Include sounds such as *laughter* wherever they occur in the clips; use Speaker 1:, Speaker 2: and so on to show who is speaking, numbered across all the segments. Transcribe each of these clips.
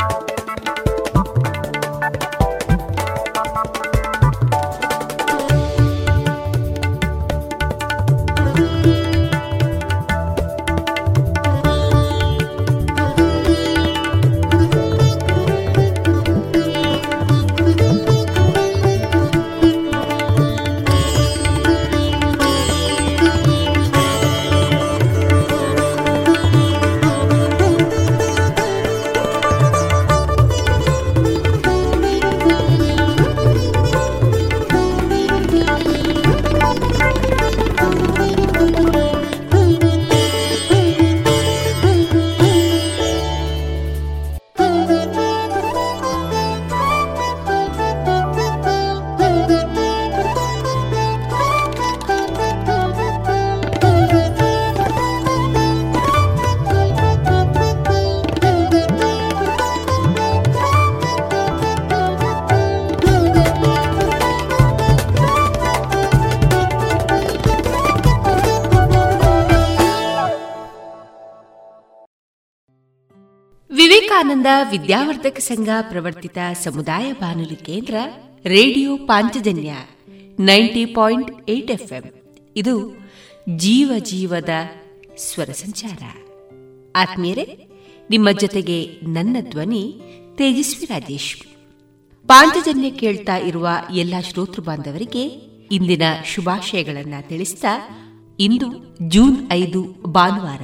Speaker 1: you ವಿದ್ಯಾವರ್ಧಕ ಸಂಘ ಪ್ರವರ್ತಿತ ಸಮುದಾಯ ಬಾನುಲಿ ಕೇಂದ್ರ radio Panchajanya ninety point eight ಇದು ಜೀವ ಜೀವದ ಸ್ವರ ಸಂಚಾರ. ಆತ್ಮೀಯರೇ, ನಿಮ್ಮ ಜೊತೆಗೆ ನನ್ನ ಧ್ವನಿ ತೇಜಸ್ವಿ ರಾಜೇಶ್. ಪಾಂಚಜನ್ಯ ಕೇಳ್ತಾ ಇರುವ ಎಲ್ಲಾ ಶ್ರೋತೃ ಬಾಂಧವರಿಗೆ ಇಂದಿನ ಶುಭಾಶಯಗಳನ್ನು ತಿಳಿಸ್ತಾ ಇಂದು ಜೂನ್ ಐದು ಭಾನುವಾರ.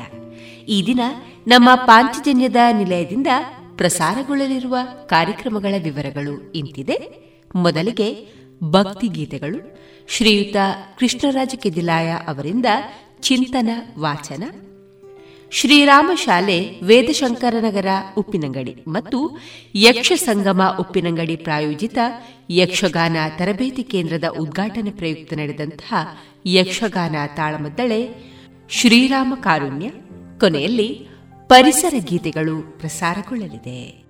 Speaker 1: ಈ ದಿನ ನಮ್ಮ ಪಾಂಚಜನ್ಯದ ನಿಲಯದಿಂದ ಪ್ರಸಾರಗೊಳ್ಳಲಿರುವ ಕಾರ್ಯಕ್ರಮಗಳ ವಿವರಗಳು ಇಂತಿದೆ. ಮೊದಲಿಗೆ ಭಕ್ತಿ ಗೀತೆಗಳು. ಶ್ರೀಯುತ ಕೃಷ್ಣರಾಜ ಕೆದಿಲಾಯ ಅವರಿಂದ ಚಿಂತನ, ವಾಚನ. ಶ್ರೀರಾಮ ಶಾಲೆ ವೇದಶಂಕರನಗರ ಉಪ್ಪಿನಂಗಡಿ ಮತ್ತು ಯಕ್ಷ ಸಂಗಮ ಉಪ್ಪಿನಂಗಡಿ ಪ್ರಾಯೋಜಿತ ಯಕ್ಷಗಾನ ತರಬೇತಿ ಕೇಂದ್ರದ ಉದ್ಘಾಟನೆ ಪ್ರಯುಕ್ತ ನಡೆದಂತಹ ಯಕ್ಷಗಾನ ತಾಳಮದ್ದಳೆ ಶ್ರೀರಾಮ ಕಾರುಣ್ಯ. ಕೊನೆಯಲ್ಲಿ ಪರಿಸರ ಗೀತೆಗಳು ಪ್ರಸಾರಗೊಳ್ಳಲಿದೆ.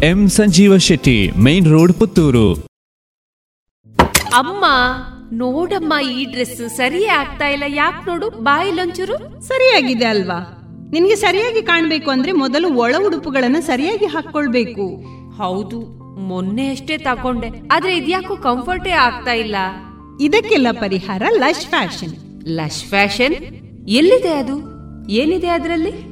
Speaker 2: M Sanjeeva Shetty main road Puttur.
Speaker 1: ಅಮ್ಮ ನೋಡಮ್ಮ ಈ ಡ್ರೆಸ್ ಸರಿಯೇ ಆಗ್ತಾ ಇಲ್ಲ. ಯಾಕೆ ನೋಡು ಬಾಯಿಲೊಂಚೂರು
Speaker 3: ಸರಿಯಾಗಿದೆ ಅಲ್ವಾ? ನಿನ್ಗೆ ಸರಿಯಾಗಿ ಕಾಣ್ಬೇಕು ಅಂದ್ರೆ ಮೊದಲು ಒಳ ಉಡುಪುಗಳನ್ನ ಸರಿಯಾಗಿ ಹಾಕೊಳ್ಬೇಕು
Speaker 1: ಹೌದು ಮೊನ್ನೆ ಅಷ್ಟೇ ತಕೊಂಡೆ ಆದ್ರೆ ಇದ್ಯಾಕೋ ಕಂಫರ್ಟೇ ಆಗ್ತಾ ಇಲ್ಲ.
Speaker 3: ಇದಕ್ಕೆಲ್ಲ ಪರಿಹಾರ ಲಶ್ ಫ್ಯಾಷನ್.
Speaker 1: Lush fashion? ಎಲ್ಲಿದೆ ಅದು? ಏನಿದೆ ಅದರಲ್ಲಿ?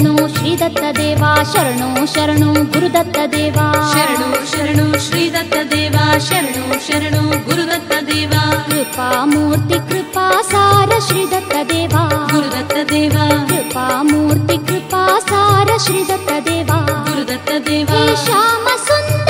Speaker 4: शरणो श्रीदत्तदेवा शरणो शरणो गुरुदत्तदेवा। शरणो शरणो श्रीदत्तदेवा शरणो शरणो गुरुदत्तदेवा। कृपामूर्ति कृपासार श्रीदत्तदेवा। गुरुदत्तदेवा। कृपामूर्ति कृपासार
Speaker 5: श्रीदत्तदेवा। गुरुदत्तदेवा। देवा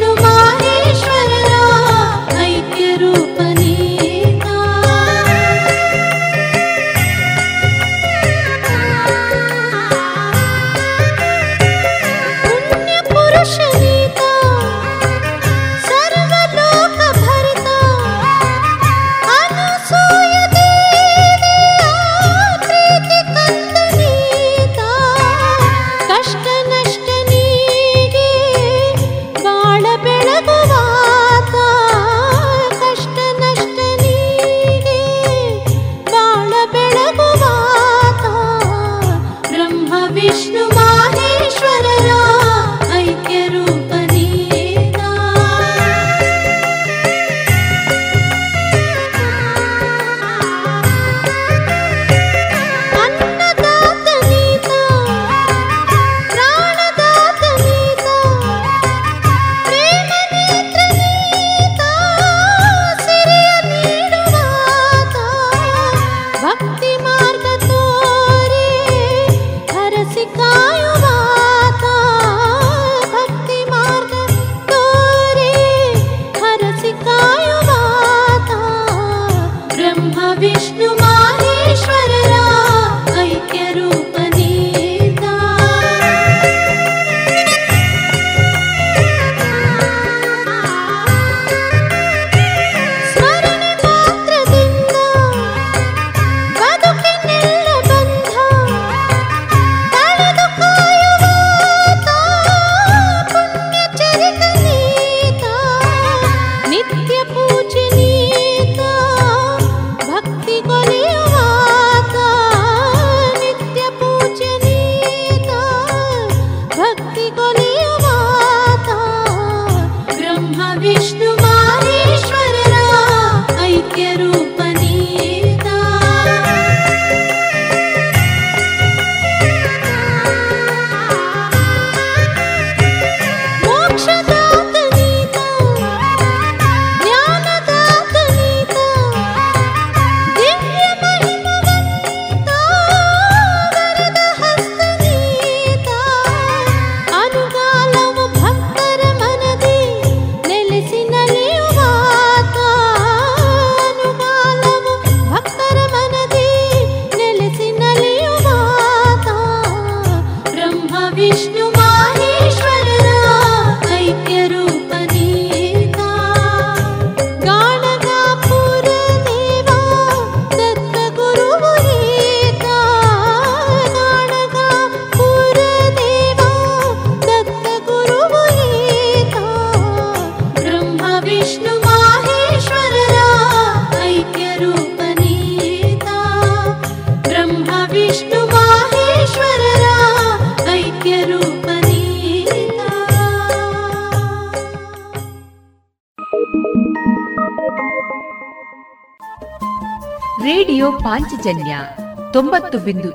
Speaker 5: no more.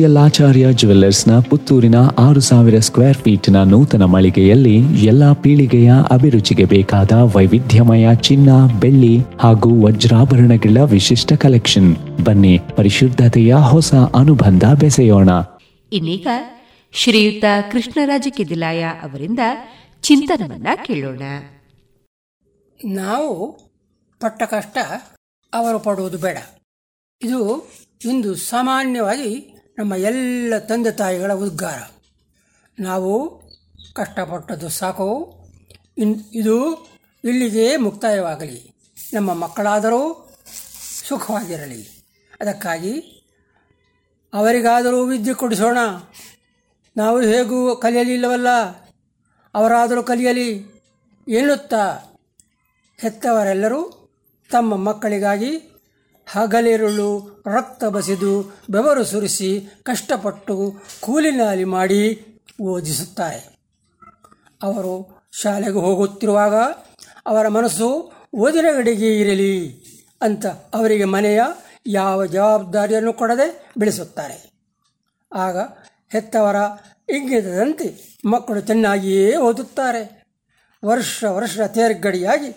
Speaker 6: ಜಿಎಲ್ ಆಚಾರ್ಯ ಜುವೆಲ್ಲರ್ಸ್ನ ಪುತ್ತೂರಿನ ಆರು ಸಾವಿರ ಸ್ಕ್ವೇರ್ ಫೀಟ್ನ ನೂತನ ಮಳಿಗೆಯಲ್ಲಿ ಎಲ್ಲ ಪೀಳಿಗೆಯ ಅಭಿರುಚಿಗೆ ಬೇಕಾದ ವೈವಿಧ್ಯಮಯ ಚಿನ್ನ ಬೆಳ್ಳಿ ಹಾಗೂ ವಜ್ರಾಭರಣಗಳ ವಿಶಿಷ್ಟ ಕಲೆಕ್ಷನ್ ಬನ್ನಿ ಪರಿಶುದ್ಧತೆಯ ಹೊಸ ಅನುಬಂಧ ಬೆಸೆಯೋಣ.
Speaker 5: ಇನ್ನೀಗ ಶ್ರೀಯುತ ಕೃಷ್ಣರಾಜ ಕಿದಿಲಾಯ ಅವರಿಂದ ಚಿಂತನವನ್ನ ಕೇಳೋಣ.
Speaker 7: ನಾವು ಪಟ್ಟ ಕಷ್ಟ ಅವರು ಪಡುವುದು ಬೇಡ. ಇದು ಇಂದು ಸಾಮಾನ್ಯವಾಗಿ ನಮ್ಮ ಎಲ್ಲ ತಂದೆ ತಾಯಿಗಳ ಉದ್ಗಾರ. ನಾವು ಕಷ್ಟಪಟ್ಟದ್ದು ಸಾಕು. ಇನ್, ಇದು ಇಲ್ಲಿಗೆ ಮುಕ್ತಾಯವಾಗಲಿ. ನಮ್ಮ ಮಕ್ಕಳಾದರೂ ಸುಖವಾಗಿರಲಿ. ಅದಕ್ಕಾಗಿ ಅವರಿಗಾದರೂ ವಿದ್ಯೆ ಕೊಡಿಸೋಣ. ನಾವು ಹೇಗೂ ಕಲಿಯಲಿಲ್ಲವಲ್ಲ ಅವರಾದರೂ ಕಲಿಯಲಿ ಎನ್ನುತ್ತಾ ಹೆತ್ತವರೆಲ್ಲರೂ ತಮ್ಮ ಮಕ್ಕಳಿಗಾಗಿ ಹಗಲಿರುಳು ರಕ್ತ ಬಸಿದು ಬೆವರು ಸುರಿಸಿ ಕಷ್ಟಪಟ್ಟು ಕೂಲಿನಾಲಿ ಮಾಡಿ ಓದಿಸುತ್ತಾರೆ ಅವರು ಶಾಲೆಗೆ ಹೋಗುತ್ತಿರುವಾಗ ಅವರ ಮನಸ್ಸು ಓದಿನ ಕಡೆಗೆ ಇರಲಿ ಅಂತ ಅವರಿಗೆ ಮನೆಯ ಯಾವ ಜವಾಬ್ದಾರಿಯನ್ನು ಕೊಡದೆ ಬೆಳೆಸುತ್ತಾರೆ. ಆಗ ಹೆತ್ತವರ ಇಂಗಿತದಂತೆ ಮಕ್ಕಳು ಚೆನ್ನಾಗಿಯೇ ಓದುತ್ತಾರೆ. ವರ್ಷ ವರ್ಷ ತೇರ್ಗಡಿಯಾಗಿ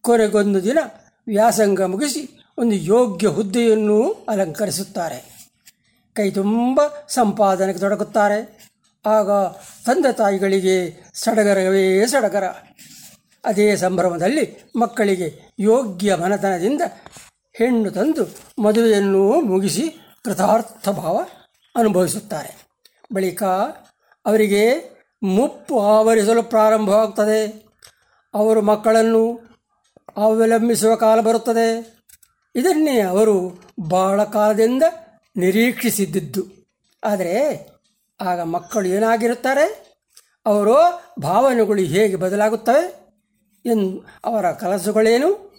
Speaker 7: ಕೊನೆಗೊಂದು ದಿನ ವ್ಯಾಸಂಗ ಮುಗಿಸಿ ಒಂದು ಯೋಗ್ಯ ಹುದ್ದೆಯನ್ನು ಅಲಂಕರಿಸುತ್ತಾರೆ. ಕೈ ತುಂಬ ಸಂಪಾದನೆಗೆ ತೊಡಗುತ್ತಾರೆ ಆಗ ತಂದೆ ತಾಯಿಗಳಿಗೆ ಸಡಗರವೇ ಸಡಗರ. ಅದೇ ಸಂಭ್ರಮದಲ್ಲಿ ಮಕ್ಕಳಿಗೆ ಯೋಗ್ಯ ಮನತನದಿಂದ ಹೆಣ್ಣು ತಂದು ಮದುವೆಯನ್ನು ಮುಗಿಸಿ ಕೃತಾರ್ಥ ಭಾವ ಅನುಭವಿಸುತ್ತಾರೆ. ಬಳಿಕ ಅವರಿಗೆ ಮುಪ್ಪು ಆವರಿಸಲು ಪ್ರಾರಂಭವಾಗ್ತದೆ ಅವರು ಮಕ್ಕಳನ್ನು ಅವಲಂಬಿಸುವ ಕಾಲ ಬರುತ್ತದೆ. ಇದನ್ನೇ ಅವರು ಬಹಳ ಕಾಲದಿಂದ ನಿರೀಕ್ಷಿಸಿದ್ದಿದ್ದು. ಆದರೆ ಆಗ ಮಕ್ಕಳು ಏನಾಗಿರುತ್ತಾರೆ? ಅವರು ಭಾವನೆಗಳು ಹೇಗೆ ಬದಲಾಗುತ್ತವೆ? ಎನ್ ಅವರ ಕನಸುಗಳೇನು?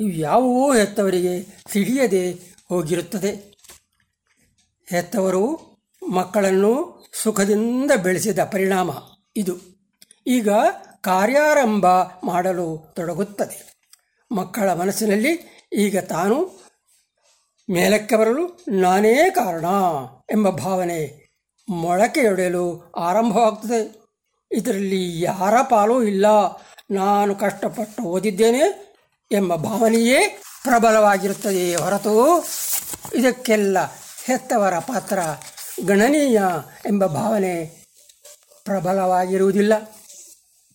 Speaker 7: ಇವು ಯಾವುವೂ ಹೆತ್ತವರಿಗೆ ತಿಳಿಯದೆ ಹೋಗಿರುತ್ತದೆ. ಹೆತ್ತವರು ಮಕ್ಕಳನ್ನು ಸುಖದಿಂದ ಬೆಳೆಸಿದ ಪರಿಣಾಮ ಇದು. ಈಗ ಕಾರ್ಯಾರಂಭ ಮಾಡಲು ತೊಡಗುತ್ತದೆ. ಮಕ್ಕಳ ಮನಸ್ಸಿನಲ್ಲಿ ಈಗ ತಾನು ಮೇಲಕ್ಕೆ ಬರಲು ನಾನೇ ಕಾರಣ ಎಂಬ ಭಾವನೆ ಮೊಳಕೆಯೊಡೆಯಲು ಆರಂಭವಾಗ್ತದೆ. ಇದರಲ್ಲಿ ಯಾರ ಪಾಲೂ ಇಲ್ಲ. ನಾನು ಕಷ್ಟಪಟ್ಟು ಓದಿದ್ದೇನೆ ಎಂಬ ಭಾವನೆಯೇ ಪ್ರಬಲವಾಗಿರುತ್ತದೆ. ಹೊರತು ಇದಕ್ಕೆಲ್ಲ ಹೆತ್ತವರ ಪಾತ್ರ ಗಣನೀಯ ಎಂಬ ಭಾವನೆ ಪ್ರಬಲವಾಗಿರುವುದಿಲ್ಲ.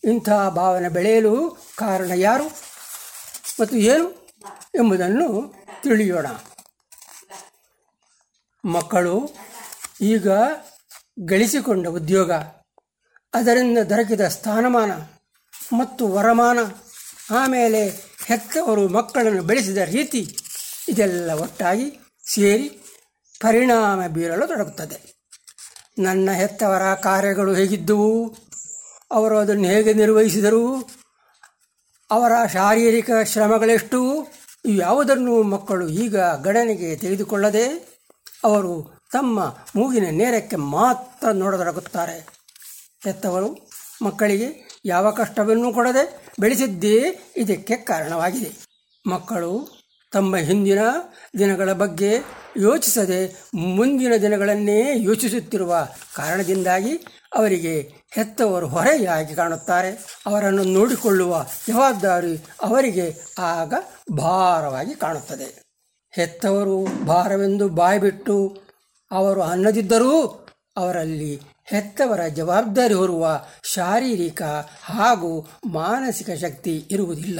Speaker 7: ಇಂಥ ಭಾವನೆ ಬೆಳೆಯಲು ಕಾರಣ ಯಾರು ಮತ್ತು ಏನು? ಎಂಬುದನ್ನು ತಿಳಿಯೋಣ. ಮಕ್ಕಳು ಈಗ ಗಳಿಸಿಕೊಂಡ ಉದ್ಯೋಗ, ಅದರಿಂದ ದೊರಕಿದ ಸ್ಥಾನಮಾನ ಮತ್ತು ವರಮಾನ, ಆಮೇಲೆ ಹೆತ್ತವರು ಮಕ್ಕಳನ್ನು ಬೆಳೆಸಿದ ರೀತಿ ಇದೆಲ್ಲ ಒಟ್ಟಾಗಿ ಸೇರಿ ಪರಿಣಾಮ ಬೀರಲು ತೊಡಗುತ್ತದೆ. ನನ್ನ ಹೆತ್ತವರ ಕಾರ್ಯಗಳು ಹೇಗಿದ್ದವು? ಅವರು ಅದನ್ನು ಹೇಗೆ ನಿರ್ವಹಿಸಿದರು? ಅವರ ಶಾರೀರಿಕ ಶ್ರಮಗಳೆಷ್ಟು? ಯಾವುದನ್ನು ಮಕ್ಕಳು ಈಗ ಗಣನೆಗೆ ತೆಗೆದುಕೊಳ್ಳದೆ ಅವರು ತಮ್ಮ ಮೂಗಿನ ನೇರಕ್ಕೆ ಮಾತ್ರ ನೋಡತೊಡಗುತ್ತಾರೆ. ಹೆತ್ತವರು ಮಕ್ಕಳಿಗೆ ಯಾವ ಕಷ್ಟವನ್ನೂ ಕೊಡದೆ ಬೆಳೆಸಿದ್ದೇ ಇದಕ್ಕೆ ಕಾರಣವಾಗಿದೆ. ಮಕ್ಕಳು ತಮ್ಮ ಹಿಂದಿನ ದಿನಗಳ ಬಗ್ಗೆ ಯೋಚಿಸದೆ ಮುಂದಿನ ದಿನಗಳನ್ನೇ ಯೋಚಿಸುತ್ತಿರುವ ಕಾರಣದಿಂದಾಗಿ ಅವರಿಗೆ ಹೆತ್ತವರು ಹೊರೆಯಾಗಿ ಕಾಣುತ್ತಾರೆ. ಅವರನ್ನು ನೋಡಿಕೊಳ್ಳುವ ಜವಾಬ್ದಾರಿ ಅವರಿಗೆ ಆಗ ಭಾರವಾಗಿ ಕಾಣುತ್ತದೆ. ಹೆತ್ತವರು ಭಾರವೆಂದು ಬಾಯ್ಬಿಟ್ಟು ಅವರು ಅನ್ನದಿದ್ದರೂ ಅವರಲ್ಲಿ ಹೆತ್ತವರ ಜವಾಬ್ದಾರಿ ಹೊರುವ ಶಾರೀರಿಕ ಹಾಗೂ ಮಾನಸಿಕ ಶಕ್ತಿ ಇರುವುದಿಲ್ಲ.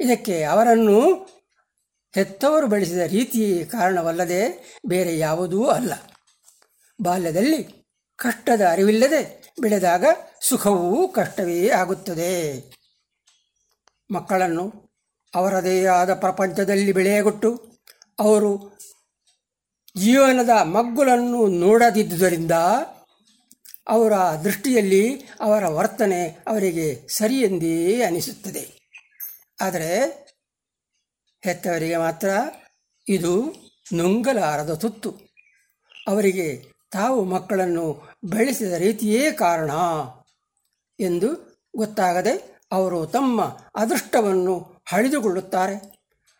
Speaker 7: ಇದಕ್ಕೆ ಅವರನ್ನು ಹೆತ್ತವರು ಬೆಳೆಸಿದ ರೀತಿ ಕಾರಣವಲ್ಲದೆ ಬೇರೆ ಯಾವುದೂ ಅಲ್ಲ. ಬಾಲ್ಯದಲ್ಲಿ ಕಷ್ಟದ ಅರಿವಿಲ್ಲದೆ ಬೆಳೆದಾಗ ಸುಖವೂ ಕಷ್ಟವೇ ಆಗುತ್ತದೆ. ಮಕ್ಕಳನ್ನು ಅವರದೇ ಆದ ಪ್ರಪಂಚದಲ್ಲಿ ಬೆಳೆಯಗೊಟ್ಟು ಅವರು ಜೀವನದ ಮಗ್ಗುಲನ್ನು ನೋಡದಿದ್ದುದರಿಂದ ಅವರ ದೃಷ್ಟಿಯಲ್ಲಿ ಅವರ ವರ್ತನೆ ಅವರಿಗೆ ಸರಿಯೆಂದೇ ಅನಿಸುತ್ತದೆ. ಆದರೆ ಹೆತ್ತವರಿಗೆ ಮಾತ್ರ ಇದು ನುಂಗಲಾರದ ತುತ್ತು. ಅವರಿಗೆ ತಾವು ಮಕ್ಕಳನ್ನು ಬೆಳೆಸಿದ ರೀತಿಯೇ ಕಾರಣ ಎಂದು ಗೊತ್ತಾಗದೆ ಅವರು ತಮ್ಮ ಅದೃಷ್ಟವನ್ನು ಹಳಿದುಕೊಳ್ಳುತ್ತಾರೆ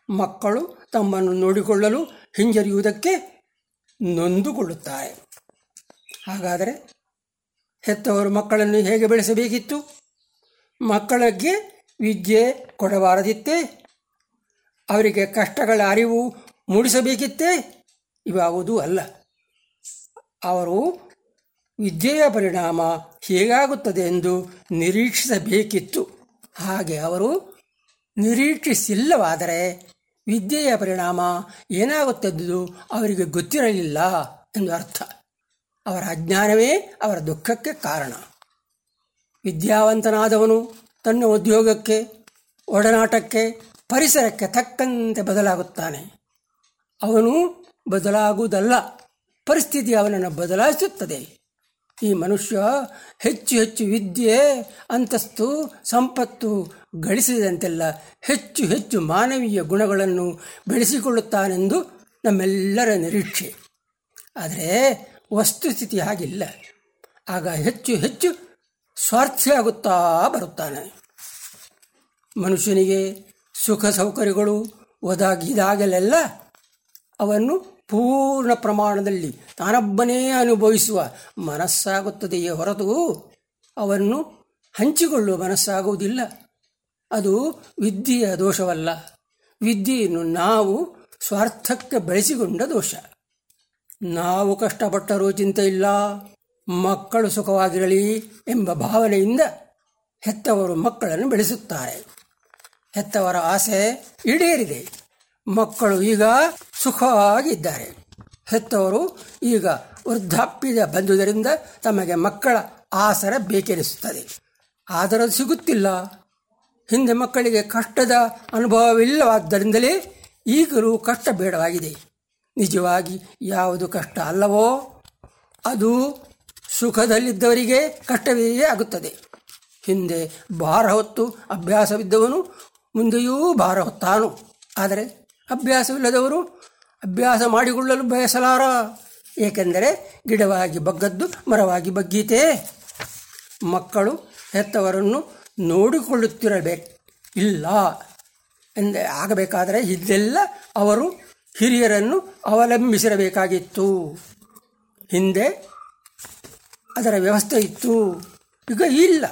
Speaker 7: ಮಕ್ಕಳು ತಮ್ಮನ್ನು ನೋಡಿಕೊಳ್ಳಲು ಹಿಂಜರಿಯುವುದಕ್ಕೆ ನೊಂದುಕೊಳ್ಳುತ್ತಾರೆ. ಹಾಗಾದರೆ ಹೆತ್ತವರು ಮಕ್ಕಳನ್ನು ಹೇಗೆ ಬೆಳೆಸಬೇಕಿತ್ತು? ಮಕ್ಕಳಿಗೆ ವಿದ್ಯೆ ಕೊಡಬಾರದಿತ್ತೇ? ಅವರಿಗೆ ಕಷ್ಟಗಳ ಅರಿವು ಮೂಡಿಸಬೇಕಿತ್ತೇ? ಇವಾವುದೂ ಅಲ್ಲ. ಅವರು ವಿದ್ಯೆಯ ಪರಿಣಾಮ ಹೇಗಾಗುತ್ತದೆ ಎಂದು ನಿರೀಕ್ಷಿಸಬೇಕಿತ್ತು. ಹಾಗೆ ಅವರು ನಿರೀಕ್ಷಿಸಿಲ್ಲವಾದರೆ ವಿದ್ಯೆಯ ಪರಿಣಾಮ ಏನಾಗುತ್ತದ್ದು ಅವರಿಗೆ ಗೊತ್ತಿರಲಿಲ್ಲ ಎಂದು ಅರ್ಥ. ಅವರ ಅಜ್ಞಾನವೇ ಅವರ ದುಃಖಕ್ಕೆ ಕಾರಣ. ವಿದ್ಯಾವಂತನಾದವನು ತನ್ನ ಉದ್ಯೋಗಕ್ಕೆ, ಒಡನಾಟಕ್ಕೆ, ಪರಿಸರಕ್ಕೆ ತಕ್ಕಂತೆ ಬದಲಾಗುತ್ತಾನೆ. ಅವನು ಬದಲಾಗುವುದಲ್ಲ, ಪರಿಸ್ಥಿತಿ ಅವನನ್ನು ಬದಲಾಯಿಸುತ್ತದೆ. ಈ ಮನುಷ್ಯ ಹೆಚ್ಚು ಹೆಚ್ಚು ವಿದ್ಯೆ, ಅಂತಸ್ತು, ಸಂಪತ್ತು ಗಳಿಸಿದಂತೆಲ್ಲ ಹೆಚ್ಚು ಹೆಚ್ಚು ಮಾನವೀಯ ಗುಣಗಳನ್ನು ಬೆಳೆಸಿಕೊಳ್ಳುತ್ತಾನೆಂದು ನಮ್ಮೆಲ್ಲರ ನಿರೀಕ್ಷೆ. ಆದರೆ ವಸ್ತುಸ್ಥಿತಿ ಹಾಗಿಲ್ಲ. ಆಗ ಹೆಚ್ಚು ಹೆಚ್ಚು ಸ್ವಾರ್ಥಿಯಾಗುತ್ತಾ ಬರುತ್ತಾನೆ. ಮನುಷ್ಯನಿಗೆ ಸುಖ ಸೌಕರ್ಯಗಳು ಒದಗಿದಾಗಲೆಲ್ಲ ಅವನ್ನು ಪೂರ್ಣ ಪ್ರಮಾಣದಲ್ಲಿ ತಾನೊಬ್ಬನೇ ಅನುಭವಿಸುವ ಮನಸ್ಸಾಗುತ್ತದೆಯೇ ಹೊರತು ಅವನ್ನು ಹಂಚಿಕೊಳ್ಳುವ ಮನಸ್ಸಾಗುವುದಿಲ್ಲ. ಅದು ವಿದ್ಯೆಯ ದೋಷವಲ್ಲ. ವಿದ್ಯೆಯನ್ನು ನಾವು ಸ್ವಾರ್ಥಕ್ಕೆ ಬೆಳೆಸಿಕೊಂಡ ದೋಷ. ನಾವು ಕಷ್ಟಪಟ್ಟರೂ ಚಿಂತೆ ಇಲ್ಲ. ಮಕ್ಕಳು ಸುಖವಾಗಿರಲಿ ಎಂಬ ಭಾವನೆಯಿಂದ ಹೆತ್ತವರು ಮಕ್ಕಳನ್ನು ಬೆಳೆಸುತ್ತಾರೆ. ಹೆತ್ತವರ ಆಸೆ ಈಡೇರಿದೆ. ಮಕ್ಕಳು ಈಗ ಸುಖವಾಗಿದ್ದಾರೆ. ಹೆತ್ತವರು ಈಗ ವೃದ್ಧಾಪ್ಯ ಬಂದುದರಿಂದ ತಮಗೆ ಮಕ್ಕಳ ಆಸರ ಬೇಕೆನಿಸುತ್ತದೆ. ಆದರೆ ಸಿಗುತ್ತಿಲ್ಲ. ಹಿಂದೆ ಮಕ್ಕಳಿಗೆ ಕಷ್ಟದ ಅನುಭವವಿಲ್ಲವಾದ್ದರಿಂದಲೇ ಈಗಲೂ ಕಷ್ಟ ಬೇಡವಾಗಿದೆ. ನಿಜವಾಗಿ ಯಾವುದು ಕಷ್ಟ ಅಲ್ಲವೋ? ಅದು ಸುಖದಲ್ಲಿದ್ದವರಿಗೆ ಕಷ್ಟವೇ ಆಗುತ್ತದೆ. ಹಿಂದೆ ಭಾರ ಹೊತ್ತು ಅಭ್ಯಾಸವಿದ್ದವನು ಮುಂದೆಯೂ ಭಾರ ಹೊತ್ತಾನು. ಆದರೆ ಅಭ್ಯಾಸವಿಲ್ಲದವರು ಅಭ್ಯಾಸ ಮಾಡಿಕೊಳ್ಳಲು ಬಯಸಲಾರ. ಏಕೆಂದರೆ ಗಿಡವಾಗಿ ಬಗ್ಗದ್ದು ಮರವಾಗಿ ಬಗ್ಗೀತೆ. ಮಕ್ಕಳು ಹೆತ್ತವರನ್ನು ನೋಡಿಕೊಳ್ಳುತ್ತಿರಬೇಕು. ಇಲ್ಲ ಎಂದ ಆಗಬೇಕಾದರೆ ಇದೆಲ್ಲ ಅವರು ಹಿರಿಯರನ್ನು ಅವಲಂಬಿಸಿರಬೇಕಾಗಿತ್ತು. ಹಿಂದೆ ಅದರ ವ್ಯವಸ್ಥೆ ಇತ್ತು. ಈಗ ಇಲ್ಲ.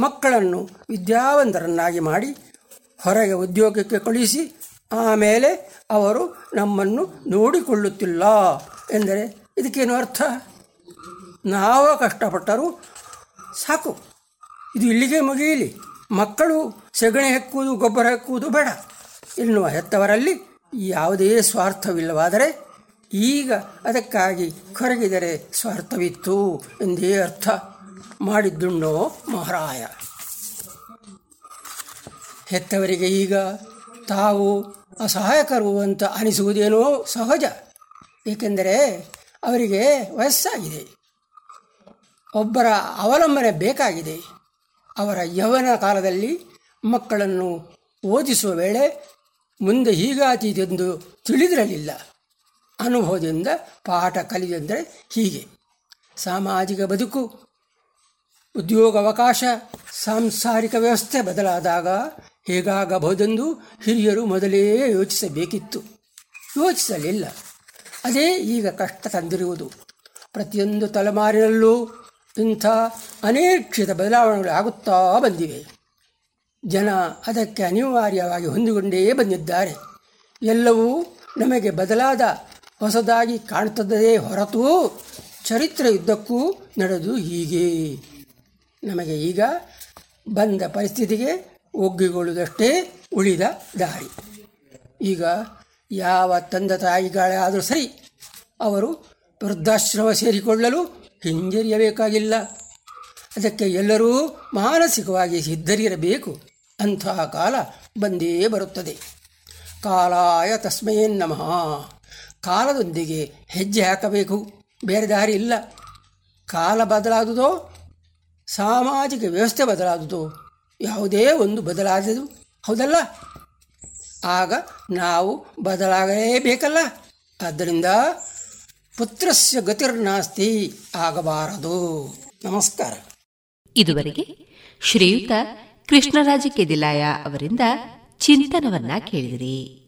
Speaker 7: ಮಕ್ಕಳನ್ನು ವಿದ್ಯಾವಂತರನ್ನಾಗಿ ಮಾಡಿ ಹೊರಗೆ ಉದ್ಯೋಗಕ್ಕೆ ಕಳುಹಿಸಿ ಆಮೇಲೆ ಅವರು ನಮ್ಮನ್ನು ನೋಡಿಕೊಳ್ಳುತ್ತಿಲ್ಲ ಎಂದರೆ ಇದಕ್ಕೇನು ಅರ್ಥ? ನಾವು ಕಷ್ಟಪಟ್ಟರೂ ಸಾಕು. ಇದು ಇಲ್ಲಿಗೆ ಮುಗಿಯಲಿ. ಮಕ್ಕಳು ಸೆಗಣಿ ಹೆಕ್ಕುವುದು, ಗೊಬ್ಬರ ಹೆಕ್ಕುವುದು ಬೇಡ. ಎನ್ನುವ ಹೆತ್ತವರಲ್ಲಿ ಯಾವುದೇ ಸ್ವಾರ್ಥವಿಲ್ಲವಾದರೆ ಈಗ ಅದಕ್ಕಾಗಿ ಕೊರಗಿದರೆ ಸ್ವಾರ್ಥವಿತ್ತು ಎಂದೇ ಅರ್ಥ. ಮಾಡಿದ್ದುಣ್ಣೋ ಮಹಾರಾಯ. ಹೆತ್ತವರಿಗೆ ಈಗ ತಾವು ಅಸಹಾಯಕರು ಅಂತ ಅನಿಸುವುದೇನೋ ಸಹಜ. ಏಕೆಂದರೆ ಅವರಿಗೆ ವಯಸ್ಸಾಗಿದೆ. ಒಬ್ಬರ ಅವಲಂಬನೆ ಬೇಕಾಗಿದೆ. ಅವರ ಯೌವನ ಕಾಲದಲ್ಲಿ ಮಕ್ಕಳನ್ನು ಓದಿಸುವ ವೇಳೆ ಮುಂದೆ ಹೀಗಾತೀತೆಂದು ತಿಳಿದಿರಲಿಲ್ಲ. ಅನುಭವದಿಂದ ಪಾಠ ಕಲಿಯೆಂದರೆ ಹೀಗೆ. ಸಾಮಾಜಿಕ ಬದುಕು, ಉದ್ಯೋಗಾವಕಾಶ, ಸಾಂಸಾರಿಕ ವ್ಯವಸ್ಥೆ ಬದಲಾದಾಗ ಹೇಗಾಗಬಹುದೆಂದು ಹಿರಿಯರು ಮೊದಲೇ ಯೋಚಿಸಬೇಕಿತ್ತು. ಯೋಚಿಸಲಿಲ್ಲ. ಅದೇ ಈಗ ಕಷ್ಟ ತಂದಿರುವುದು. ಪ್ರತಿಯೊಂದು ತಲೆಮಾರಿನಲ್ಲೂ ಇಂಥ ಅನೇಕ್ಷಿತ ಬದಲಾವಣೆಗಳು ಆಗುತ್ತಾ ಬಂದಿವೆ. ಜನ ಅದಕ್ಕೆ ಅನಿವಾರ್ಯವಾಗಿ ಹೊಂದಿಕೊಂಡೇ ಬಂದಿದ್ದಾರೆ. ಎಲ್ಲವೂ ನಮಗೆ ಬದಲಾದ ಹೊಸದಾಗಿ ಕಾಣುತ್ತದೆಯೇ ಹೊರತು ಚರಿತ್ರೆಯುದ್ದಕ್ಕೂ ನಡೆದು ಹೀಗೆ. ನಮಗೆ ಈಗ ಬಂದ ಪರಿಸ್ಥಿತಿಗೆ ಒಗ್ಗಿಕೊಳ್ಳುವುದಷ್ಟೇ ಉಳಿದ ದಾರಿ. ಈಗ ಯಾವ ತಂದೆ ತಾಯಿಗಳಾದರೂ ಸರಿ ಅವರು ವೃದ್ಧಾಶ್ರಮ ಸೇರಿಕೊಳ್ಳಲು ಹಿಂಜರಿಯಬೇಕಾಗಿಲ್ಲ. ಅದಕ್ಕೆ ಎಲ್ಲರೂ ಮಾನಸಿಕವಾಗಿ ಸಿದ್ಧರಿರಬೇಕು. ಅಂತಹ ಕಾಲ ಬಂದೇ ಬರುತ್ತದೆ. ಕಾಲಾಯ ತಸ್ಮಯ ನಮಃ. ಕಾಲದೊಂದಿಗೆ ಹೆಜ್ಜೆ ಹಾಕಬೇಕು. ಬೇರೆ ದಾರಿ ಇಲ್ಲ. ಕಾಲ ಬದಲಾದುದೋ, ಸಾಮಾಜಿಕ ವ್ಯವಸ್ಥೆ ಬದಲಾದುದೋ ಯಾವುದೇ ಒಂದು ಬದಲಾದದು ಹೌದಲ್ಲ? ಆಗ ನಾವು ಬದಲಾಗಲೇಬೇಕಲ್ಲ. ಆದ್ದರಿಂದ ಪುತ್ರಸ್ಯ ಗತಿರ್ನಾಸ್ತಿ ಆಗಬಾರದು. ನಮಸ್ಕಾರ.
Speaker 1: ಇದುವರೆಗೆ ಶ್ರೀಯುತ ಕೃಷ್ಣರಾಜ ಕೆದಿಲಾಯ ಅವರಿಂದ ಚಿಂತನವನ್ನ ಕೇಳಿದಿರಿ.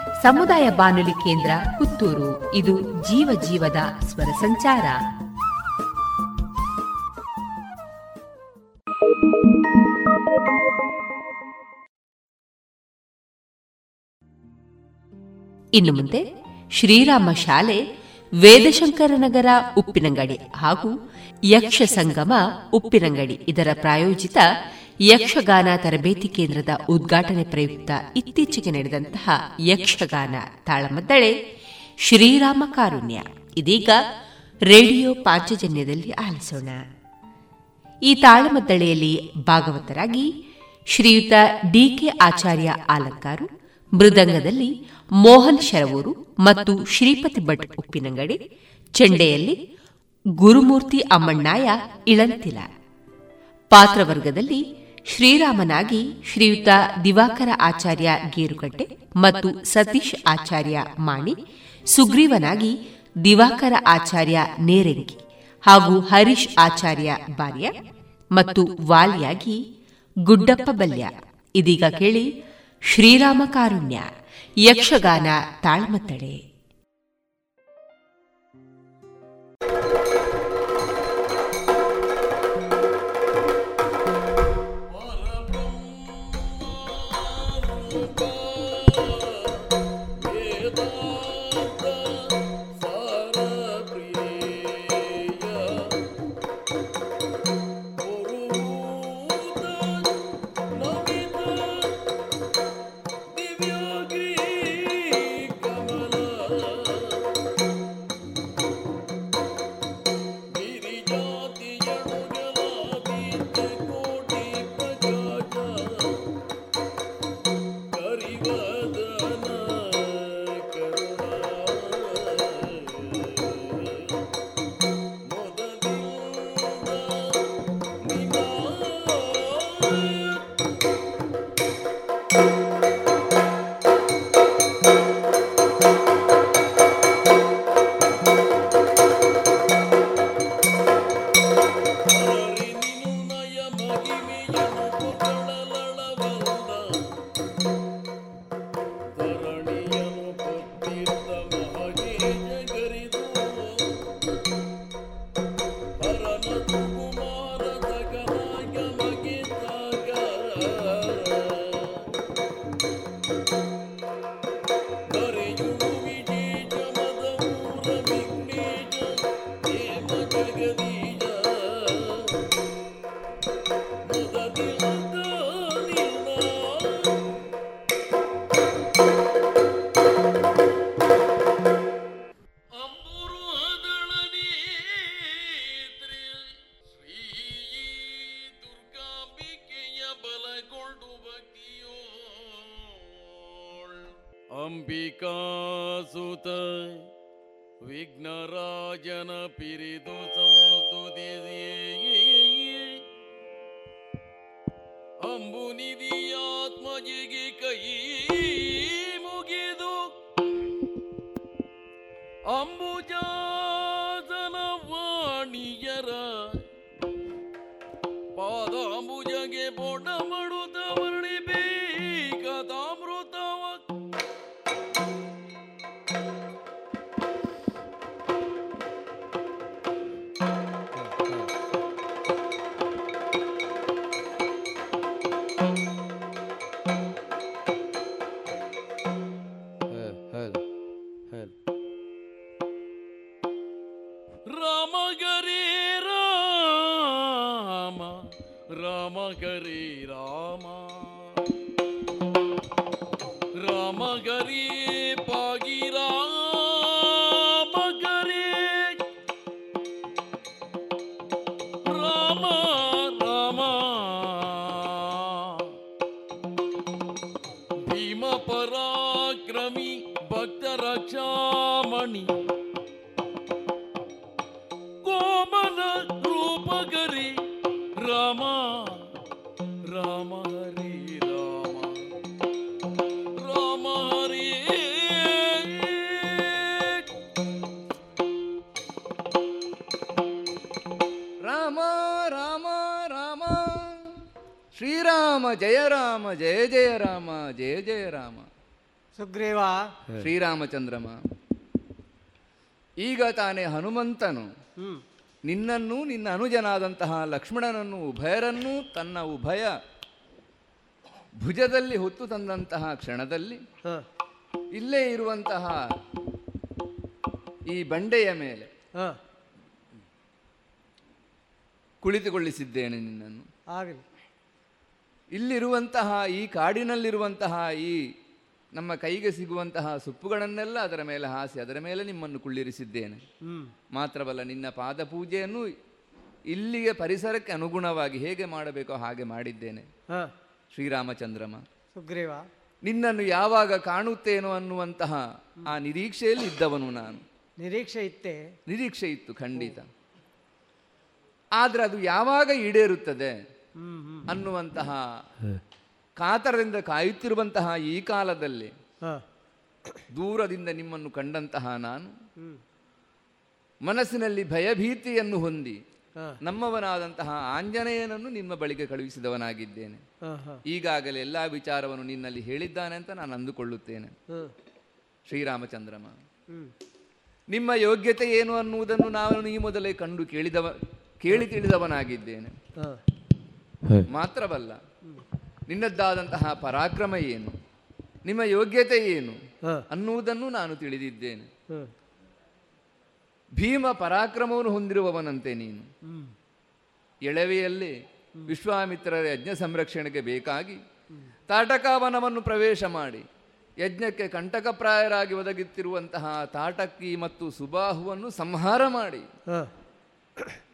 Speaker 1: ಸಮುದಾಯ ಬಾನುಲಿ ಕೇಂದ್ರ ಪುತ್ತೂರು. ಇದು ಜೀವ ಜೀವದ ಸ್ವರ ಸಂಚಾರ. ಇನ್ನು ಮುಂದೆ ಶ್ರೀರಾಮ ಶಾಲೆ ವೇದಶಂಕರ ನಗರ ಉಪ್ಪಿನಂಗಡಿ ಹಾಗೂ ಯಕ್ಷ ಸಂಗಮ ಉಪ್ಪಿನಂಗಡಿ ಇದರ ಪ್ರಾಯೋಜಿತ ಯಕ್ಷಗಾನ ತರಬೇತಿ ಕೇಂದ್ರದ ಉದ್ಘಾಟನೆ ಪ್ರಯುಕ್ತ ಇತ್ತೀಚೆಗೆ ನಡೆದಂತಹ ಯಕ್ಷಗಾನ ತಾಳಮದ್ದಳೆ ಶ್ರೀರಾಮ ಕಾರುಣ್ಯ. ಇದೀಗ ರೇಡಿಯೋ ಪಾಂಚಜನ್ಯದಲ್ಲಿ ಆಲಿಸೋಣ. ಈ ತಾಳಮದ್ದಳೆಯಲ್ಲಿ ಭಾಗವತರಾಗಿ ಶ್ರೀಯುತ ಡಿಕೆ ಆಚಾರ್ಯ ಆಲಂಕಾರು, ಮೃದಂಗದಲ್ಲಿ ಮೋಹನ್ ಶರವೂರು ಮತ್ತು ಶ್ರೀಪತಿ ಭಟ್ ಉಪ್ಪಿನಂಗಡಿ, ಚೆಂಡೆಯಲ್ಲಿ ಗುರುಮೂರ್ತಿ ಅಮ್ಮಣ್ಣಾಯ ಇಳಂತಿಲ. ಪಾತ್ರವರ್ಗದಲ್ಲಿ ಶ್ರೀರಾಮನಾಗಿ ಶ್ರೀಯುತ ದಿವಾಕರ ಆಚಾರ್ಯ ಗೇರುಕಟ್ಟೆ ಮತ್ತು ಸತೀಶ್ ಆಚಾರ್ಯ ಮಾಣಿ, ಸುಗ್ರೀವನಾಗಿ ದಿವಾಕರ ಆಚಾರ್ಯ ನೇರಂಗಿ ಹಾಗೂ ಹರೀಶ್ ಆಚಾರ್ಯ ಬಾರ್ಯ ಮತ್ತು ವಾಲಿಯಾಗಿ ಗುಡ್ಡಪ್ಪ ಬಲ್ಯ. ಇದೀಗ ಕೇಳಿ ಶ್ರೀರಾಮ ಕಾರುಣ್ಯ, ಯಕ್ಷಗಾನ ತಾಳ್ಮತ್ತಳೆ
Speaker 7: ಸುಗ್ರೀವ?
Speaker 8: ಶ್ರೀರಾಮಚಂದ್ರಮ. ಈಗ ತಾನೇ ಹನುಮಂತನು ನಿನ್ನನ್ನು ನಿನ್ನ ಅನುಜನಾದಂತಹ ಲಕ್ಷ್ಮಣನನ್ನು ಉಭಯರನ್ನೂ ತನ್ನ ಉಭಯ ಭುಜದಲ್ಲಿ ಹೊತ್ತು ತಂದಂತಹ ಕ್ಷಣದಲ್ಲಿ ಇಲ್ಲೇ ಇರುವಂತಹ ಈ ಬಂಡೆಯ ಮೇಲೆ ಕುಳಿತುಕೊಳ್ಳಿಸಿದ್ದೇನೆ ನಿನ್ನನ್ನು.
Speaker 7: ಆಗಲಿ.
Speaker 8: ಇಲ್ಲಿರುವಂತಹ ಈ ಕಾಡಿನಲ್ಲಿರುವಂತಹ ಈ ನಮ್ಮ ಕೈಗೆ ಸಿಗುವಂತಹ ಸೊಪ್ಪುಗಳನ್ನೆಲ್ಲ ಅದರ ಮೇಲೆ ಹಾಸಿ ಅದರ ಮೇಲೆ ನಿಮ್ಮನ್ನು ಕುಳ್ಳಿರಿಸಿದ್ದೇನೆ. ಮಾತ್ರವಲ್ಲ ನಿನ್ನ ಪಾದ ಪೂಜೆಯನ್ನು ಇಲ್ಲಿಗೆ ಪರಿಸರಕ್ಕೆ ಅನುಗುಣವಾಗಿ ಹೇಗೆ ಮಾಡಬೇಕೋ ಹಾಗೆ ಮಾಡಿದ್ದೇನೆ.
Speaker 7: ಹ.
Speaker 8: ಶ್ರೀರಾಮಚಂದ್ರಮ
Speaker 7: ಸುಗ್ರೀವ.
Speaker 8: ನಿನ್ನನ್ನು ಯಾವಾಗ ಕಾಣುತ್ತೇನೋ ಅನ್ನುವಂತಹ ಆ ನಿರೀಕ್ಷೆಯಲ್ಲಿ ಇದ್ದವನು ನಾನು.
Speaker 7: ನಿರೀಕ್ಷೆ ಇತ್ತೆ?
Speaker 8: ನಿರೀಕ್ಷೆ ಇತ್ತು ಖಂಡಿತ. ಆದ್ರೆ ಅದು ಯಾವಾಗ ಈಡೇರುತ್ತದೆ ಅನ್ನುವಂತಹ ಕಾತರದಿಂದ ಕಾಯುತ್ತಿರುವಂತಹ ಈ ಕಾಲದಲ್ಲಿ ದೂರದಿಂದ ನಿಮ್ಮನ್ನು ಕಂಡಂತಹ ನಾನು ಮನಸ್ಸಿನಲ್ಲಿ ಭಯಭೀತಿಯನ್ನು ಹೊಂದಿ ನಮ್ಮವನಾದಂತಹ ಆಂಜನೇಯನನ್ನು ನಿಮ್ಮ ಬಳಿಗೆ ಕಳುಹಿಸಿದವನಾಗಿದ್ದೇನೆ. ಈಗಾಗಲೇ ಎಲ್ಲಾ ವಿಚಾರವನ್ನು ನಿನ್ನಲ್ಲಿ ಹೇಳಿದ್ದಾನೆ ಅಂತ ನಾನು ಅಂದುಕೊಳ್ಳುತ್ತೇನೆ. ಶ್ರೀರಾಮಚಂದ್ರಮ. ನಿಮ್ಮ ಯೋಗ್ಯತೆ ಏನು ಅನ್ನುವುದನ್ನು ನಾನು ಈ ಮೊದಲೇ ಕಂಡು ಕೇಳಿದವ ಕೇಳಿ ತಿಳಿದವನಾಗಿದ್ದೇನೆ. ಮಾತ್ರವಲ್ಲ ನಿನ್ನದ್ದಾದಂತಹ ಪರಾಕ್ರಮ ಏನು? ನಿಮ್ಮ ಯೋಗ್ಯತೆ ಏನು? ಅನ್ನುವುದನ್ನು ನಾನು ತಿಳಿದಿದ್ದೇನೆ. ಭೀಮ ಪರಾಕ್ರಮವನ್ನು ಹೊಂದಿರುವವನಂತೆ ನೀನು. ಎಳವೆಯಲ್ಲಿ ವಿಶ್ವಾಮಿತ್ರರ ಯಜ್ಞ ಸಂರಕ್ಷಣೆಗೆ ಬೇಕಾಗಿ ತಾಟಕಾವನವನ್ನು ಪ್ರವೇಶ ಮಾಡಿ ಯಜ್ಞಕ್ಕೆ ಕಂಟಕಪ್ರಾಯರಾಗಿ ಒದಗಿತ್ತಿರುವಂತಹ ತಾಟಕಿ ಮತ್ತು ಸುಬಾಹುವನ್ನು ಸಂಹಾರ ಮಾಡಿ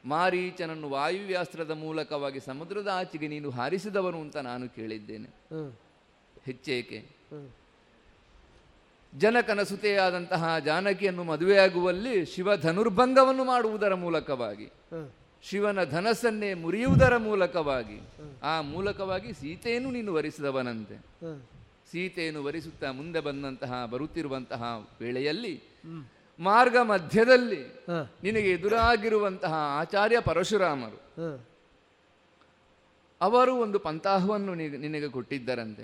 Speaker 8: ಮಾರೀಚನನ್ನು ವಾಯುವ್ಯಾಸ್ತ್ರದ ಮೂಲಕವಾಗಿ ಸಮುದ್ರದ ಆಚೆಗೆ ನೀನು ಹಾರಿಸಿದವನು ಅಂತ ನಾನು ಕೇಳಿದ್ದೇನೆ. ಹೆಚ್ಚೇಕೆ? ಜನಕನ ಸುತೆಯಾದಂತಹ ಜಾನಕಿಯನ್ನು ಮದುವೆಯಾಗುವಲ್ಲಿ ಶಿವ ಧನುರ್ಭಂಗವನ್ನು ಮಾಡುವುದರ ಮೂಲಕವಾಗಿ ಶಿವನ ಧನಸ್ಸನ್ನೇ ಮುರಿಯುವುದರ ಮೂಲಕವಾಗಿ ಆ ಮೂಲಕವಾಗಿ ಸೀತೆಯನ್ನು ನೀನು ವರಿಸಿದವನಂತೆ. ಸೀತೆಯನ್ನು ವರಿಸುತ್ತಾ ಮುಂದೆ ಬಂದಂತಹ ಬರುತ್ತಿರುವಂತಹ ವೇಳೆಯಲ್ಲಿ ಮಾರ್ಗ ಮಧ್ಯದಲ್ಲಿ ನಿನಗೆ ಎದುರಾಗಿರುವಂತಹ ಆಚಾರ್ಯ ಪರಶುರಾಮರು. ಅವರು ಒಂದು ಪಂತಾಹ್ವನ್ನು ನಿನಗೆ- ಕೊಟ್ಟಿದ್ದರಂತೆ.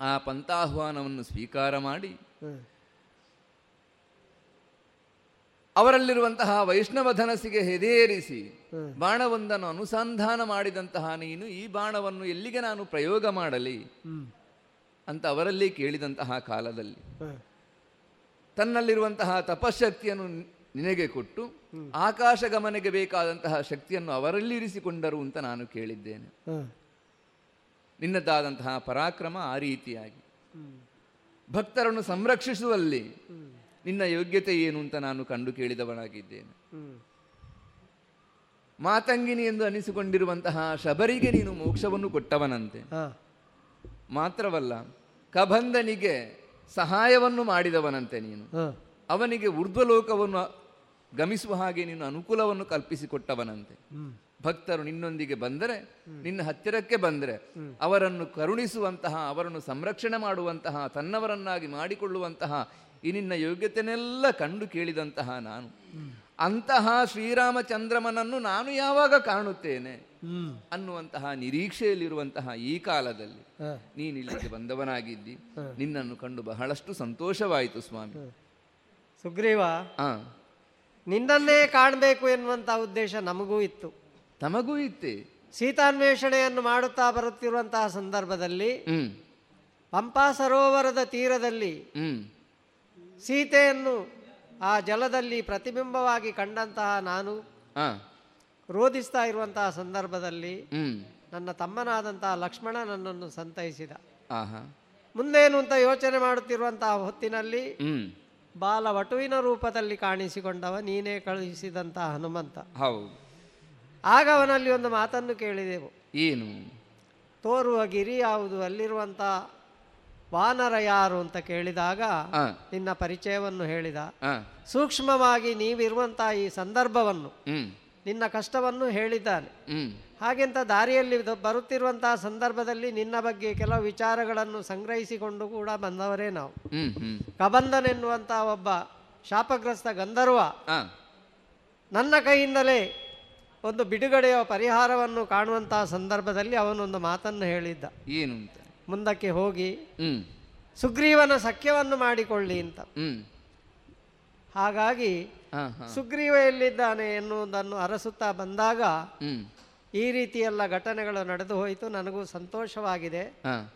Speaker 8: ಆ ಪಂತಾಹ್ವಾನವನ್ನು ಸ್ವೀಕಾರ ಮಾಡಿ ಅವರಲ್ಲಿರುವಂತಹ ವೈಷ್ಣವ ಧನಸ್ಸಿಗೆ ಹೆದೇರಿಸಿ. ಬಾಣವೊಂದನ್ನು ಅನುಸಂಧಾನ ಮಾಡಿದಂತಹ ನೀನು ಈ ಬಾಣವನ್ನು ಎಲ್ಲಿಗೆ ನಾನು ಪ್ರಯೋಗ ಮಾಡಲಿ ಅಂತ ಅವರಲ್ಲಿ ಕೇಳಿದಂತಹ ಕಾಲದಲ್ಲಿ. ತನ್ನಲ್ಲಿರುವಂತಹ ತಪಶಕ್ತಿಯನ್ನು ನಿನಗೆ ಕೊಟ್ಟು ಆಕಾಶ ಗಮನಕ್ಕೆ ಬೇಕಾದಂತಹ ಶಕ್ತಿಯನ್ನು ಅವರಲ್ಲಿ ಇರಿಸಿಕೊಂಡರು ಅಂತ ನಾನು ಕೇಳಿದ್ದೇನೆ. ನಿನ್ನದಾದಂತಹ ಪರಾಕ್ರಮ ಆ ರೀತಿಯಾಗಿ. ಭಕ್ತರನ್ನು ಸಂರಕ್ಷಿಸುವಲ್ಲಿ ನಿನ್ನ ಯೋಗ್ಯತೆ ಏನು ಅಂತ ನಾನು ಕಂಡು ಕೇಳಿದವನಾಗಿದ್ದೇನೆ. ಮಾತಂಗಿನಿ ಎಂದು ಅನಿಸಿಕೊಂಡಿರುವಂತಹ ಶಬರಿಗೆ ನೀನು ಮೋಕ್ಷವನ್ನು ಕೊಟ್ಟವನಂತೆ. ಮಾತ್ರವಲ್ಲ ಕಬಂಧನಿಗೆ ಸಹಾಯವನ್ನು ಮಾಡಿದವನಂತೆ ನೀನು. ಅವನಿಗೆ ಊರ್ಧ್ವಲೋಕವನ್ನು ಗಮಿಸುವ ಹಾಗೆ ನೀನು ಅನುಕೂಲವನ್ನು ಕಲ್ಪಿಸಿಕೊಟ್ಟವನಂತೆ. ಭಕ್ತರು ನಿನ್ನೊಂದಿಗೆ ಬಂದರೆ ನಿನ್ನ ಹತ್ತಿರಕ್ಕೆ ಬಂದರೆ ಅವರನ್ನು ಕರುಣಿಸುವಂತಹ ಅವರನ್ನು ಸಂರಕ್ಷಣೆ ಮಾಡುವಂತಹ ತನ್ನವರನ್ನಾಗಿ ಮಾಡಿಕೊಳ್ಳುವಂತಹ ಈ ನಿನ್ನ ಯೋಗ್ಯತೆನೆಲ್ಲ ಕಂಡು ಕೇಳಿದಂತಹ ನಾನು. ಅಂತಹ ಶ್ರೀರಾಮಚಂದ್ರಮನನ್ನು ನಾನು ಯಾವಾಗ ಕಾಣುತ್ತೇನೆ? ಅನ್ನುವಂತಹ ನಿರೀಕ್ಷೆಯಲ್ಲಿರುವಂತಹ ಈ ಕಾಲದಲ್ಲಿ ನೀನು ಇಲ್ಲಿಗೆ ಬಂದವನಾಗಿದ್ದಿ. ನಿನ್ನನ್ನು ಕಂಡು ಬಹಳಷ್ಟು ಸಂತೋಷವಾಯಿತು ಸ್ವಾಮಿ.
Speaker 9: ಸುಗ್ರೀವ ನಿನ್ನನ್ನೇ ಕಾಣಬೇಕು ಎನ್ನುವಂತಹ ಉದ್ದೇಶ ನಮಗೂ ಇತ್ತು.
Speaker 8: ತಮಗೂ ಇತ್ತೆ.
Speaker 9: ಸೀತಾನ್ವೇಷಣೆಯನ್ನು ಮಾಡುತ್ತಾ ಬರುತ್ತಿರುವಂತಹ ಸಂದರ್ಭದಲ್ಲಿ
Speaker 8: ಹ್ಮ್.
Speaker 9: ಪಂಪಾ ಸರೋವರದ ತೀರದಲ್ಲಿ
Speaker 8: ಹ್ಮ್.
Speaker 9: ಸೀತೆಯನ್ನು ಆ ಜಲದಲ್ಲಿ ಪ್ರತಿಬಿಂಬವಾಗಿ ಕಂಡಂತಹ ನಾನು ರೋಧಿಸ್ತಾ ಇರುವಂತಹ ಸಂದರ್ಭದಲ್ಲಿ ನನ್ನ ತಮ್ಮನಾದಂತಹ ಲಕ್ಷ್ಮಣ ನನ್ನನ್ನು ಸಂತೈಸಿದ. ಮುಂದೇನು ಅಂತ ಯೋಚನೆ ಮಾಡುತ್ತಿರುವಂತಹ ಹೊತ್ತಿನಲ್ಲಿ ಬಾಲ ವಟುವಿನ ರೂಪದಲ್ಲಿ ಕಾಣಿಸಿಕೊಂಡವ ನೀನೇ ಕಳುಹಿಸಿದಂತಹ ಹನುಮಂತ.
Speaker 8: ಹೌದು.
Speaker 9: ಆಗ ಅವನಲ್ಲಿ ಒಂದು ಮಾತನ್ನು ಕೇಳಿದೆವು.
Speaker 8: ಏನು?
Speaker 9: ತೋರುವ ಗಿರಿ ಯಾವುದು? ಅಲ್ಲಿರುವಂತ ವಾನರ ಯಾರು ಅಂತ ಕೇಳಿದಾಗ. ನಿನ್ನ ಪರಿಚಯವನ್ನು ಹೇಳಿದ. ಸೂಕ್ಷ್ಮವಾಗಿ ನೀವಿರುವಂತಹ ಈ ಸಂದರ್ಭವನ್ನು ನಿನ್ನ ಕಷ್ಟವನ್ನು ಹೇಳಿದ್ದಾನೆ. ಹಾಗೆಂತ ದಾರಿಯಲ್ಲಿ ಬರುತ್ತಿರುವಂತಹ ಸಂದರ್ಭದಲ್ಲಿ ನಿನ್ನ ಬಗ್ಗೆ ಕೆಲವು ವಿಚಾರಗಳನ್ನು ಸಂಗ್ರಹಿಸಿಕೊಂಡು ಕೂಡ ಬಂದವರೇ ನಾವು.
Speaker 8: ಹ್ಮ್ ಹ್ಮ್.
Speaker 9: ಕಬಂಧನ್ ಎನ್ನುವಂಥ ಒಬ್ಬ ಶಾಪಗ್ರಸ್ತ ಗಂಧರ್ವ ನನ್ನ ಕೈಯಿಂದಲೇ ಒಂದು ಬಿಡುಗಡೆಯ ಪರಿಹಾರವನ್ನು ಕಾಣುವಂತಹ ಸಂದರ್ಭದಲ್ಲಿ ಅವನೊಂದು ಮಾತನ್ನು ಹೇಳಿದ್ದ.
Speaker 8: ಏನು
Speaker 9: ಮುಂದಕ್ಕೆ ಹೋಗಿ ಸುಗ್ರೀವನ ಸಖ್ಯವನ್ನು ಮಾಡಿಕೊಳ್ಳಿ ಅಂತ. ಹಾಗಾಗಿ ಸುಗ್ರೀವ ಎಲ್ಲಿದ್ದಾನೆ ಎನ್ನುವುದನ್ನು ಅರಸುತ್ತಾ ಬಂದಾಗ
Speaker 8: ಈ
Speaker 9: ಈ ರೀತಿಯೆಲ್ಲ ಘಟನೆಗಳು ನಡೆದು ಹೋಯಿತು ನನಗೂ ಸಂತೋಷವಾಗಿದೆ.
Speaker 8: ಹಾ.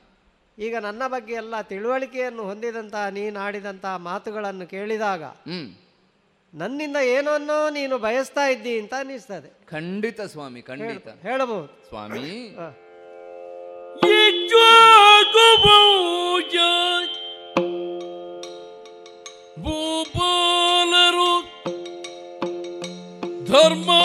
Speaker 9: ಈಗ ನನ್ನ ಬಗ್ಗೆ ಎಲ್ಲ ತಿಳುವಳಿಕೆಯನ್ನು ಹೊಂದಿದಂತಹ ನೀನಾಡಿದಂತಹ ಮಾತುಗಳನ್ನು ಕೇಳಿದಾಗ ನನ್ನಿಂದ ಏನನ್ನೋ ನೀನು ಬಯಸ್ತಾ ಇದ್ದೀ ಅಂತ ಅನಿಸ್ತದೆ
Speaker 8: ಖಂಡಿತ ಸ್ವಾಮಿ ಖಂಡಿತ.
Speaker 9: ಹೇಳಬಹುದು.
Speaker 8: ಸ್ವಾಮಿ.
Speaker 9: ಹ.
Speaker 10: ಧರ್ಮ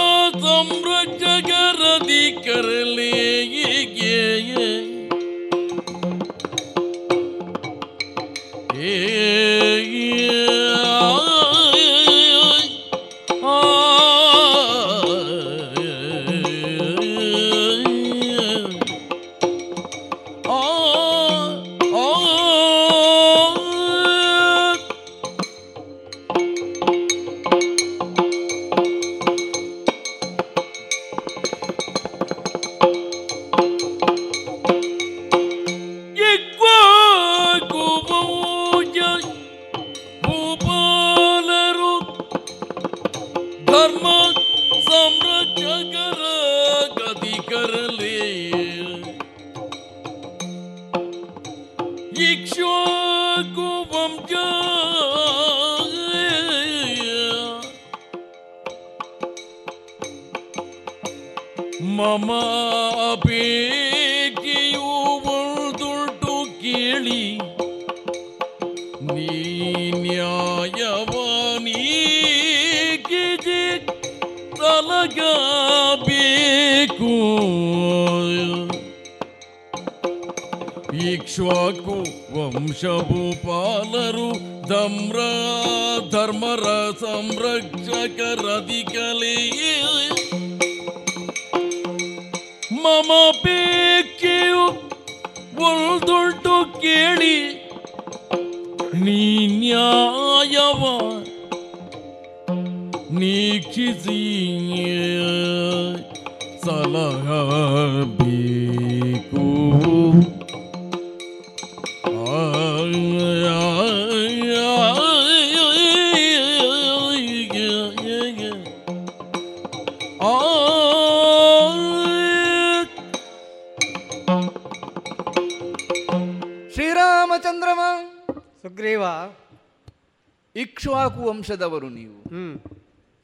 Speaker 8: ವಂಶದವರು ನೀವು.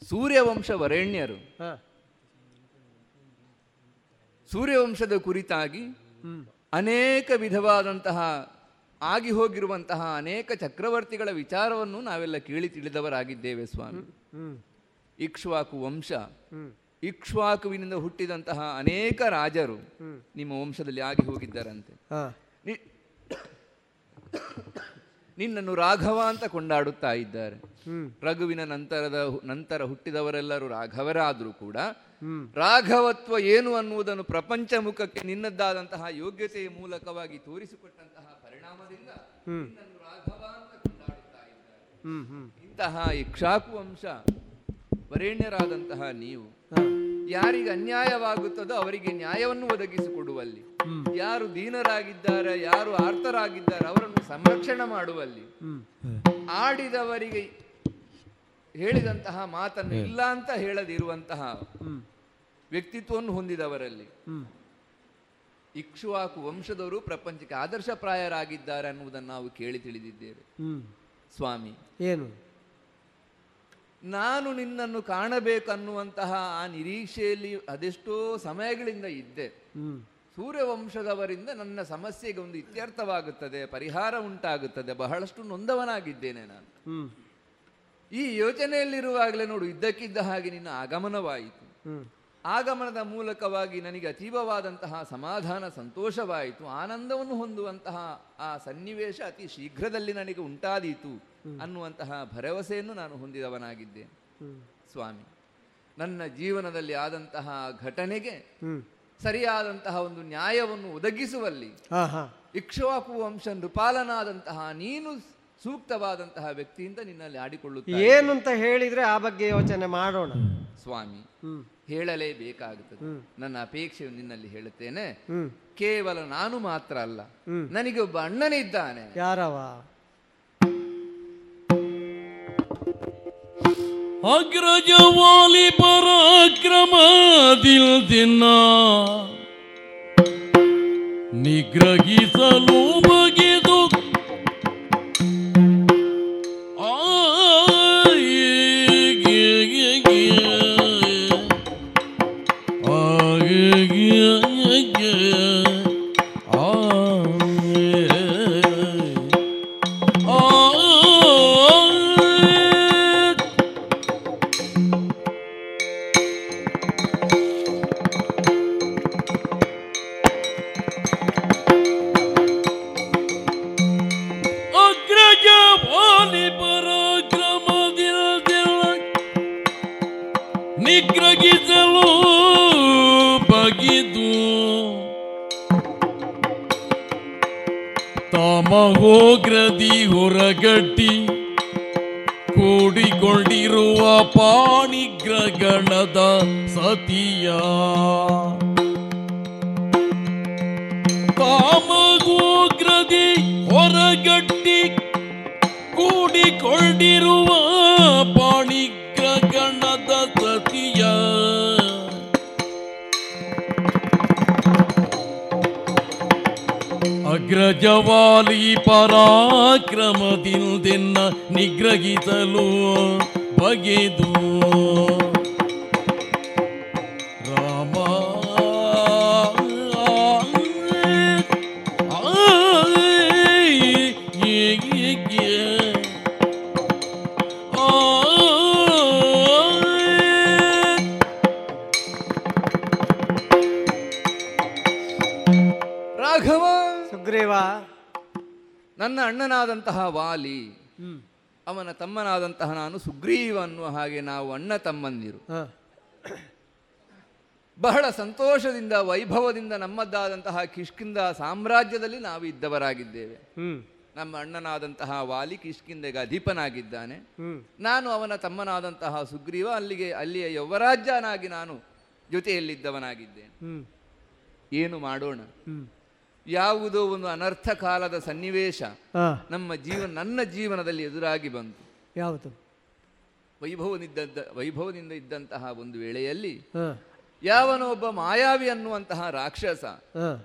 Speaker 8: ಸೂರ್ಯವಂಶ ವರೇಣ್ಯರು. ಸೂರ್ಯವಂಶದ ಕುರಿತಾಗಿ ಅನೇಕ ವಿಧವಾದಂತಹ ಆಗಿ ಹೋಗಿರುವಂತಹ ಅನೇಕ ಚಕ್ರವರ್ತಿಗಳ ವಿಚಾರವನ್ನು ನಾವೆಲ್ಲ ಕೇಳಿ ತಿಳಿದವರಾಗಿದ್ದೇವೆ ಸ್ವಾಮಿ. ಇಕ್ಷ್ವಾಕು ವಂಶ. ಇಕ್ಷ್ವಾಕುವಿನಿಂದ ಹುಟ್ಟಿದಂತಹ ಅನೇಕ ರಾಜರು ನಿಮ್ಮ ವಂಶದಲ್ಲಿ ಆಗಿ ಹೋಗಿದ್ದಾರಂತೆ. ನಿನ್ನನ್ನು ರಾಘವ ಅಂತ ಕೊಂಡಾಡುತ್ತಾ ಇದ್ದಾರೆ. ರಘುವಿನ ನಂತರದ ನಂತರ ಹುಟ್ಟಿದವರೆಲ್ಲರೂ ರಾಘವರಾದರೂ ಕೂಡ ರಾಘವತ್ವ ಏನು ಅನ್ನುವುದನ್ನು ಪ್ರಪಂಚ ಮುಖಕ್ಕೆ ನಿನ್ನದ್ದಾದಂತಹ ಯೋಗ್ಯತೆಯ ಮೂಲಕವಾಗಿ ತೋರಿಸಿಕೊಟ್ಟಂತಹ ಪರಿಣಾಮದಿಂದ ನಿನ್ನನ್ನು ರಾಘವ ಅಂತ ಕೊಂಡಾಡುತ್ತಾ ಇದ್ದಾರೆ. ಇಂತಹ ಇಕ್ಷಾಕು ವಂಶ ವರೇಣ್ಯರಾದಂತಹ ನೀವು ಯಾರಿಗೆ ಅನ್ಯಾಯವಾಗುತ್ತದೋ ಅವರಿಗೆ ನ್ಯಾಯವನ್ನು ಒದಗಿಸಿಕೊಡುವಲ್ಲಿ. ಯಾರು ದೀನರಾಗಿದ್ದಾರೆ ಯಾರು ಆರ್ತರಾಗಿದ್ದಾರೆ ಅವರನ್ನು ಸಂರಕ್ಷಣೆ ಮಾಡುವಲ್ಲಿ. ಆಡಿದವರಿಗೆ ಹೇಳಿದಂತಹ ಮಾತನ್ನು ಇಲ್ಲ ಅಂತ ಹೇಳದಿರುವಂತಹ ವ್ಯಕ್ತಿತ್ವವನ್ನು ಹೊಂದಿದವರಲ್ಲಿ. ಇಕ್ಷುವಾಕು ವಂಶದವರು ಪ್ರಪಂಚಕ್ಕೆ ಆದರ್ಶಪ್ರಾಯರಾಗಿದ್ದಾರೆ ಅನ್ನುವುದನ್ನು ನಾವು ಕೇಳಿ ತಿಳಿದಿದ್ದೇವೆ. ಸ್ವಾಮಿ.
Speaker 7: ಏನು?
Speaker 8: ನಾನು ನಿನ್ನನ್ನು ಕಾಣಬೇಕನ್ನುವಂತಹ ಆ ನಿರೀಕ್ಷೆಯಲ್ಲಿ ಅದೆಷ್ಟೋ ಸಮಯಗಳಿಂದ ಇದ್ದೆ. ಸೂರ್ಯವಂಶದವರಿಂದ ನನ್ನ ಸಮಸ್ಯೆಗೆ ಒಂದು ಇತ್ಯರ್ಥವಾಗುತ್ತದೆ ಪರಿಹಾರ ಉಂಟಾಗುತ್ತದೆ ಬಹಳಷ್ಟು ನೊಂದವನಾಗಿದ್ದೇನೆ ನಾನು. ಈ ಯೋಚನೆಯಲ್ಲಿರುವಾಗಲೇ ನೋಡು ಇದ್ದಕ್ಕಿದ್ದ ಹಾಗೆ ನಿನ್ನ ಆಗಮನವಾಯಿತು. ಆಗಮನದ ಮೂಲಕವಾಗಿ ನನಗೆ ಅತೀವವಾದಂತಹ ಸಮಾಧಾನ ಸಂತೋಷವಾಯಿತು. ಆನಂದವನ್ನು ಹೊಂದುವಂತಹ ಆ ಸನ್ನಿವೇಶ ಅತಿ ಶೀಘ್ರದಲ್ಲಿ ನನಗೆ ಉಂಟಾದೀತು ಅನ್ನುವಂತಹ ಭರವಸೆಯನ್ನು ನಾನು ಹೊಂದಿದವನಾಗಿದ್ದೇನೆ. ಸ್ವಾಮಿ ನನ್ನ ಜೀವನದಲ್ಲಿ ಆದಂತಹ ಘಟನೆಗೆ ಸರಿಯಾದಂತಹ ಒಂದು ನ್ಯಾಯವನ್ನು ಒದಗಿಸುವಲ್ಲಿ ಇಕ್ಷ್ವಾಕು ವಂಶ ನೃಪಾಲನಾದಂತಹ ನೀನು ಸೂಕ್ತವಾದಂತಹ ವ್ಯಕ್ತಿಯಿಂದ ನಿನ್ನಲ್ಲಿ ಆಡಿಕೊಳ್ಳುತ್ತೆ
Speaker 7: ಏನು ಅಂತ ಹೇಳಿದ್ರೆ ಆ ಬಗ್ಗೆ ಯೋಚನೆ ಮಾಡೋಣ.
Speaker 8: ಸ್ವಾಮಿ ಹೇಳಲೇಬೇಕಾಗುತ್ತದೆ. ನನ್ನ ಅಪೇಕ್ಷೆ ನಿನ್ನಲ್ಲಿ ಹೇಳುತ್ತೇನೆ. ಕೇವಲ ನಾನು ಮಾತ್ರ ಅಲ್ಲ ನನಗೆ ಒಬ್ಬ ಅಣ್ಣನಿದ್ದಾನೆ.
Speaker 7: ಯಾರವ?
Speaker 10: ಅಗ್ರಜವಾಲಿ ಪರಾಕ್ರಮದಿಲ್ ದಿನ ನಿಗ್ರಹಿಸಲು ಬಗೆದು
Speaker 8: ಅಣ್ಣ ತಮ್ಮಂದಿರು. ಬಹಳ ಸಂತೋಷದಿಂದ ವೈಭವದಿಂದ ನಮ್ಮದ್ದಾದಂತಹ ಕಿಷ್ಕಿಂದ ಸಾಮ್ರಾಜ್ಯದಲ್ಲಿ ನಾವು ಇದ್ದವರಾಗಿದ್ದೇವೆ. ನಮ್ಮ ಅಣ್ಣನಾದಂತಹ ವಾಲಿ ಕಿಷ್ಕಿಂದೆಗೆ ಅಧಿಪನಾಗಿದ್ದಾನೆ. ನಾನು ಅವನ ತಮ್ಮನಾದಂತಹ ಸುಗ್ರೀವ ಅಲ್ಲಿಗೆ ಅಲ್ಲಿಯ ಯುವರಾಜ್ಯನಾಗಿ ನಾನು ಜೊತೆಯಲ್ಲಿದ್ದವನಾಗಿದ್ದೇನೆ. ಏನು ಮಾಡೋಣ? ಯಾವುದೋ ಒಂದು ಅನರ್ಥ ಕಾಲದ ಸನ್ನಿವೇಶ ನಮ್ಮ ಜೀವನ ನನ್ನ ಜೀವನದಲ್ಲಿ ಎದುರಾಗಿ ಬಂತು.
Speaker 7: ಯಾವುದು
Speaker 8: ವೈಭವನಿದ್ದ ವೈಭವದಿಂದ ಇದ್ದಂತಹ ಒಂದು ವೇಳೆಯಲ್ಲಿ ಯಾವನ ಒಬ್ಬ ಮಾಯಾವಿ ಅನ್ನುವಂತಹ ರಾಕ್ಷಸ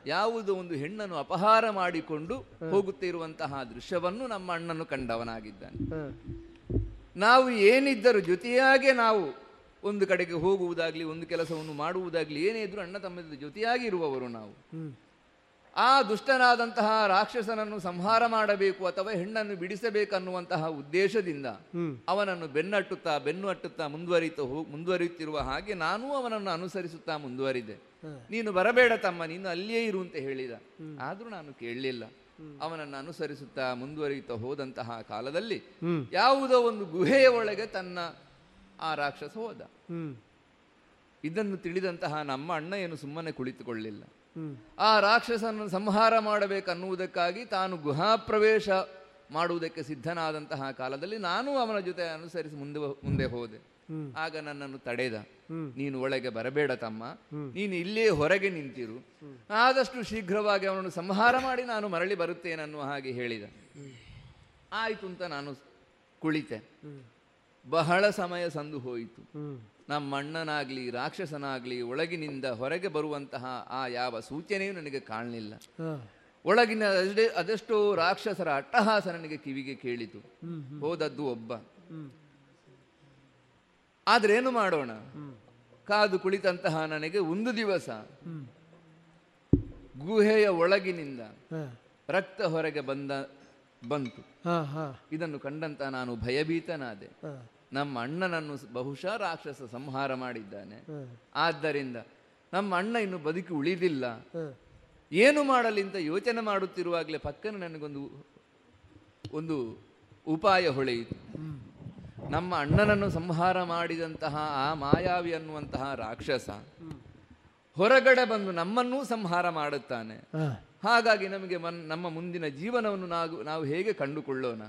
Speaker 8: ಯಾವುದು ಒಂದು ಹೆಣ್ಣನ್ನು ಅಪಹಾರ ಮಾಡಿಕೊಂಡು ಹೋಗುತ್ತಿರುವಂತಹ ದೃಶ್ಯವನ್ನು ನಮ್ಮ ಅಣ್ಣನು ಕಂಡವನಾಗಿದ್ದಾನೆ. ನಾವು ಏನಿದ್ದರೂ ಜೊತೆಯಾಗೆ ನಾವು ಒಂದು ಕಡೆಗೆ ಹೋಗುವುದಾಗ್ಲಿ ಒಂದು ಕೆಲಸವನ್ನು ಮಾಡುವುದಾಗ್ಲಿ ಏನೇ ಇದ್ರೂ ಅಣ್ಣ ತಮ್ಮ ಜೊತೆಯಾಗಿ ಇರುವವರು ನಾವು. ಆ ದುಷ್ಟನಾದಂತಹ ರಾಕ್ಷಸನನ್ನು ಸಂಹಾರ ಮಾಡಬೇಕು ಅಥವಾ ಹೆಣ್ಣನ್ನು ಬಿಡಿಸಬೇಕನ್ನುವಂತಹ ಉದ್ದೇಶದಿಂದ ಅವನನ್ನು ಬೆನ್ನಟ್ಟುತ್ತಾ ಬೆನ್ನು ಅಟ್ಟುತ್ತಾ ಮುಂದುವರಿತ ಮುಂದುವರಿಯುತ್ತಿರುವ ಹಾಗೆ ನಾನೂ ಅವನನ್ನು ಅನುಸರಿಸುತ್ತಾ ಮುಂದುವರಿದೆ. ನೀನು ಬರಬೇಡ ತಮ್ಮ ನೀನು ಅಲ್ಲಿಯೇ ಇರು ಅಂತ ಹೇಳಿದ. ಆದರೂ ನಾನು ಕೇಳಲಿಲ್ಲ. ಅವನನ್ನು ಅನುಸರಿಸುತ್ತಾ ಮುಂದುವರಿಯುತ್ತಾ ಹೋದಂತಹ ಕಾಲದಲ್ಲಿ. ಯಾವುದೋ ಒಂದು ಗುಹೆಯ ಒಳಗೆ ತನ್ನ ಆ ರಾಕ್ಷಸ ಹೋದ. ಇದನ್ನು ತಿಳಿದಂತಹ ನಮ್ಮ ಅಣ್ಣ ಏನು ಸುಮ್ಮನೆ ಕುಳಿತುಕೊಳ್ಳಿಲ್ಲ ಆ ರಾಕ್ಷಸನನ್ನು ಸಂಹಾರ ಮಾಡಬೇಕನ್ನುವುದಕ್ಕಾಗಿ ತಾನು ಗುಹಾಪ್ರವೇಶ ಮಾಡುವುದಕ್ಕೆ ಸಿದ್ಧನಾದಂತಹ ಕಾಲದಲ್ಲಿ ನಾನು ಅವನ ಜೊತೆ ಅನುಸರಿಸಿ ಮುಂದೆ ಮುಂದೆ ಹೋದೆ. ಆಗ ನನ್ನನ್ನು ತಡೆದ. ನೀನು ಒಳಗೆ ಬರಬೇಡ ತಮ್ಮ. ನೀನು ಇಲ್ಲೇ ಹೊರಗೆ ನಿಂತಿರು. ಆದಷ್ಟು ಶೀಘ್ರವಾಗಿ ಅವನನ್ನು ಸಂಹಾರ ಮಾಡಿ ನಾನು ಮರಳಿ ಬರುತ್ತೇನನ್ನುವ ಹಾಗೆ ಹೇಳಿದ. ಆಯಿತು ಅಂತ ನಾನು ಕುಳಿತೆ. ಬಹಳ ಸಮಯ ಸಂದು ಹೋಯಿತು. ನಮ್ಮ ಅಣ್ಣನಾಗ್ಲಿ ರಾಕ್ಷಸನಾಗ್ಲಿ ಒಳಗಿನಿಂದ ಹೊರಗೆ ಬರುವಂತಹ ಆ ಯಾವ ಸೂಚನೆಯೂ ನನಗೆ ಕಾಣಲಿಲ್ಲ. ಒಳಗಿನ ಅದೆಷ್ಟೇ ಅದೆಷ್ಟೋ ರಾಕ್ಷಸರ ಅಟ್ಟಹಾಸ ನನಗೆ ಕಿವಿಗೆ ಕೇಳಿತು. ಹೋದದ್ದು ಒಬ್ಬ. ಆದ್ರೆ ಏನು ಮಾಡೋಣ? ಕಾದು ಕುಳಿತಂತಹ ನನಗೆ ಒಂದು ದಿವಸ ಗುಹೆಯ ಒಳಗಿನಿಂದ ರಕ್ತ ಹೊರಗೆ ಬಂದ ಬಂತು.
Speaker 7: ಹಾ ಹಾ.
Speaker 8: ಇದನ್ನು ಕಂಡಂತ ನಾನು ಭಯಭೀತನಾದೆ. ನಮ್ಮ ಅಣ್ಣನನ್ನು ಬಹುಶಃ ರಾಕ್ಷಸ ಸಂಹಾರ ಮಾಡಿದ್ದಾನೆ. ಆದ್ದರಿಂದ ನಮ್ಮ ಅಣ್ಣ ಇನ್ನು ಬದುಕಿ ಉಳಿದಿಲ್ಲ. ಏನು ಮಾಡಲಿ ಅಂತ ಯೋಚನೆ ಮಾಡುತ್ತಿರುವಾಗಲೇ ಪಕ್ಕನ ನನಗೊಂದು ಒಂದು ಉಪಾಯ ಹೊಳೆಯಿತು. ನಮ್ಮ ಅಣ್ಣನನ್ನು ಸಂಹಾರ ಮಾಡಿದಂತಹ ಆ ಮಾಯಾವಿ ಅನ್ನುವಂತಹ ರಾಕ್ಷಸ ಹೊರಗಡೆ ಬಂದು ನಮ್ಮನ್ನೂ ಸಂಹಾರ ಮಾಡುತ್ತಾನೆ. ಹಾಗಾಗಿ ನಮಗೆ ಮನ್ ನಮ್ಮ ಮುಂದಿನ ಜೀವನವನ್ನು ನಾವು ನಾವು ಹೇಗೆ ಕಂಡುಕೊಳ್ಳೋಣ?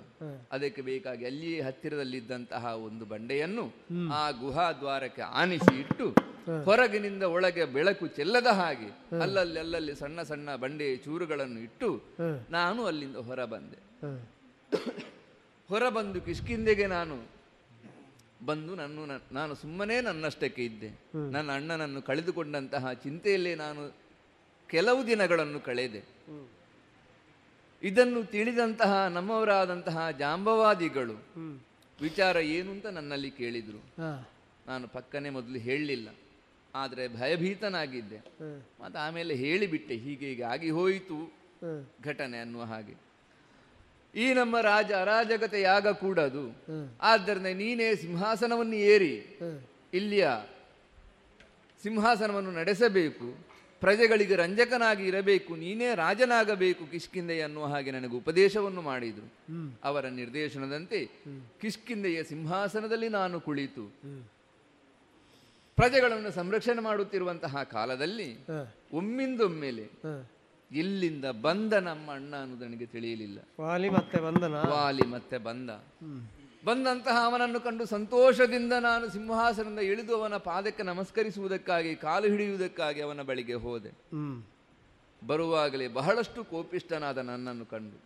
Speaker 8: ಅದಕ್ಕೆ ಬೇಕಾಗಿ ಅಲ್ಲಿಯೇ ಹತ್ತಿರದಲ್ಲಿದ್ದಂತಹ ಒಂದು ಬಂಡೆಯನ್ನು ಆ ಗುಹಾ ದ್ವಾರಕ್ಕೆ ಆನಿಸಿ ಇಟ್ಟು. ಹೊರಗಿನಿಂದ ಒಳಗೆ ಬೆಳಕು ಚೆಲ್ಲದ ಹಾಗೆ. ಅಲ್ಲಲ್ಲಿ ಅಲ್ಲಲ್ಲಿ ಸಣ್ಣ ಸಣ್ಣ ಬಂಡೆಯ ಚೂರುಗಳನ್ನು ಇಟ್ಟು ನಾನು ಅಲ್ಲಿಂದ ಹೊರ ಬಂದೆ
Speaker 7: ಹೊರಬಂದು
Speaker 8: ಹೊರ ಬಂದು ಕಿಷ್ಕಿಂದೆಗೆ ನಾನು ಬಂದು ನನ್ನ ನಾನು ಸುಮ್ಮನೆ ನನ್ನಷ್ಟಕ್ಕೆ ಇದ್ದೆ. ನನ್ನ ಅಣ್ಣನನ್ನು ಕಳೆದುಕೊಂಡಂತಹ ಚಿಂತೆಯಲ್ಲೇ ನಾನು ಕೆಲವು ದಿನಗಳನ್ನು ಕಳೆದೆ. ಇದನ್ನು ತಿಳಿದಂತಹ ನಮ್ಮವರಾದಂತಹ ಜಾಂಬವಾದಿಗಳು ವಿಚಾರ ಏನು ಅಂತ ನನ್ನಲ್ಲಿ ಕೇಳಿದರು. ನಾನು ಪಕ್ಕನೆ ಮೊದಲು ಹೇಳಲಿಲ್ಲ ಆದರೆ ಭಯಭೀತನಾಗಿದ್ದೆ. ಮತ್ತೆ ಆಮೇಲೆ ಹೇಳಿಬಿಟ್ಟೆ ಹೀಗೆ ಹೀಗೆ ಆಗಿ ಹೋಯಿತು ಘಟನೆ ಅನ್ನುವ ಹಾಗೆ. ಈ ನಮ್ಮ ರಾಜ ಅರಾಜಕತೆಯಾಗ ಕೂಡದು. ಆದ್ದರಿಂದ ನೀನೇ ಸಿಂಹಾಸನವನ್ನು ಏರಿ. ಇಲ್ಲಿಯ ಸಿಂಹಾಸನವನ್ನು ನಡೆಸಬೇಕು. ಪ್ರಜೆಗಳಿಗೆ ರಂಜಕನಾಗಿ ಇರಬೇಕು ನೀನೇ ರಾಜನಾಗಬೇಕು ಕಿಷ್ಕಿಂದೆ ಅನ್ನುವ ಹಾಗೆ ನನಗೆ ಉಪದೇಶವನ್ನು ಮಾಡಿದರು. ಅವರ ನಿರ್ದೇಶನದಂತೆ ಕಿಷ್ಕಿಂದೆಯ ಸಿಂಹಾಸನದಲ್ಲಿ ನಾನು ಕುಳಿತು ಪ್ರಜೆಗಳನ್ನು ಸಂರಕ್ಷಣೆ ಮಾಡುತ್ತಿರುವಂತಹ ಕಾಲದಲ್ಲಿ. ಒಮ್ಮಿಂದೊಮ್ಮೆಲೆ ಇಲ್ಲಿಂದ ಬಂದ ನಮ್ಮ ಅಣ್ಣ ಅನ್ನೋದು ನನಗೆ ತಿಳಿಯಲಿಲ್ಲ.
Speaker 7: ವಾಲಿ ಮತ್ತೆ ಬಂದ
Speaker 8: ವಾಲಿ ಮತ್ತೆ ಬಂದ. ಬಂದಂತಹ ಅವನನ್ನು ಕಂಡು ಸಂತೋಷದಿಂದ ನಾನು ಸಿಂಹಾಸನದಿಂದ ಇಳಿದು ಅವನ ಪಾದಕ್ಕೆ ನಮಸ್ಕರಿಸುವುದಕ್ಕಾಗಿ ಕಾಲು ಹಿಡಿಯುವುದಕ್ಕಾಗಿ ಅವನ ಬಳಿಗೆ ಹೋದೆ. ಬರುವಾಗಲೇ ಬಹಳಷ್ಟು ಕೋಪಿಷ್ಟನಾದ ನನ್ನನ್ನು ಕಂಡು.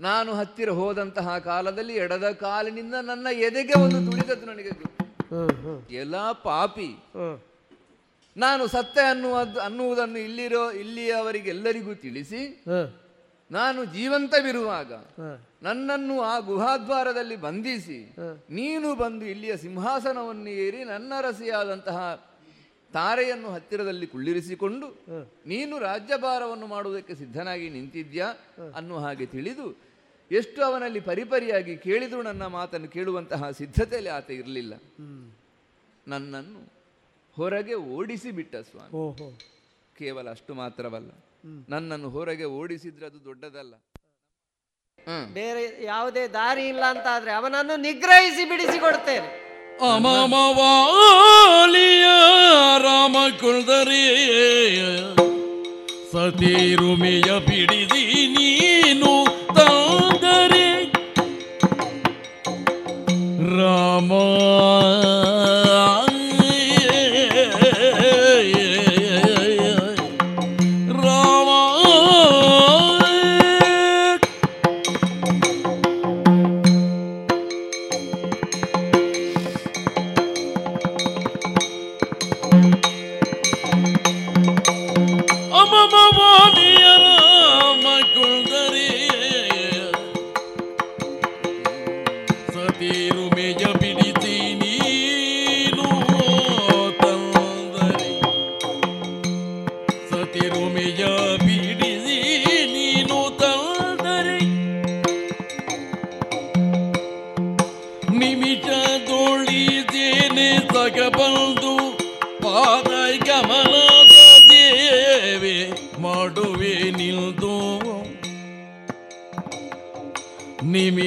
Speaker 8: ನಾನು ಹತ್ತಿರ ಹೋದಂತಹ ಕಾಲದಲ್ಲಿ ಎಡದ ಕಾಲಿನಿಂದ ನನ್ನ ಎದೆಗೆ ಒಂದು ತುಳಿದದ್ದು ನನಗೆ ಎಲ್ಲ ಪಾಪಿ. ನಾನು ಸತ್ತೆ ಅನ್ನುವುದು ಅನ್ನುವುದನ್ನು ಇಲ್ಲಿರೋ ಇಲ್ಲಿಯವರಿಗೆಲ್ಲರಿಗೂ ತಿಳಿಸಿ ನಾನು ಜೀವಂತವಿರುವಾಗ ನನ್ನನ್ನು ಆ ಗುಹಾದ್ವಾರದಲ್ಲಿ ಬಂಧಿಸಿ ನೀನು ಬಂದು ಇಲ್ಲಿಯ ಸಿಂಹಾಸನವನ್ನು ಏರಿ ನನ್ನ ರಸಿಯಾದಂತಹ ತಾರೆಯನ್ನು ಹತ್ತಿರದಲ್ಲಿ ಕುಳ್ಳಿರಿಸಿಕೊಂಡು ನೀನು ರಾಜ್ಯಭಾರವನ್ನು ಮಾಡುವುದಕ್ಕೆ ಸಿದ್ಧನಾಗಿ ನಿಂತಿದ್ಯಾ ಅನ್ನುವ ಹಾಗೆ ತಿಳಿದು ಎಷ್ಟು ಅವನಲ್ಲಿ ಪರಿಪರಿಯಾಗಿ ಕೇಳಿದರೂ ನನ್ನ ಮಾತನ್ನು ಕೇಳುವಂತಹ ಸಿದ್ಧತೆಯಲ್ಲಿ ಆತ ಇರಲಿಲ್ಲ. ನನ್ನನ್ನು ಹೊರಗೆ ಓಡಿಸಿ ಬಿಟ್ಟ ಸ್ವಾಮಿ.
Speaker 7: ಓಹೋ.
Speaker 8: ಕೇವಲ ಅಷ್ಟು ಮಾತ್ರವಲ್ಲ. ನನ್ನನ್ನು ಹೊರಗೆ ಓಡಿಸಿದ್ರೆ ಅದು ದೊಡ್ಡದಲ್ಲ. ಹ್ಮ್.
Speaker 7: ಬೇರೆ ಯಾವುದೇ ದಾರಿ ಇಲ್ಲ ಅಂತ ಆದ್ರೆ ಅವನನ್ನು ನಿಗ್ರಹಿಸಿ ಬಿಡಿಸಿ ಕೊಡ್ತೇನೆ
Speaker 10: ಅಮಮವಾಲಿಯ ರಾಮ ಕುಲ್ದರಿ ಸತಿರುಮಿಯ ಬಿಡಿದಿ ನೀನು ತಂದರೆ ರಾಮ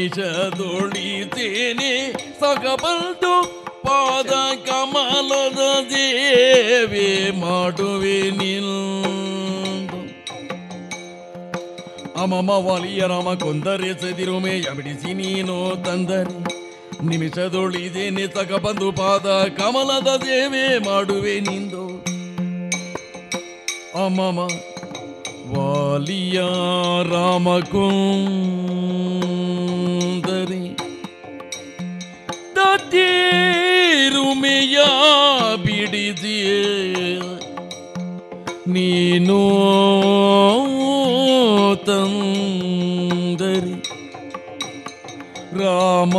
Speaker 10: ನಿಮಿಷದೊಳಿತೇನೆ ಸಗಬಲ್ದು ಪಾದ ಕಮಲದ ದೇವಿ ಮಾಡುವೆ ನಿಲ್ ಅಮಮ ವಾಲಿಯ ರಾಮ ಕೊಂದರೆ ಸದಿರುಮೆ ಎಬಿಡಿಸಿ ನೀನು ತಂದರೆ. ನಿಮಿಷದೊಳಿದೇನೆ ತಕ ಬಂದು ಪಾದ ಕಮಲದ ದೇವೆ ಮಾಡುವೆ ನಿಂದು ಅಮಮ ವಾಲಿಯ ರಾಮ ಕೊಂದರೆ ದತ್ತೇರುಮೆಯ ಬಿಡಿದಿಯೇ. ನೀನು ತಂದರಿ. ರಾಮ ರಾಮ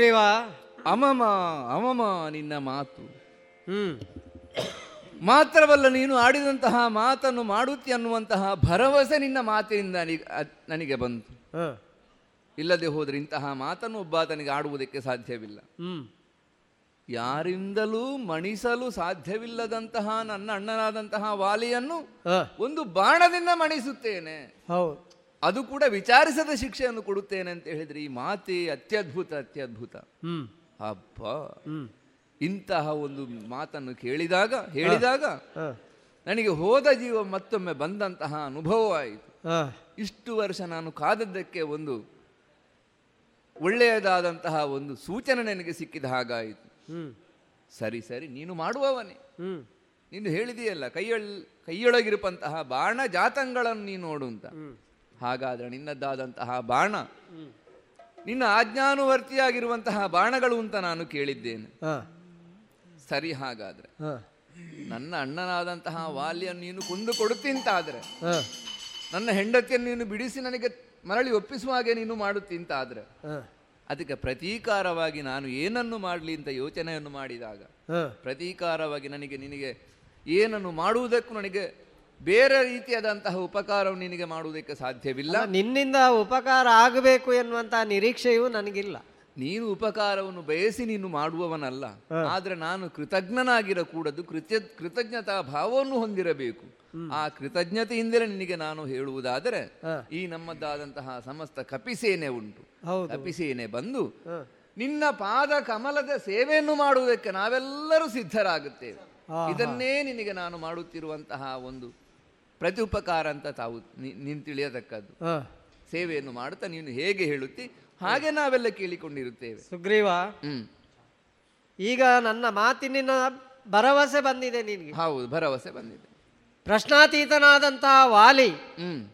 Speaker 9: ಸುಗ್ರೀವ
Speaker 8: ಅಮಮ ಅಮಮ ನಿನ್ನ ಮಾತು.
Speaker 9: ಹ್ಮ್.
Speaker 8: ಮಾತ್ರವಲ್ಲ ನೀನು ಆಡಿದಂತಹ ಮಾತನ್ನು ಮಾಡುತ್ತಿ ಅನ್ನುವಂತಹ ಭರವಸೆ ನಿನ್ನ ಮಾತಿನಿಂದ ನನಗೆ ಬಂತು. ಇಲ್ಲದೆ ಹೋದರೆ ಇಂತಹ ಮಾತನ್ನು ಒಬ್ಬಾತನಿಗೆ ಆಡುವುದಕ್ಕೆ ಸಾಧ್ಯವಿಲ್ಲ. ಯಾರಿಂದಲೂ ಮಣಿಸಲು ಸಾಧ್ಯವಿಲ್ಲದಂತಹ ನನ್ನ ಅಣ್ಣನಾದಂತಹ ವಾಲಿಯನ್ನು ಒಂದು ಬಾಣದಿಂದ ಮಣಿಸುತ್ತೇನೆ.
Speaker 9: ಹೌದು.
Speaker 8: ಅದು ಕೂಡ ವಿಚಾರಿಸದ ಶಿಕ್ಷೆಯನ್ನು ಕೊಡುತ್ತೇನೆ ಅಂತ ಹೇಳಿದ್ರೆ ಈ ಮಾತೆ ಅತ್ಯದ್ಭುತ ಅತ್ಯದ್ಭುತ. ಅಬ್ಬ ಇಂತಹ ಒಂದು ಮಾತನ್ನು ಕೇಳಿದಾಗ ಹೇಳಿದಾಗ ನನಗೆ ಹೋದ ಜೀವ ಮತ್ತೊಮ್ಮೆ ಬಂದಂತಹ ಅನುಭವವಾಯಿತು ಇಷ್ಟು ವರ್ಷ ನಾನು ಕಾದದ್ದಕ್ಕೆ ಒಂದು ಒಳ್ಳೆಯದಾದಂತಹ ಒಂದು ಸೂಚನೆ ನನಗೆ ಸಿಕ್ಕಿದ ಹಾಗಾಯಿತು.
Speaker 9: ಹ್ಮ್.
Speaker 8: ಸರಿ ಸರಿ ನೀನು ಮಾಡುವವನೇ.
Speaker 9: ಹ್ಮ್.
Speaker 8: ನೀನು ಹೇಳಿದೆಯಲ್ಲ ಕೈಯೊಳ್ ಕೈಯೊಳಗಿರುವಂತಹ ಬಾಣ ಜಾತಂಗಳನ್ನು ನೀನು ನೋಡು ಅಂತ. ಹಾಗಾದ್ರೆ ನಿನ್ನದ್ದಾದಂತಹ ಬಾಣ ನಿನ್ನ ಆಜ್ಞಾನುವರ್ತಿಯಾಗಿರುವಂತಹ ಬಾಣಗಳು ಅಂತ ನಾನು ಕೇಳಿದ್ದೇನೆ. ಸರಿ ಹಾಗಾದ್ರೆ ನನ್ನ ಅಣ್ಣನಾದಂತಹ ವಾಲಿಯನ್ನು ನೀನು ಕೊಂದು ಕೊಡುತ್ತೀಂತಾದ್ರೆ. ನನ್ನ ಹೆಂಡತಿಯನ್ನು ನೀನು ಬಿಡಿಸಿ ನನಗೆ ಮರಳಿ ಒಪ್ಪಿಸುವ ಹಾಗೆ ನೀನು ಮಾಡುತ್ತೀಂತಾದ್ರೆ. ಅದಕ್ಕೆ ಪ್ರತೀಕಾರವಾಗಿ ನಾನು ಏನನ್ನು ಮಾಡಲಿ ಅಂತ ಯೋಚನೆಯನ್ನು ಮಾಡಿದಾಗ. ಪ್ರತೀಕಾರವಾಗಿ ನನಗೆ ನಿನಗೆ ಏನನ್ನು ಮಾಡುವುದಕ್ಕೂ ನನಗೆ ಬೇರೆ ರೀತಿಯಾದಂತಹ ಉಪಕಾರವು ನಿನಗೆ ಮಾಡುವುದಕ್ಕೆ ಸಾಧ್ಯವಿಲ್ಲ.
Speaker 9: ನಿನ್ನಿಂದ ಉಪಕಾರ ಆಗಬೇಕು ಎನ್ನುವಂತಹ ನಿರೀಕ್ಷೆಯೂ ನನಗಿಲ್ಲ.
Speaker 8: ನೀನು ಉಪಕಾರವನ್ನು ಬಯಸಿ ನೀನು ಮಾಡುವವನಲ್ಲ. ಆದ್ರೆ ನಾನು ಕೃತಜ್ಞನಾಗಿರಕೂಡದು ಕೃತ್ಯ ಕೃತಜ್ಞತಾ ಭಾವವನ್ನು ಹೊಂದಿರಬೇಕು. ಆ ಕೃತಜ್ಞತೆಯಿಂದಲೇ ನಿನಗೆ ನಾನು ಹೇಳುವುದಾದರೆ ಈ ನಮ್ಮದ್ದಾದಂತಹ ಸಮಸ್ತ ಕಪಿಸೇನೆ ಉಂಟು. ಕಪಿಸೇನೆ ಬಂದು ನಿನ್ನ ಪಾದ ಕಮಲದ ಸೇವೆಯನ್ನು ಮಾಡುವುದಕ್ಕೆ ನಾವೆಲ್ಲರೂ ಸಿದ್ಧರಾಗುತ್ತೇವೆ. ಇದನ್ನೇ ನಿನಗೆ ನಾನು ಮಾಡುತ್ತಿರುವಂತಹ ಒಂದು ಪ್ರತ್ಯುಪಕಾರ ಅಂತ ತಾವು ನೀನು ತಿಳಿಯತಕ್ಕದ್ದು. ಸೇವೆಯನ್ನು ಮಾಡುತ್ತಾ ನೀನು ಹೇಗೆ ಹೇಳುತ್ತಿ ಹಾಗೆ ನಾವೆಲ್ಲ ಕೇಳಿಕೊಂಡಿರುತ್ತೇವೆ.
Speaker 9: ಸುಗ್ರೀವ ಈಗ ನನ್ನ ಮಾತಿನ ಭರವಸೆ ಬಂದಿದೆ ನಿನಗೆ.
Speaker 8: ಹೌದು ಭರವಸೆ ಬಂದಿದೆ.
Speaker 9: ಪ್ರಶ್ನಾತೀತನಾದಂತಹ ವಾಲಿ
Speaker 8: ಹ್ಮ್.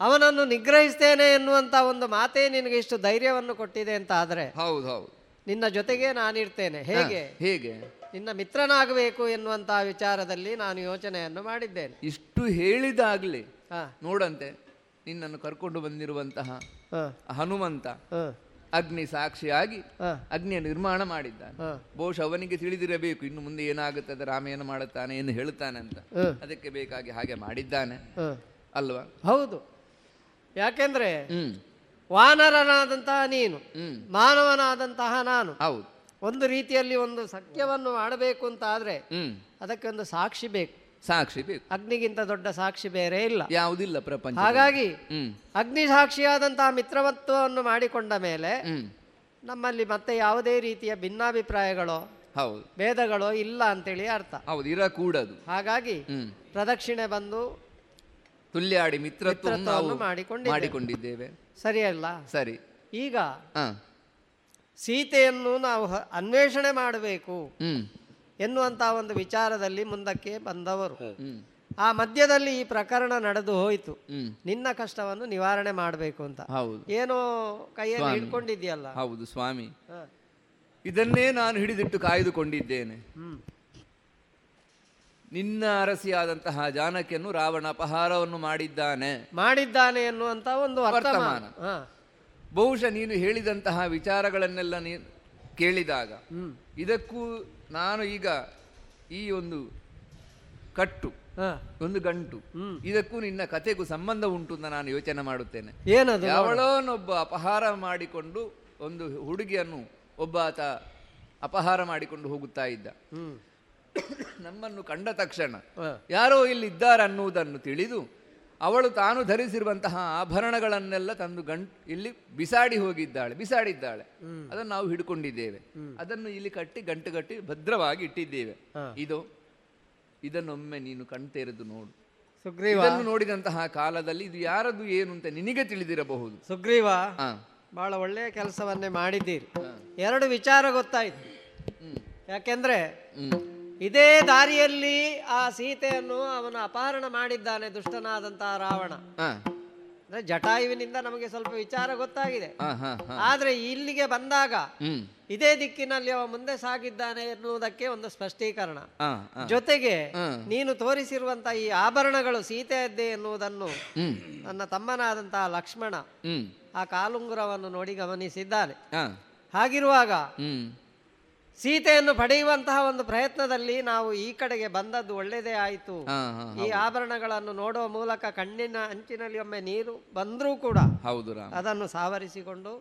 Speaker 9: ಅವನನ್ನು ನಿಗ್ರಹಿಸ್ತೇನೆ ಎನ್ನುವಂತ ಒಂದು ಮಾತೇ ನಿನಗೆ ಇಷ್ಟು ಧೈರ್ಯವನ್ನು ಕೊಟ್ಟಿದೆ ಅಂತ ಆದ್ರೆ
Speaker 8: ಹೌದು ಹೌದು.
Speaker 9: ನಿನ್ನ ಜೊತೆಗೆ ನಾನಿರ್ತೇನೆ. ಹೇಗೆ?
Speaker 8: ಹೇಗೆ?
Speaker 9: ನಿನ್ನ ಮಿತ್ರನಾಗಬೇಕು ಎನ್ನುವಂತಹ ವಿಚಾರದಲ್ಲಿ ನಾನು ಯೋಚನೆಯನ್ನು ಮಾಡಿದ್ದೇನೆ.
Speaker 8: ಇಷ್ಟು ಹೇಳಿದಾಗಲಿ. ನೋಡಂತೆ ನಿನ್ನನ್ನು ಕರ್ಕೊಂಡು ಬಂದಿರುವಂತಹ ಹನುಮಂತ ಅಗ್ನಿ ಸಾಕ್ಷಿಯಾಗಿ. ಅಗ್ನಿಯ ನಿರ್ಮಾಣ ಮಾಡಿದ್ದಾನೆ. ಬಹುಶಃ ಅವನಿಗೆ ತಿಳಿದಿರಬೇಕು ಇನ್ನು ಮುಂದೆ ಏನಾಗುತ್ತದೆ ರಾಮ ಏನು ಮಾಡುತ್ತಾನೆ ಏನು ಹೇಳುತ್ತಾನೆ ಅಂತ. ಅದಕ್ಕೆ ಬೇಕಾಗಿ ಹಾಗೆ ಮಾಡಿದ್ದಾನೆ. ಅಲ್ವಾ?
Speaker 9: ಹೌದು. ಯಾಕೆಂದ್ರೆ ವಾನರನಾದಂತಹ ನೀನು ಮಾನವನಾದಂತಹ ನಾನು.
Speaker 8: ಹೌದು.
Speaker 9: ಒಂದು ರೀತಿಯಲ್ಲಿ ಒಂದು ಸತ್ಯವನ್ನು ಮಾಡಬೇಕು ಅಂತ ಆದ್ರೆ ಅದಕ್ಕೆ ಒಂದು ಸಾಕ್ಷಿ ಬೇಕು.
Speaker 8: ಸಾಕ್ಷಿ ಬೇಕು.
Speaker 9: ಅಗ್ನಿಗಿಂತ ದೊಡ್ಡ ಸಾಕ್ಷಿ ಬೇರೆ ಇಲ್ಲ.
Speaker 8: ಯಾವುದಿಲ್ಲ ಪ್ರಪಂಚ
Speaker 9: ಹಾಗಾಗಿ ಅಗ್ನಿ ಸಾಕ್ಷಿಯಾದಂತಹ ಮಿತ್ರವತ್ವವನ್ನು ಮಾಡಿಕೊಂಡ ಮೇಲೆ ನಮ್ಮಲ್ಲಿ ಮತ್ತೆ ಯಾವುದೇ ರೀತಿಯ ಭಿನ್ನಾಭಿಪ್ರಾಯಗಳೋ
Speaker 8: ಹೌದು.
Speaker 9: ಭೇದಗಳು ಇಲ್ಲ ಅಂತೇಳಿ ಅರ್ಥ.
Speaker 8: ಹೌದು ಇರಕೂಡದು.
Speaker 9: ಹಾಗಾಗಿ ಪ್ರದಕ್ಷಿಣೆ ಬಂದು
Speaker 8: ತುಲ್ಯಾಡಿ
Speaker 9: ಮಿತ್ರತ್ವವನ್ನು ಮಾಡಿಕೊಂಡಿದ್ದೇವೆ. ಸರಿಯಲ್ಲ?
Speaker 8: ಸರಿ.
Speaker 9: ಈಗ ಸೀತೆಯನ್ನು ನಾವು ಅನ್ವೇಷಣೆ ಮಾಡಬೇಕು ಎನ್ನುವಂತಹ ಒಂದು ವಿಚಾರದಲ್ಲಿ ಮುಂದಕ್ಕೆ ಬಂದವರು. ಆ ಮಧ್ಯದಲ್ಲಿ ಈ ಪ್ರಕರಣ ನಡೆದು ಹೋಯಿತು. ನಿನ್ನ ಕಷ್ಟವನ್ನು ನಿವಾರಣೆ ಮಾಡಬೇಕು ಅಂತ.
Speaker 8: ಹೌದು.
Speaker 9: ಏನೋ ಕೈಯಲ್ಲಿ. ಹಿಡ್ಕೊಂಡಿದ್ಯಲ್ಲ
Speaker 8: ಹೌದು ಸ್ವಾಮಿ. ಇದನ್ನೇ ನಾನು ಹಿಡಿದಿಟ್ಟು ಕಾಯ್ದುಕೊಂಡಿದ್ದೇನೆ.
Speaker 9: ಹ್ಮ್.
Speaker 8: ನಿನ್ನ ಅರಸಿಯಾದಂತಹ ಜಾನಕಿಯನ್ನು ರಾವಣ ಅಪಹಾರವನ್ನು ಮಾಡಿದ್ದಾನೆ.
Speaker 9: ಮಾಡಿದ್ದಾನೆ ಎನ್ನುವಂತ ಒಂದು ವರ್ತಮಾನ
Speaker 8: ವರ್ತಮಾನ.
Speaker 9: ಹ.
Speaker 8: ಬಹುಶಃ ನೀನು ಹೇಳಿದಂತಹ ವಿಚಾರಗಳನ್ನೆಲ್ಲ ನೀ ಕೇಳಿದಾಗ. ಇದಕ್ಕೂ ನಾನು ಈಗ ಈ ಒಂದು ಕಟ್ಟು. ಒಂದು ಗಂಟು ಇದಕ್ಕೂ ನಿನ್ನ ಕತೆಗೂ ಸಂಬಂಧ ಉಂಟು ಅಂತ ನಾನು ಯೋಚನೆ ಮಾಡುತ್ತೇನೆ
Speaker 9: ಏನದು.
Speaker 8: ಯಾವಳೋನೊಬ್ಬ ಅಪಹಾರ ಮಾಡಿಕೊಂಡು ಒಂದು ಹುಡುಗಿಯನ್ನು ಒಬ್ಬ ಆತ ಅಪಹಾರ ಮಾಡಿಕೊಂಡು ಹೋಗುತ್ತಾ ಇದ್ದ ನಮ್ಮನ್ನು ಕಂಡ ತಕ್ಷಣ ಯಾರೋ ಇಲ್ಲಿದ್ದಾರೆ ಅನ್ನುವುದನ್ನು ತಿಳಿದು ಅವಳು ತಾನು ಧರಿಸಿರುವಂತಹ ಆಭರಣಗಳನ್ನೆಲ್ಲ ತಂದು ಗಂಟ್ ಇಲ್ಲಿ ಬಿಸಾಡಿ ಹೋಗಿದ್ದಾಳೆ ಬಿಸಾಡಿದ್ದಾಳೆ. ಅದನ್ನು ನಾವು ಹಿಡ್ಕೊಂಡಿದ್ದೇವೆ. ಅದನ್ನು ಇಲ್ಲಿ ಕಟ್ಟಿ ಗಂಟು ಕಟ್ಟಿ ಭದ್ರವಾಗಿ ಇಟ್ಟಿದ್ದೇವೆ. ಇದು ಇದನ್ನೊಮ್ಮೆ ನೀನು ಕಣ್ತೆರೆದು ನೋಡು.
Speaker 9: ಸುಗ್ರೀವ.
Speaker 8: ಇದನ್ನು ನೋಡಿದಂತಹ ಕಾಲದಲ್ಲಿ ಇದು ಯಾರದು ಏನು ಅಂತ ನಿನಗೆ ತಿಳಿದಿರಬಹುದು.
Speaker 9: ಸುಗ್ರೀವ. ಬಹಳ ಒಳ್ಳೆಯ ಕೆಲಸವನ್ನೇ ಮಾಡಿದ್ದೀರಿ. ಎರಡು ವಿಚಾರ ಗೊತ್ತಾಯ್ತು. ಯಾಕೆಂದ್ರೆ ಇದೇ ದಾರಿಯಲ್ಲಿ ಆ ಸೀತೆಯನ್ನು ಅವನು ಅಪಹರಣ ಮಾಡಿದ್ದಾನೆ ದುಷ್ಟನಾದಂತಹ ರಾವಣ. ಅಂದ್ರೆ ಜಟಾಯುವಿನಿಂದ ನಮಗೆ ಸ್ವಲ್ಪ ವಿಚಾರ ಗೊತ್ತಾಗಿದೆ. ಆದ್ರೆ ಇಲ್ಲಿಗೆ ಬಂದಾಗ ಇದೇ ದಿಕ್ಕಿನಲ್ಲಿ ಅವ ಮುಂದೆ ಸಾಗಿದ್ದಾನೆ ಎನ್ನುವುದಕ್ಕೆ ಒಂದು ಸ್ಪಷ್ಟೀಕರಣ. ಜೊತೆಗೆ ನೀನು ತೋರಿಸಿರುವಂತ ಈ ಆಭರಣಗಳು ಸೀತೆಯದ್ದೇ ಎನ್ನುವುದನ್ನು. ನನ್ನ ತಮ್ಮನಾದಂತಹ ಲಕ್ಷ್ಮಣ ಆ ಕಾಲುಂಗುರವನ್ನು ನೋಡಿ ಗಮನಿಸಿದ್ದಾನೆ. ಹಾಗಿರುವಾಗ
Speaker 8: ಹ್ಮ್.
Speaker 9: ಸೀತೆಯನ್ನು ಪಡೆಯುವಂತಹ ಒಂದು ಪ್ರಯತ್ನದಲ್ಲಿ ನಾವು ಈ ಕಡೆಗೆ ಬಂದದ್ದು ಒಳ್ಳೆಯದೇ ಆಯಿತು. ಈ ಆಭರಣಗಳನ್ನು ನೋಡುವ ಮೂಲಕ ಕಣ್ಣಿನ ಅಂಚಿನಲ್ಲಿ ಒಮ್ಮೆ ನೀರು ಬಂದರೂ ಕೂಡ
Speaker 8: ಹೌದು
Speaker 9: ಅದನ್ನು ಸಾವರಿಸಿಕೊಂಡು.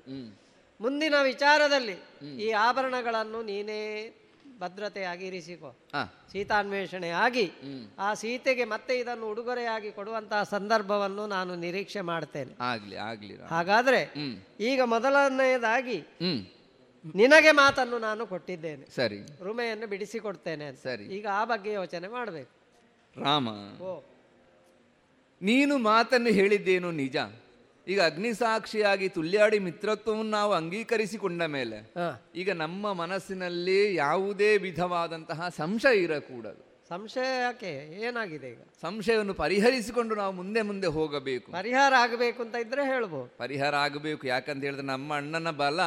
Speaker 9: ಮುಂದಿನ ವಿಚಾರದಲ್ಲಿ ಈ ಆಭರಣಗಳನ್ನು ನೀನೇ ಭದ್ರತೆಯಾಗಿ ಇರಿಸಿಕೊ. ಸೀತಾನ್ವೇಷಣೆ ಆಗಿ ಆ ಸೀತೆಗೆ ಮತ್ತೆ ಇದನ್ನು ಉಡುಗೊರೆಯಾಗಿ ಕೊಡುವಂತಹ ಸಂದರ್ಭವನ್ನು ನಾನು ನಿರೀಕ್ಷೆ ಮಾಡ್ತೇನೆ.
Speaker 8: ಆಗ್ಲಿ ಆಗ್ಲಿ
Speaker 9: ಹಾಗಾದ್ರೆ ಈಗ ಮೊದಲನೆಯದಾಗಿ ನಿನಗೆ ಮಾತನ್ನು ನಾನು ಕೊಟ್ಟಿದ್ದೇನೆ.
Speaker 8: ಸರಿ.
Speaker 9: ರುಮೆಯನ್ನು ಬಿಡಿಸಿಕೊಡ್ತೇನೆ
Speaker 8: ಸರಿ.
Speaker 9: ಈಗ ಆ ಬಗ್ಗೆ ಯೋಚನೆ ಮಾಡಬೇಕು.
Speaker 8: ರಾಮ
Speaker 9: ಓ.
Speaker 8: ನೀನು ಮಾತನ್ನು ಹೇಳಿದ್ದೇನು ನಿಜ? ಈಗ ಅಗ್ನಿಸಾಕ್ಷಿಯಾಗಿ ತುಲ್ಯಾಡಿ ಮಿತ್ರತ್ವವನ್ನು ನಾವು ಅಂಗೀಕರಿಸಿಕೊಂಡ ಮೇಲೆ ಈಗ ನಮ್ಮ ಮನಸ್ಸಿನಲ್ಲಿ ಯಾವುದೇ ವಿಧವಾದಂತಹ ಸಂಶಯ ಇರಕೂಡದು.
Speaker 9: ಸಂಶಯ ಯಾಕೆ? ಏನಾಗಿದೆ ಈಗ?
Speaker 8: ಸಂಶಯವನ್ನು ಪರಿಹರಿಸಿಕೊಂಡು ನಾವು ಮುಂದೆ ಮುಂದೆ ಹೋಗಬೇಕು.
Speaker 9: ಪರಿಹಾರ ಆಗಬೇಕು ಅಂತ ಇದ್ರೆ ಹೇಳ್ಬೋದು.
Speaker 8: ಪರಿಹಾರ ಆಗಬೇಕು. ಯಾಕಂತ ಹೇಳಿದ್ರೆ ನಮ್ಮ ಅಣ್ಣನ ಬಲ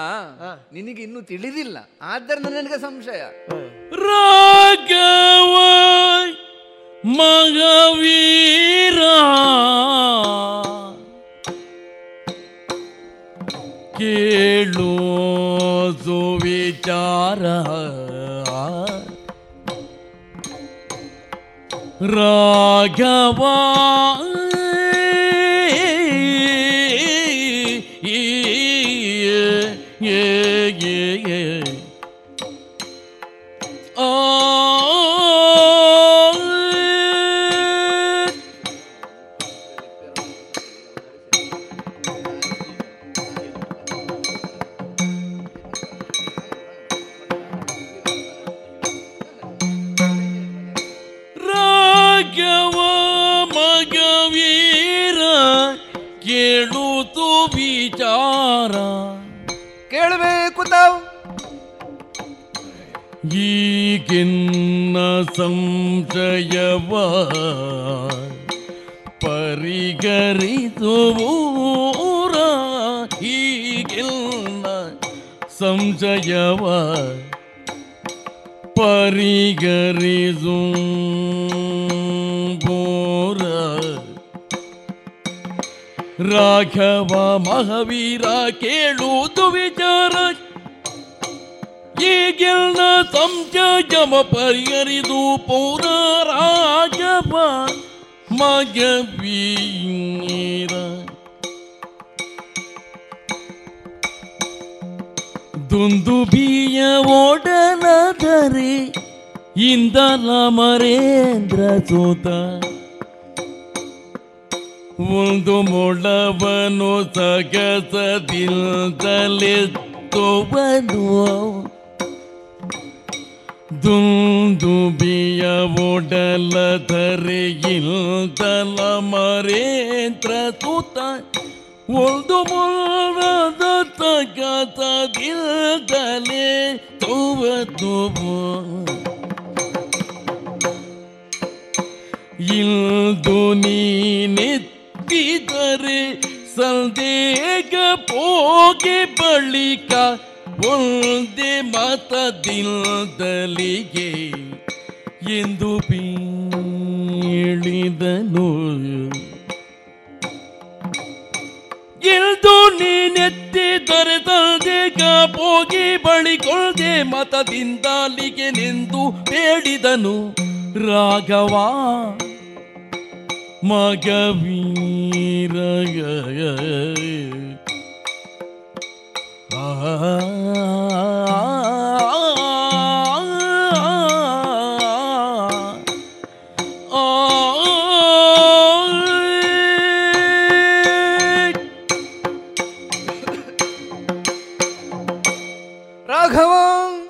Speaker 8: ನಿನಗೆ ಇನ್ನೂ ತಿಳಿದಿಲ್ಲ. ಆದ್ದರಿಂದ ನನಗೆ ಸಂಶಯ.
Speaker 10: ರಾಘವ ಮಗವೀರ ಕೇಳು ಸುವಿಚಾರ ರಾಘವ ಈಗಿನ್ನ ಸಂಶಯವ ಪರಿಗರಿಸುವೂರ ಹೀಗಿಲ್ಲ ಸಂಶಯವ ಪರಿಗರಿಸು ಬೋರ ರಾಘವ ಮಹಾವೀರ ಕೇಳುವುದು ವಿಚಾರ ಈಗಿನ ಜಮ ಪರಿಹರಿದು ಪೌರ ರಾಘವ ಮಗವೀರ ದುಂದುಬಿಯ ಓಡಲದರೆ ಇಂದಲ ಮರೇಂದ್ರ ಸೋತ. ಒಂದು ಮೊಳವನು ಸಗಸದಿಲ್ದಲೆತ್ತುವನು. ದುಂದುಬಿಯ ಒಡಲ ಇಲ್ದಲ ಮರೇಂದ್ರ ತೂತ ಒಂದು ಮುರದ ಸಗಸದಿಲ್ದಲೆ ತುವ ತುವ ಇಲ್ದು ನೀನೆತ್ತಿದರೆ ಸಂದೇಗ ಪೋಗೆ ಬಳಿಕ ಒಂದೇ ಮತದಿಲ್ದಲಿಗೆ ಎಂದು ಬೀಳಿದನು. ಗೆಲ್ದು ನೀನೆತ್ತಿ ದೊರೆತಲ್ದೆ ಕಾಪೋಗಿ ಬಳಿಕೊಳ್ದೆ ಮತದಿಂದಲಿಗೆ ನಿಂದು ಬೇಡಿದನು. ರಾಘವ ಮಗವೀರ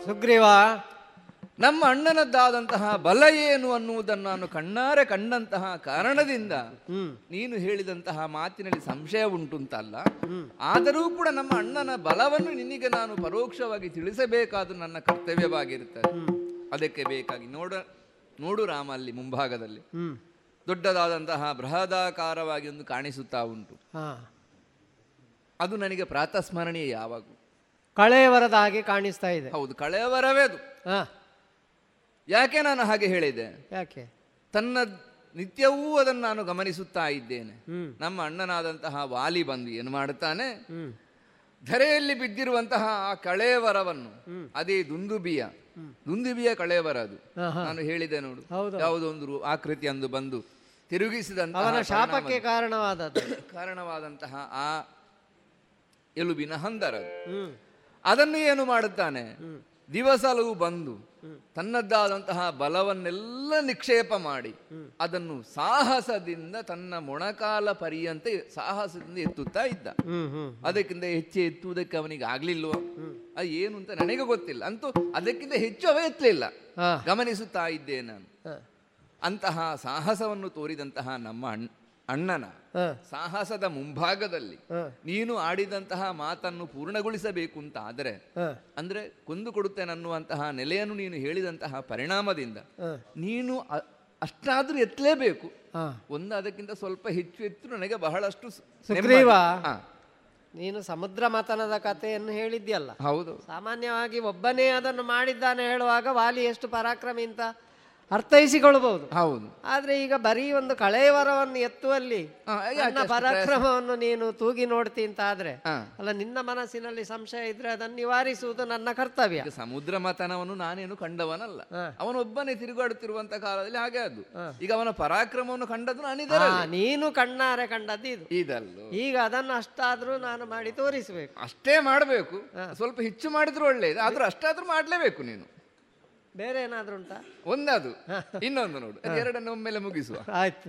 Speaker 10: ಸುಗ್ರೀವ ಆ
Speaker 8: ಅಣ್ಣನದ್ದಾದಂತಹ ಬಲ ಏನು ಅನ್ನುವುದನ್ನು ನಾನು ಕಣ್ಣಾರೆ ಕಂಡಂತಹ ಕಾರಣದಿಂದ ನೀನು ಹೇಳಿದಂತಹ ಮಾತಿನಲ್ಲಿ ಸಂಶಯ ಉಂಟು ಅಂತಲ್ಲ. ಆದರೂ ಕೂಡ ನಮ್ಮ ಅಣ್ಣನ ಬಲವನ್ನು ನಿನಗೆ ನಾನು ಪರೋಕ್ಷವಾಗಿ ತಿಳಿಸಬೇಕಾದ ನನ್ನ ಕರ್ತವ್ಯವಾಗಿರುತ್ತದೆ. ಅದಕ್ಕೆ ಬೇಕಾಗಿ ನೋಡ ನೋಡು ರಾಮ ಅಲ್ಲಿ ಮುಂಭಾಗದಲ್ಲಿ. ದೊಡ್ಡದಾದಂತಹ ಬೃಹದಾಕಾರವಾಗಿ ಒಂದು ಕಾಣಿಸುತ್ತಾ ಉಂಟು. ಅದು ನನಗೆ ಪ್ರಾತಸ್ಮರಣೀಯ ಯಾವಾಗ
Speaker 7: ಕಳೆಯವರದ ಹಾಗೆ ಕಾಣಿಸ್ತಾ ಇದೆ.
Speaker 8: ಹೌದು ಕಳೆಯವರವೇ ಅದು. ಯಾಕೆ ನಾನು ಹಾಗೆ ಹೇಳಿದೆ?
Speaker 7: ಯಾಕೆ?
Speaker 8: ತನ್ನ ನಿತ್ಯವೂ ಅದನ್ನು ನಾನು ಗಮನಿಸುತ್ತಾ ಇದ್ದೇನೆ. ನಮ್ಮ ಅಣ್ಣನಾದಂತಹ ವಾಲಿ ಬಂದು ಏನು ಮಾಡುತ್ತಾನೆ? ಧರೆಯಲ್ಲಿ ಬಿದ್ದಿರುವಂತಹ ಆ ಕಳೇವರವನ್ನು ಅದೇ ದುಂದುಬಿಯ ದುಂದುಬಿಯ ಕಳೇವರ ಅದು. ನಾನು ಹೇಳಿದೆ ನೋಡು. ಯಾವುದೊಂದು ಆಕೃತಿ ಅಂದು ಬಂದು ತಿರುಗಿಸಿದಂತಹ
Speaker 7: ಶಾಪಕ್ಕೆ ಕಾರಣವಾದ *coughs*
Speaker 8: ಕಾರಣವಾದಂತಹ ಆ ಎಲುಬಿನ ಹಂದರ ಅದನ್ನು ಏನು ಮಾಡುತ್ತಾನೆ? ದಿವಸಲು ಬಂದು ತನ್ನದ್ದಾದಂತಹ ಬಲವನ್ನೆಲ್ಲ ನಿಕ್ಷೇಪ ಮಾಡಿ ಅದನ್ನು ಸಾಹಸದಿಂದ ತನ್ನ ಮೊಣಕಾಲ ಪರ್ಯಂತ ಸಾಹಸದಿಂದ ಎತ್ತುತ್ತಾ ಇದ್ದ. ಅದಕ್ಕಿಂತ ಹೆಚ್ಚು ಎತ್ತುವುದಕ್ಕೆ ಅವನಿಗೆ ಆಗ್ಲಿಲ್ವೋ? ಅದು ಏನು ಅಂತ ನನಗೆ ಗೊತ್ತಿಲ್ಲ. ಅಂತೂ ಅದಕ್ಕಿಂತ ಹೆಚ್ಚು ಅವ ಎತ್ತಲಿಲ್ಲ. ಗಮನಿಸುತ್ತಾ ಇದ್ದೆ ನಾನು. ಅಂತಹ ಸಾಹಸವನ್ನು ತೋರಿದಂತಹ ನಮ್ಮ ಅಣ್ಣ ಅಣ್ಣನ ಸಾಹಸದ ಮುಂಭಾಗದಲ್ಲಿ ನೀನು ಆಡಿದಂತಹ ಮಾತನ್ನು ಪೂರ್ಣಗೊಳಿಸಬೇಕು ಅಂತ ಆದರೆ ಅಂದ್ರೆ ಕೊಂದು ಕೊಡುತ್ತೇನನ್ನುವಂತಹ ನೆಲೆಯನ್ನು ನೀನು ಹೇಳಿದಂತಹ ಪರಿಣಾಮದಿಂದ ನೀನು ಅಷ್ಟಾದ್ರೂ ಎತ್ತಲೇಬೇಕು. ಒಂದು ಅದಕ್ಕಿಂತ ಸ್ವಲ್ಪ ಹೆಚ್ಚು ಎತ್ತು ನನಗೆ ಬಹಳಷ್ಟು
Speaker 7: ನೀನು ಸಮುದ್ರ ಮತನದ ಕಥೆಯನ್ನು ಹೇಳಿದ್ಯಲ್ಲ.
Speaker 8: ಹೌದು.
Speaker 7: ಸಾಮಾನ್ಯವಾಗಿ ಒಬ್ಬನೇ ಅದನ್ನು ಮಾಡಿದ್ದಾನೆ ಹೇಳುವಾಗ ವಾಲಿ ಎಷ್ಟು ಪರಾಕ್ರಮಿ ಅಂತ? ಅರ್ಥೈಸಿಕೊಳ್ಳಬಹುದು.
Speaker 8: ಹೌದು.
Speaker 7: ಆದ್ರೆ ಈಗ ಬರೀ ಒಂದು ಕಳೆಯವರವನ್ನು ಎತ್ತುವಲ್ಲಿ ನನ್ನ ಪರಾಕ್ರಮವನ್ನು ನೀನು ತೂಗಿ ನೋಡ್ತಿ ಅಂತ ಆದ್ರೆ ಅಲ್ಲ ನಿನ್ನ ಮನಸ್ಸಿನಲ್ಲಿ ಸಂಶಯ ಇದ್ರೆ ಅದನ್ನು ನಿವಾರಿಸುವುದು ನನ್ನ ಕರ್ತವ್ಯ.
Speaker 8: ಸಮುದ್ರ ಮತನವನ್ನು ನಾನೇನು ಕಂಡವನಲ್ಲ. ಅವನೊಬ್ಬನೇ ತಿರುಗಾಡುತ್ತಿರುವಂತ ಕಾಲದಲ್ಲಿ ಹಾಗೆ ಅದು. ಈಗ ಅವನ ಪರಾಕ್ರಮವನ್ನು ಕಂಡದ್ದು ನಾನು
Speaker 7: ಹಾ, ನೀನು ಕಣ್ಣಾರೆ ಕಂಡದ್ದು ಇದು.
Speaker 8: ಇದಲ್ಲ.
Speaker 7: ಈಗ ಅದನ್ನು ಅಷ್ಟಾದ್ರೂ ನಾನು ಮಾಡಿ ತೋರಿಸಬೇಕು.
Speaker 8: ಅಷ್ಟೇ ಮಾಡಬೇಕು. ಸ್ವಲ್ಪ ಹೆಚ್ಚು ಮಾಡಿದ್ರು ಒಳ್ಳೇದು ಆದ್ರೂ ಅಷ್ಟಾದ್ರೂ ಮಾಡ್ಲೇಬೇಕು ನೀನು.
Speaker 7: ಬೇರೆ ಏನಾದ್ರು ಉಂಟಾ?
Speaker 8: ಒಂದದು. ಇನ್ನೊಂದು ನೋಡು. ಅದು ಎರಡನ್ನು ಒಮ್ಮೆಲೆ ಮುಗಿಸುವ.
Speaker 7: ಆಯ್ತು.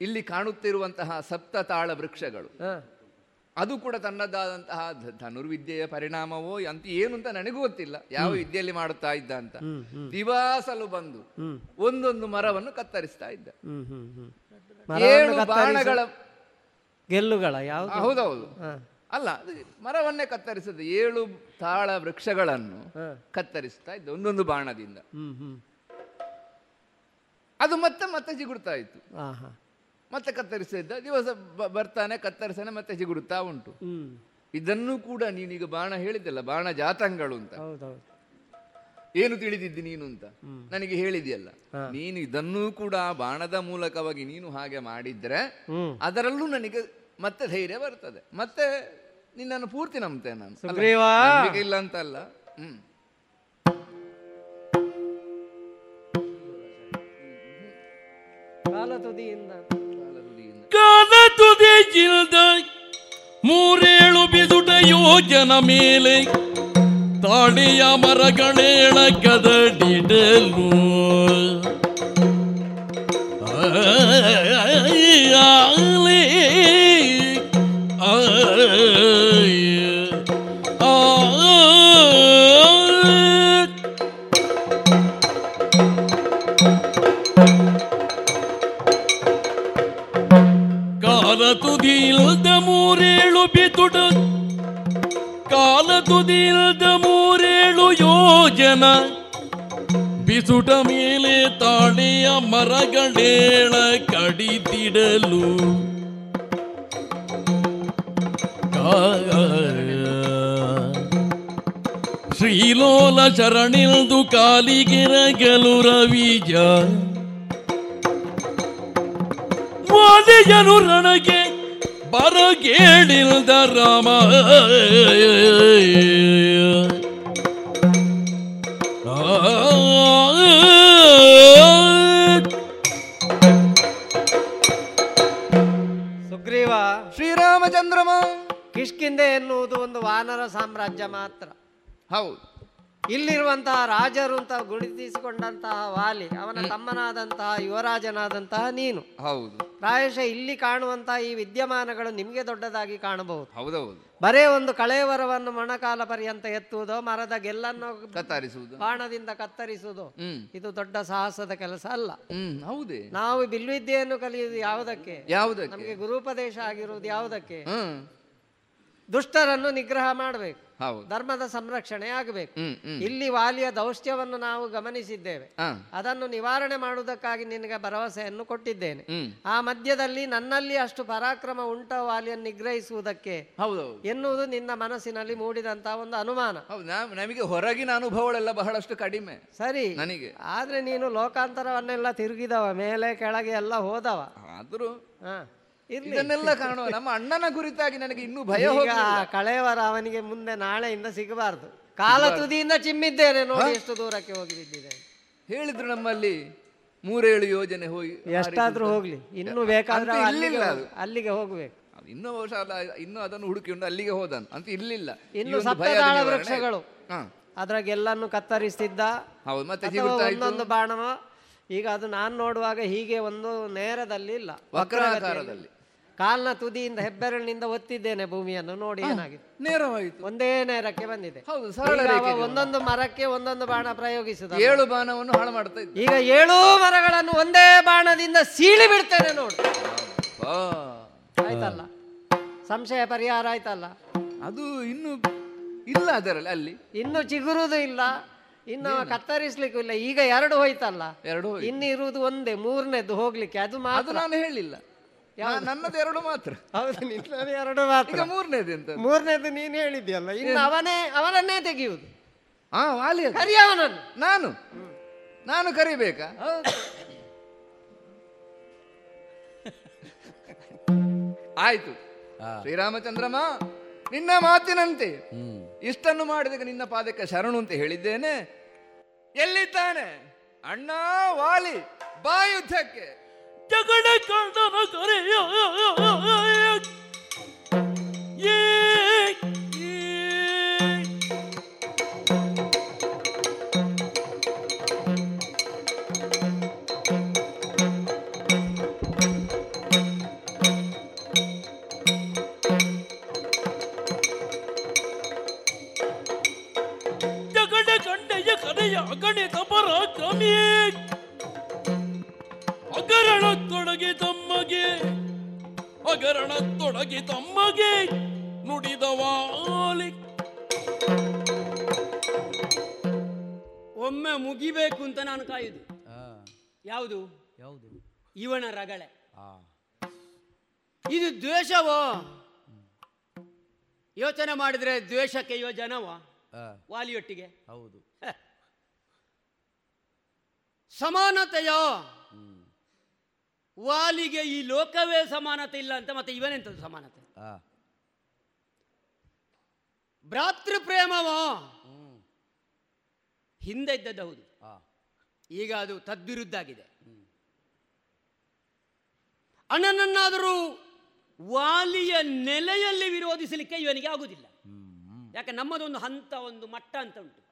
Speaker 8: ಇಲ್ಲಿ ಕಾಣುತ್ತಿರುವಂತಹ ಸಪ್ತ ತಾಳ ವೃಕ್ಷಗಳು. ಅದು ಕೂಡ ತನ್ನದಾದಂತಹ ಧನುರ್ವಿದ್ಯೆಯ ಪರಿಣಾಮವೋ ಅಂತ ಏನು ಅಂತ ನನಗೂ ಗೊತ್ತಿಲ್ಲ. ಯಾವ ವಿದ್ಯೆಯಲ್ಲಿ ಮಾಡುತ್ತಾ ಇದ್ದ ಅಂತ. ದಿವಾಸಲು ಬಂದು ಒಂದೊಂದು ಮರವನ್ನು ಕತ್ತರಿಸ್ತಾ ಇದ್ದ. ಏಳು ಬಾಣಗಳ
Speaker 7: ಗೆಲ್ಲುಗಳ
Speaker 8: ಯಾವ ಹೌದೌದು. ಅಲ್ಲ ಅದು ಮರವನ್ನೇ ಕತ್ತರಿಸದ ಏಳು ತಾಳ ವೃಕ್ಷಗಳನ್ನು ಕತ್ತರಿಸ್ತಾ ಇದ್ದ ಒಂದೊಂದು ಬಾಣದಿಂದ. ಅದು ಮತ್ತೆ ಮತ್ತೆ ಜಿಗುಡ್ತಾ ಇತ್ತು. ಮತ್ತೆ ಕತ್ತರಿಸಿದ್ದ ದಿವಸ ಬ- ಬರ್ತಾನೆ ಕತ್ತರಿಸಾನೆ ಮತ್ತೆ ಜಿಗುಡುತ್ತಾ ಉಂಟು. ಇದನ್ನು ಕೂಡ ನೀನೀಗ ಬಾಣ ಹೇಳಿದ್ದಲ್ಲ ಬಾಣ ಜಾತಂಗಳು ಅಂತ. ಏನು ತಿಳಿದಿದ್ದಿ ನೀನು ಅಂತ? ನನಗೆ ಹೇಳಿದೆಯಲ್ಲ. ನೀನು ಇದನ್ನೂ ಕೂಡ ಆ ಬಾಣದ ಮೂಲಕವಾಗಿ ನೀನು ಹಾಗೆ ಮಾಡಿದ್ರೆ ಅದರಲ್ಲೂ ನನಗೆ ಮತ್ತೆ ಧೈರ್ಯ ಬರ್ತದೆ. ಮತ್ತೆ ನಿನ್ನನ್ನು ಪೂರ್ತಿ ನಂಬ್ತೇನೆ ನಾನು
Speaker 7: ಸುಗ್ರೀವ!
Speaker 8: ನಂಬಿಕೆ ಇಲ್ಲ ಅಂತಲ್ಲ ಹ್ಮ್
Speaker 7: ಕಾಲ ತುದಿಯಿಂದ
Speaker 10: ಮೂರೇಳು ಬಿದುಟ ಯೋಜನ ಮೇಲೆ ತಾಳಿಯ ಮರಗಳೇಳ ಕದಡಿಡಲು ಆ ಕಾಲ ತುದಿಲ್ದ ಮೂರೇಳು ಯೋಜನ ಬಿಸುಟ ಮೇಲೆ ತಾಳೆಯ ಮರಗಳೇಳ ಕಡಿದಿಡಲು. ಶ್ರೀಲೋಲ ಶರಣಿಲ್ದು ಕಾಲಿಗೆರಗಲು ರವಿಜ. ಮೋದಿಯನು ರಣಗೆ ಬರಗೇಳಿಲ್ದ ರಾಮ.
Speaker 7: ಸುಗ್ರೀವ
Speaker 8: ಶ್ರೀರಾಮಚಂದ್ರಮ.
Speaker 7: ಕಿಷ್ಕಿಂದೆ ಎನ್ನುವುದು ಒಂದು ವಾನರ ಸಾಮ್ರಾಜ್ಯ ಮಾತ್ರ.
Speaker 8: ಹೌದು.
Speaker 9: ಇಲ್ಲಿರುವಂತಹ ರಾಜರು ಅಂತ ಗುರುತಿಸಿಕೊಂಡಂತಹ ವಾಲಿ ಅವನ ತಮ್ಮನಾದಂತಹ ಯುವರಾಜನಾದಂತಹ ನೀನು.
Speaker 8: ಹೌದು.
Speaker 9: ಪ್ರಾಯಶಃ ಇಲ್ಲಿ ಕಾಣುವಂತಹ ಈ ವಿದ್ಯಮಾನಗಳು ನಿಮಗೆ ದೊಡ್ಡದಾಗಿ ಕಾಣಬಹುದು.
Speaker 8: ಹೌದೌದು.
Speaker 9: ಬರೇ ಒಂದು ಕಳೆಯವರವನ್ನು ಮೊಣಕಾಲ ಪರ್ಯಂತ ಎತ್ತುವುದೋ ಮರದ ಗೆಲ್ಲನ್ನು
Speaker 8: ಕತ್ತರಿಸುವುದು.
Speaker 9: ಬಾಣದಿಂದ ಕತ್ತರಿಸುವುದು ಇದು ದೊಡ್ಡ ಸಾಹಸದ ಕೆಲಸ ಅಲ್ಲ.
Speaker 8: ಹೌದೇ.
Speaker 9: ನಾವು ಬಿಲ್ವಿದ್ಯೆಯನ್ನು ಕಲಿಯುವುದು ಯಾವುದಕ್ಕೆ?
Speaker 8: ಯಾವುದಕ್ಕೆ?
Speaker 9: ನಮಗೆ ಗುರುಪದೇಶ ಆಗಿರುವುದು ಯಾವುದಕ್ಕೆ? ದುಷ್ಟರನ್ನು ನಿಗ್ರಹ ಮಾಡಬೇಕು.
Speaker 8: ಹೌದು.
Speaker 9: ಧರ್ಮದ ಸಂರಕ್ಷಣೆ ಆಗಬೇಕು. ಇಲ್ಲಿ ವಾಲಿಯ ದೌಷ್ಟ್ಯವನ್ನು ನಾವು ಗಮನಿಸಿದ್ದೇವೆ. ಅದನ್ನು ನಿವಾರಣೆ ಮಾಡುವುದಕ್ಕಾಗಿ ನಿನಗೆ ಭರವಸೆಯನ್ನು ಕೊಟ್ಟಿದ್ದೇನೆ. ಆ ಮಧ್ಯದಲ್ಲಿ ನನ್ನಲ್ಲಿ ಅಷ್ಟು ಪರಾಕ್ರಮ ಉಂಟ ವಾಲಿಯನ್ನು ನಿಗ್ರಹಿಸುವುದಕ್ಕೆ
Speaker 8: ಹೌದೌದು
Speaker 9: ಎನ್ನುವುದು ನಿನ್ನ ಮನಸ್ಸಿನಲ್ಲಿ ಮೂಡಿದಂತಹ ಒಂದು ಅನುಮಾನ.
Speaker 8: ಹೌದು ನಮಗೆ ಹೊರಗಿನ ಅನುಭವಗಳೆಲ್ಲ ಬಹಳಷ್ಟು ಕಡಿಮೆ.
Speaker 9: ಸರಿ.
Speaker 8: ನನಗೆ.
Speaker 9: ಆದ್ರೆ ನೀನು ಲೋಕಾಂತರವನ್ನೆಲ್ಲ ತಿರುಗಿದವ ಮೇಲೆ ಕೆಳಗೆ ಎಲ್ಲ ಹೋದವ.
Speaker 8: ಆದ್ರೂ. ಇದನ್ನೆಲ್ಲ ಕಾಣುವ. ನಮ್ಮ ಅಣ್ಣನ ಕುರಿತಾಗಿ ನನಗೆ ಇನ್ನೂ ಭಯ
Speaker 9: ಈಗ. ಕಳೆಯವರ ಅವನಿಗೆ ಮುಂದೆ ನಾಳೆಯಿಂದ ಸಿಗಬಾರದು. ಕಾಲ ತುದಿಯಿಂದ ಚಿಮ್ಮಿದ್ದೇನೆ. ನೋಡಿ ಎಷ್ಟು ದೂರಕ್ಕೆ ಹೋಗಿ ಬಿದ್ದಿದ್ದೇನೆ
Speaker 8: ಹೇಳಿದ್ರು ನಮ್ಮಲ್ಲಿ ಮೂರೇಳು ಯೋಜನೆ ಹೋಗಿ
Speaker 9: ಎಷ್ಟಾದ್ರೂ ಹೋಗ್ಲಿ. ಇನ್ನು ಬೇಕಾದ್ರೆ ಅಲ್ಲಿಗೆ ಅಲ್ಲಿಗೆ ಹೋಗ್ಬೇಕು.
Speaker 8: ಇನ್ನೂ ವರ್ಷ ಅಲ್ಲ ಇನ್ನೂ ಅದನ್ನು ಹುಡುಕಿಕೊಂಡು ಅಲ್ಲಿಗೆ ಹೋದನು. ಅಂತ ಇರ್ಲಿಲ್ಲ
Speaker 9: ಇನ್ನು
Speaker 8: ಸಪ್ತದಾಳ
Speaker 9: ಸಪ್ತತಾಳ ವೃಕ್ಷಗಳು. ಅದ್ರಾಗೆಲ್ಲನ್ನು ಕತ್ತರಿಸ್ತಿದ್ದ.
Speaker 8: ಹೌದು ಮತ್ತೆ
Speaker 9: ಒಂದೊಂದು ಬಾಣವ. ಈಗ ಅದು ನಾನು ನೋಡುವಾಗ ಹೀಗೆ ಒಂದು ನೇರದಲ್ಲಿ ಇಲ್ಲ
Speaker 8: ವಕ್ರಾಕಾರದಲ್ಲಿ.
Speaker 9: ಕಾಲ್ನ ತುದಿಯಿಂದ ಹೆಬ್ಬೆರಳಿನಿಂದ ಒತ್ತಿದ್ದೇನೆ ಭೂಮಿಯನ್ನು. ನೋಡಿ ಏನಾಗಿದೆ
Speaker 8: ನೇರವಾಯಿತು.
Speaker 9: ಒಂದೇ ನೇರಕ್ಕೆ ಬಂದಿದೆ.
Speaker 8: ಹೌದು ಸರಳ
Speaker 9: ಈಗ ಅವ
Speaker 8: ರೇಖೆಗೆ
Speaker 9: ಒಂದೊಂದು ಮರಕ್ಕೆ ಒಂದೊಂದು ಬಾಣ ಪ್ರಯೋಗಿಸಿದ.
Speaker 8: ಏಳು ಬಾಣವನ್ನು ಹಾಳು ಮಾಡ್ತಾ ಇದ್ದ.
Speaker 9: ಈಗ ಏಳು ಮರಗಳನ್ನು ಒಂದೇ ಬಾಣದಿಂದ ಸೀಳಿ ಬಿಡ್ತೇನೆ ನೋಡು. ಆಯ್ತಲ್ಲ? ಸಂಶಯ ಪರಿಹಾರ ಆಯ್ತಲ್ಲ?
Speaker 8: ಅದು ಇನ್ನು ಇಲ್ಲ ಅದರಲ್ಲಿ ಅಲ್ಲಿ.
Speaker 9: ಇನ್ನು ಚಿಗುರುದು ಇಲ್ಲ ಇನ್ನು ಕತ್ತರಿಸ್ಲಿಕ್ಕೂ ಇಲ್ಲ. ಈಗ ಎರಡು ಹೋಯ್ತಲ್ಲ?
Speaker 8: ಎರಡು ಹೋಯ್ತು.
Speaker 9: ಇನ್ನು ಇರುವುದು ಒಂದೇ ಮೂರನೇದು ಹೋಗ್ಲಿಕ್ಕೆ. ಅದು
Speaker 8: ಅದು
Speaker 9: ಮಾತ್ರ.
Speaker 8: ನಾನು ಹೇಳಿಲ್ಲ. ನನ್ನದು ಎರಡು ಮಾತ್ರ.
Speaker 9: ಹೌದು ನಿನ್ನದು ಎರಡು ಮಾತ್ರ.
Speaker 8: ಈಗ ಮೂರನೇದು ಎಂತ
Speaker 9: ಮೂರನೇದು ನೀನು ಹೇಳಿದ್ಯಲ್ಲ ಇನ್ನು ಅವನೇ ಅವನನ್ನೇ ತೆಗೆಯುವುದು.
Speaker 8: ಹಾ ವಾಲಿ ಅದು.
Speaker 9: ಕರಿ ಅವನನ್ನು.
Speaker 8: ನಾನು. ನಾನು ಕರಿಬೇಕಾ? ಆಯ್ತು. ಶ್ರೀರಾಮಚಂದ್ರಮ್ಮ ನಿನ್ನ ಮಾತಿನಂತೆ ಇಷ್ಟನ್ನು ಮಾಡಿದಾಗ ನಿನ್ನ ಪಾದಕ್ಕೆ ಶರಣು ಅಂತ ಹೇಳಿದ್ದೇನೆ. ಎಲ್ಲಿದ್ದಾನೆ? ಅಣ್ಣ ವಾಲಿ ಬಾ ಯುದ್ಧಕ್ಕೆ
Speaker 10: ಜಗಡ ಕಂದನ ಕರೆಯ. ಏ ಅಗರಣ ತೊಡಗಿ ತಮ್ಮಗೆ ನುಡಿದವಾಲಿ
Speaker 11: ಒಮ್ಮೆ ಮುಗಿಬೇಕು ಅಂತ ನಾನು ಕಾಯುದು. ಯಾವುದು?
Speaker 12: ಯಾವುದು?
Speaker 11: ಇವನ ರಗಳೆ. ಇದು ದ್ವೇಷವೋ? ಯೋಚನೆ ಮಾಡಿದ್ರೆ ದ್ವೇಷಕ್ಕೆ ಇವ ಜನವ ವಾಲಿಯೊಟ್ಟಿಗೆ.
Speaker 12: ಹೌದು.
Speaker 11: ಹ. ಸಮಾನತೆಯೋ? ವಾಲಿಗೆ ಈ ಲೋಕವೇ ಸಮಾನತೆ ಇಲ್ಲ ಅಂತ ಮತ್ತೆ ಇವನೆಂತದ್ದು ಸಮಾನತೆ? ಭ್ರಾತೃ ಪ್ರೇಮವೋ ಹಿಂದೆ ಇದ್ದದ್ದು ಹೌದು. ಈಗ ಅದು ತದ್ವಿರುದ್ಧ ಆಗಿದೆ ಅಣ್ಣನನ್ನಾದರೂ ವಾಲಿಯ ನೆಲೆಯಲ್ಲಿ ವಿರೋಧಿಸಲಿಕ್ಕೆ ಇವನಿಗೆ ಆಗುವುದಿಲ್ಲ ಯಾಕೆ ನಮ್ಮದೊಂದು ಹಂತ ಒಂದು ಮಟ್ಟ ಅಂತ ಉಂಟು.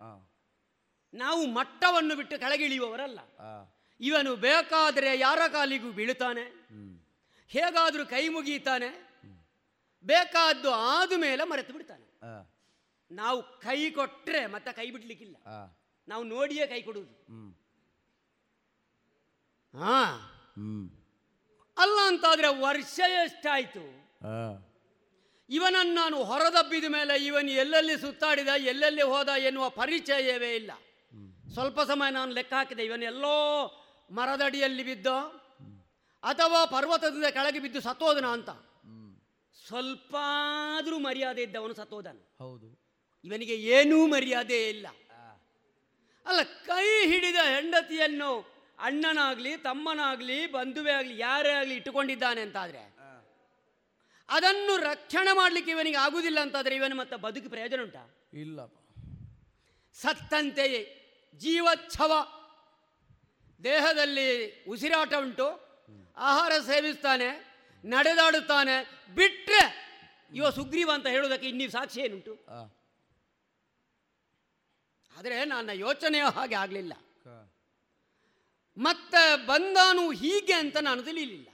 Speaker 11: ನಾವು ಮಟ್ಟವನ್ನು ಬಿಟ್ಟು ಕೆಳಗಿಳಿಯುವವರಲ್ಲ. ಇವನು ಬೇಕಾದರೆ ಯಾರ ಕಾಲಿಗೂ ಬೀಳುತ್ತಾನೆ? ಹೇಗಾದರೂ ಕೈ ಮುಗಿಯುತ್ತಾನೆ? ಬೇಕಾದ್ದು ಆದ ಮೇಲೆ ಮರೆತು ಬಿಡ್ತಾನೆ. ನಾವು ಕೈ ಕೊಟ್ಟರೆ ಮತ್ತೆ ಕೈ ಬಿಡ್ಲಿಕ್ಕಿಲ್ಲ. ನಾವು ನೋಡಿಯೇ ಕೈ ಕೊಡುವುದು. ಹಾ ಅಲ್ಲ ಅಂತಾದ್ರೆ ವರ್ಷ ಎಷ್ಟಾಯ್ತು? ಇವನನ್ನು ನಾನು ಹೊರದಬ್ಬಿದ ಮೇಲೆ ಇವನು ಎಲ್ಲೆಲ್ಲಿ ಸುತ್ತಾಡಿದ ಎಲ್ಲೆಲ್ಲಿ ಹೋದ ಎನ್ನುವ ಪರಿಚಯವೇ ಇಲ್ಲ. ಸ್ವಲ್ಪ ಸಮಯ ನಾನು ಲೆಕ್ಕ ಹಾಕಿದೆ. ಇವನೆಲ್ಲೋ ಮರದಡಿಯಲ್ಲಿ ಬಿದ್ದ ಅಥವಾ ಪರ್ವತದಿಂದ ಕೆಳಗೆ ಬಿದ್ದು ಸತ್ತೋದನ ಅಂತ? ಸ್ವಲ್ಪ ಆದರೂ ಮರ್ಯಾದೆ ಇದ್ದವನು ಸತ್ತೋದನು.
Speaker 12: ಹೌದು.
Speaker 11: ಇವನಿಗೆ ಏನೂ ಮರ್ಯಾದೆ ಇಲ್ಲ. ಅಲ್ಲ ಕೈ ಹಿಡಿದ ಹೆಂಡತಿಯನ್ನು ಅಣ್ಣನಾಗ್ಲಿ ತಮ್ಮನಾಗ್ಲಿ ಬಂಧುವೇ ಆಗಲಿ ಯಾರೇ ಆಗಲಿ ಇಟ್ಟುಕೊಂಡಿದ್ದಾನೆ ಅಂತಾದರೆ ಅದನ್ನು ರಕ್ಷಣೆ ಮಾಡಲಿಕ್ಕೆ ಇವನಿಗೆ ಆಗುವುದಿಲ್ಲ ಅಂತಾದರೆ ಇವನು ಮತ್ತೆ ಬದುಕು ಪ್ರಯೋಜನ ಉಂಟಾ?
Speaker 12: ಇಲ್ಲಪ್ಪ.
Speaker 11: ಸತ್ತಂತೆಯೇ ಜೀವಚ್ಛವ ದೇಹದಲ್ಲಿ ಉಸಿರಾಟ ಉಂಟು ಆಹಾರ ಸೇವಿಸ್ತಾನೆ ನಡೆದಾಡುತ್ತಾನೆ ಬಿಟ್ರೆ ಇವ ಸುಗ್ರೀವ ಅಂತ ಹೇಳೋದಕ್ಕೆ ಇನ್ನೀ ಸಾಕ್ಷಿ ಏನುಂಟು? ಆದರೆ ನನ್ನ ಯೋಚನೆಯ ಹಾಗೆ ಆಗಲಿಲ್ಲ. ಮತ್ತೆ ಬಂದಾನು ಹೀಗೆ ಅಂತ ನಾನು ತಿಳಿಯಲಿಲ್ಲ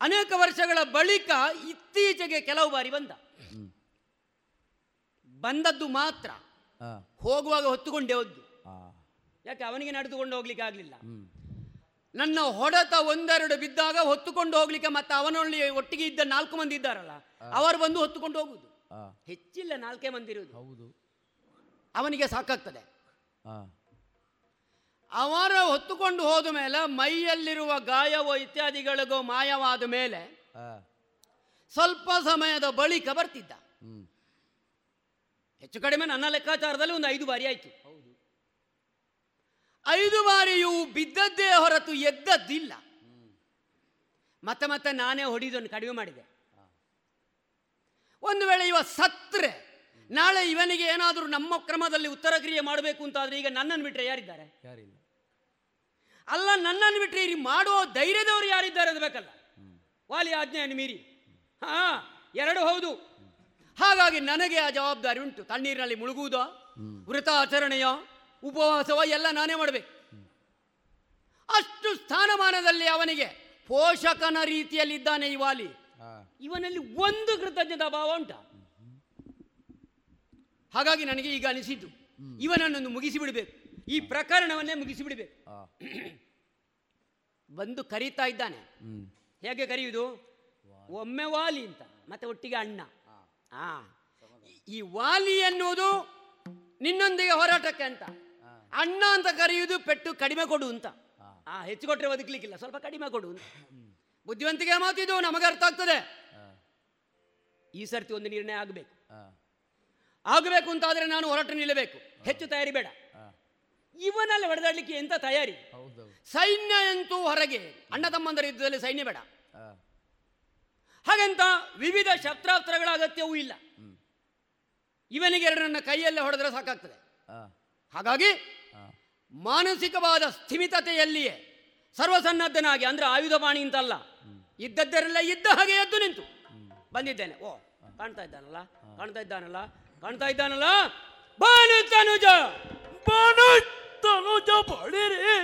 Speaker 11: ಅನೇಕ ವರ್ಷಗಳ ಬಳಿಕ ಇತ್ತೀಚೆಗೆ ಕೆಲವು ಬಾರಿ ಬಂದ. ಬಂದದ್ದು ಮಾತ್ರ. ಹೋಗುವಾಗ ಹೊತ್ತುಕೊಂಡೇ ಹೋದ್ದು. ಯಾಕೆ ಅವನಿಗೆ ನಡೆದುಕೊಂಡು ಹೋಗ್ಲಿಕ್ಕೆ ಆಗಲಿಲ್ಲ? ನನ್ನ ಹೊಡೆತ ಒಂದೆರಡು ಬಿದ್ದಾಗ ಹೊತ್ತುಕೊಂಡು ಹೋಗ್ಲಿಕ್ಕೆ ಮತ್ತೆ ಅವನಲ್ಲಿ ಒಟ್ಟಿಗೆ ಇದ್ದ ನಾಲ್ಕು ಮಂದಿ ಇದ್ದಾರಲ್ಲ ಅವರು ಬಂದು ಹೊತ್ತುಕೊಂಡು ಹೋಗುದು. ಹೆಚ್ಚಿಲ್ಲ ನಾಲ್ಕೇ ಮಂದಿ ಇರುವುದು
Speaker 13: ಹೌದು.
Speaker 11: ಅವನಿಗೆ ಸಾಕಾಗ್ತದೆ. ಅವರ ಹೊತ್ತುಕೊಂಡು ಹೋದ ಮೇಲೆ ಮೈಯಲ್ಲಿರುವ ಗಾಯವೋ ಇತ್ಯಾದಿಗಳಿಗೋ ಮಾಯವಾದ ಮೇಲೆ ಸ್ವಲ್ಪ ಸಮಯದ ಬಳಿಕ ಬರ್ತಿದ್ದ. ಹೆಚ್ಚು ಕಡಿಮೆ ನನ್ನ ಲೆಕ್ಕಾಚಾರದಲ್ಲಿ ಒಂದು ಐದು ಬಾರಿ ಆಯ್ತು. ಐದು ಬಾರಿಯೂ ಬಿದ್ದದ್ದೇ ಹೊರತು ಎದ್ದದ್ದಿಲ್ಲ. ಮತ್ತೆ ಮತ್ತೆ ನಾನೇ ಹೊಡಿದನ್ನು ಕಡಿಮೆ ಮಾಡಿದೆ. ಒಂದು ವೇಳೆ ಇವ ಸತ್ರೆ ನಾಳೆ ಇವನಿಗೆ ಏನಾದರೂ ನಮ್ಮ ಕ್ರಮದಲ್ಲಿ ಉತ್ತರ ಕ್ರಿಯೆ ಮಾಡಬೇಕು ಅಂತಾದ್ರೆ ಈಗ ನನ್ನನ್ನು ಬಿಟ್ಟರೆ ಯಾರಿದ್ದಾರೆ?
Speaker 13: ಯಾರಿಲ್ಲ.
Speaker 11: ಅಲ್ಲ ನನ್ನನ್ನು ಬಿಟ್ಟರೆ ಇಲ್ಲಿ ಮಾಡುವ ಧೈರ್ಯದವರು ಯಾರಿದ್ದಾರೆ ಅದು ಬೇಕಲ್ಲ. ವಾಲಿ ಆಜ್ಞೆಯನ್ನು ಮೀರಿ. ಹಾ ಎರಡು ಹೌದು. ಹಾಗಾಗಿ ನನಗೆ ಆ ಜವಾಬ್ದಾರಿ ಉಂಟು. ತಣ್ಣೀರಿನಲ್ಲಿ ಮುಳುಗುವುದೋ? ವೃತಾಚರಣೆಯೋ ಉಪವಾಸವೋ ಎಲ್ಲ ನಾನೇ ಮಾಡಬೇಕು. ಅಷ್ಟು ಸ್ಥಾನಮಾನದಲ್ಲಿ ಅವನಿಗೆ ಪೋಷಕನ ರೀತಿಯಲ್ಲಿದ್ದಾನೆ ಈ ವಾಲಿ. ಇವನಲ್ಲಿ ಒಂದು ಕೃತಜ್ಞತಾ ಭಾವ ಉಂಟ. ಹಾಗಾಗಿ ನನಗೆ ಈಗ ಅನಿಸಿದ್ದು ಇವನನ್ನೊಂದು ಮುಗಿಸಿಬಿಡಬೇಕು. ಈ ಪ್ರಕರಣವನ್ನೇ ಮುಗಿಸಿಬಿಡಬೇಕು. ಬಂದು ಕರೀತಾ ಇದ್ದಾನೆ. ಹೇಗೆ ಕರೆಯುವುದು ಒಮ್ಮೆ ವಾಲಿ ಅಂತ ಮತ್ತೆ ಒಟ್ಟಿಗೆ ಅಣ್ಣ. ಆ. ಈ ವಾಲಿ ಎನ್ನುವುದು ನಿನ್ನೊಂದಿಗೆ ಹೋರಾಟಕ್ಕೆ ಅಂತ. ಅಣ್ಣ ಅಂತ ಕರೆಯುವುದು ಪೆಟ್ಟು ಕಡಿಮೆ ಕೊಡು ಅಂತ. ಆ, ಹೆಚ್ಚು ಕೊಟ್ಟರೆ ಬದುಕಲಿಕ್ಕಿಲ್ಲ ಸ್ವಲ್ಪ ಕಡಿಮೆ ಕೊಡು ಅಂತ. ಬುದ್ಧಿವಂತಿಕೆ ಮಾತಿದು ನಮಗೆ ಅರ್ಥ ಆಗ್ತದೆ. ಈ ಸರ್ತಿ ಒಂದು ನಿರ್ಣಯ ಆಗಬೇಕು. ಆಗಬೇಕು ಅಂತಾದ್ರೆ ನಾನು ಹೊರಟು ನಿಲ್ಲಬೇಕು. ಹೆಚ್ಚು ತಯಾರಿ ಬೇಡ. ಇವನಲ್ಲಿ ಹೊಡೆದಾಡ್ಲಿಕ್ಕೆ ಎಂತ ತಯಾರಿ? ಸೈನ್ಯ ಅಂತೂ ಹೊರಗೆ, ಅಣ್ಣ ತಮ್ಮಂದರ ಯುದ್ಧದಲ್ಲಿ ಸೈನ್ಯ ಬೇಡ. ಹಾಗೆಂತ ವಿವಿಧ ಶಸ್ತ್ರಾಸ್ತ್ರಗಳ ಅಗತ್ಯವೂ ಇಲ್ಲ. ಇವನಿಗೆ ಎರಡನ್ನ ಕೈಯಲ್ಲೇ ಹೊಡೆದ್ರೆ ಸಾಕಾಗ್ತದೆ. ಹಾಗಾಗಿ ಮಾನಸಿಕವಾದ ಸ್ಥಿಮಿತತೆಯಲ್ಲಿಯೇ ಸರ್ವಸನ್ನದ್ಧನಾಗಿ ಅಂದ್ರೆ ಆಯುಧ ಪಾಣಿ ಅಂತಲ್ಲ ಇದ್ದದ್ದರೆಲ್ಲ ಇದ್ದ ಹಾಗೆ ಎದ್ದು ನಿಂತು ಬಂದಿದ್ದೇನೆ ಓ ಕಾಣ್ತಾ ಇದ್ದಾನಲ್ಲ ಕಾಣ್ತಾ ಇದ್ದಾನಲ್ಲ ಕಾಣ್ತಾ ಇದ್ದಾನಲ್ಲ ಬಾನು ತನುಜ ಬಾನು ತನುಜ ಬಳಿರಿ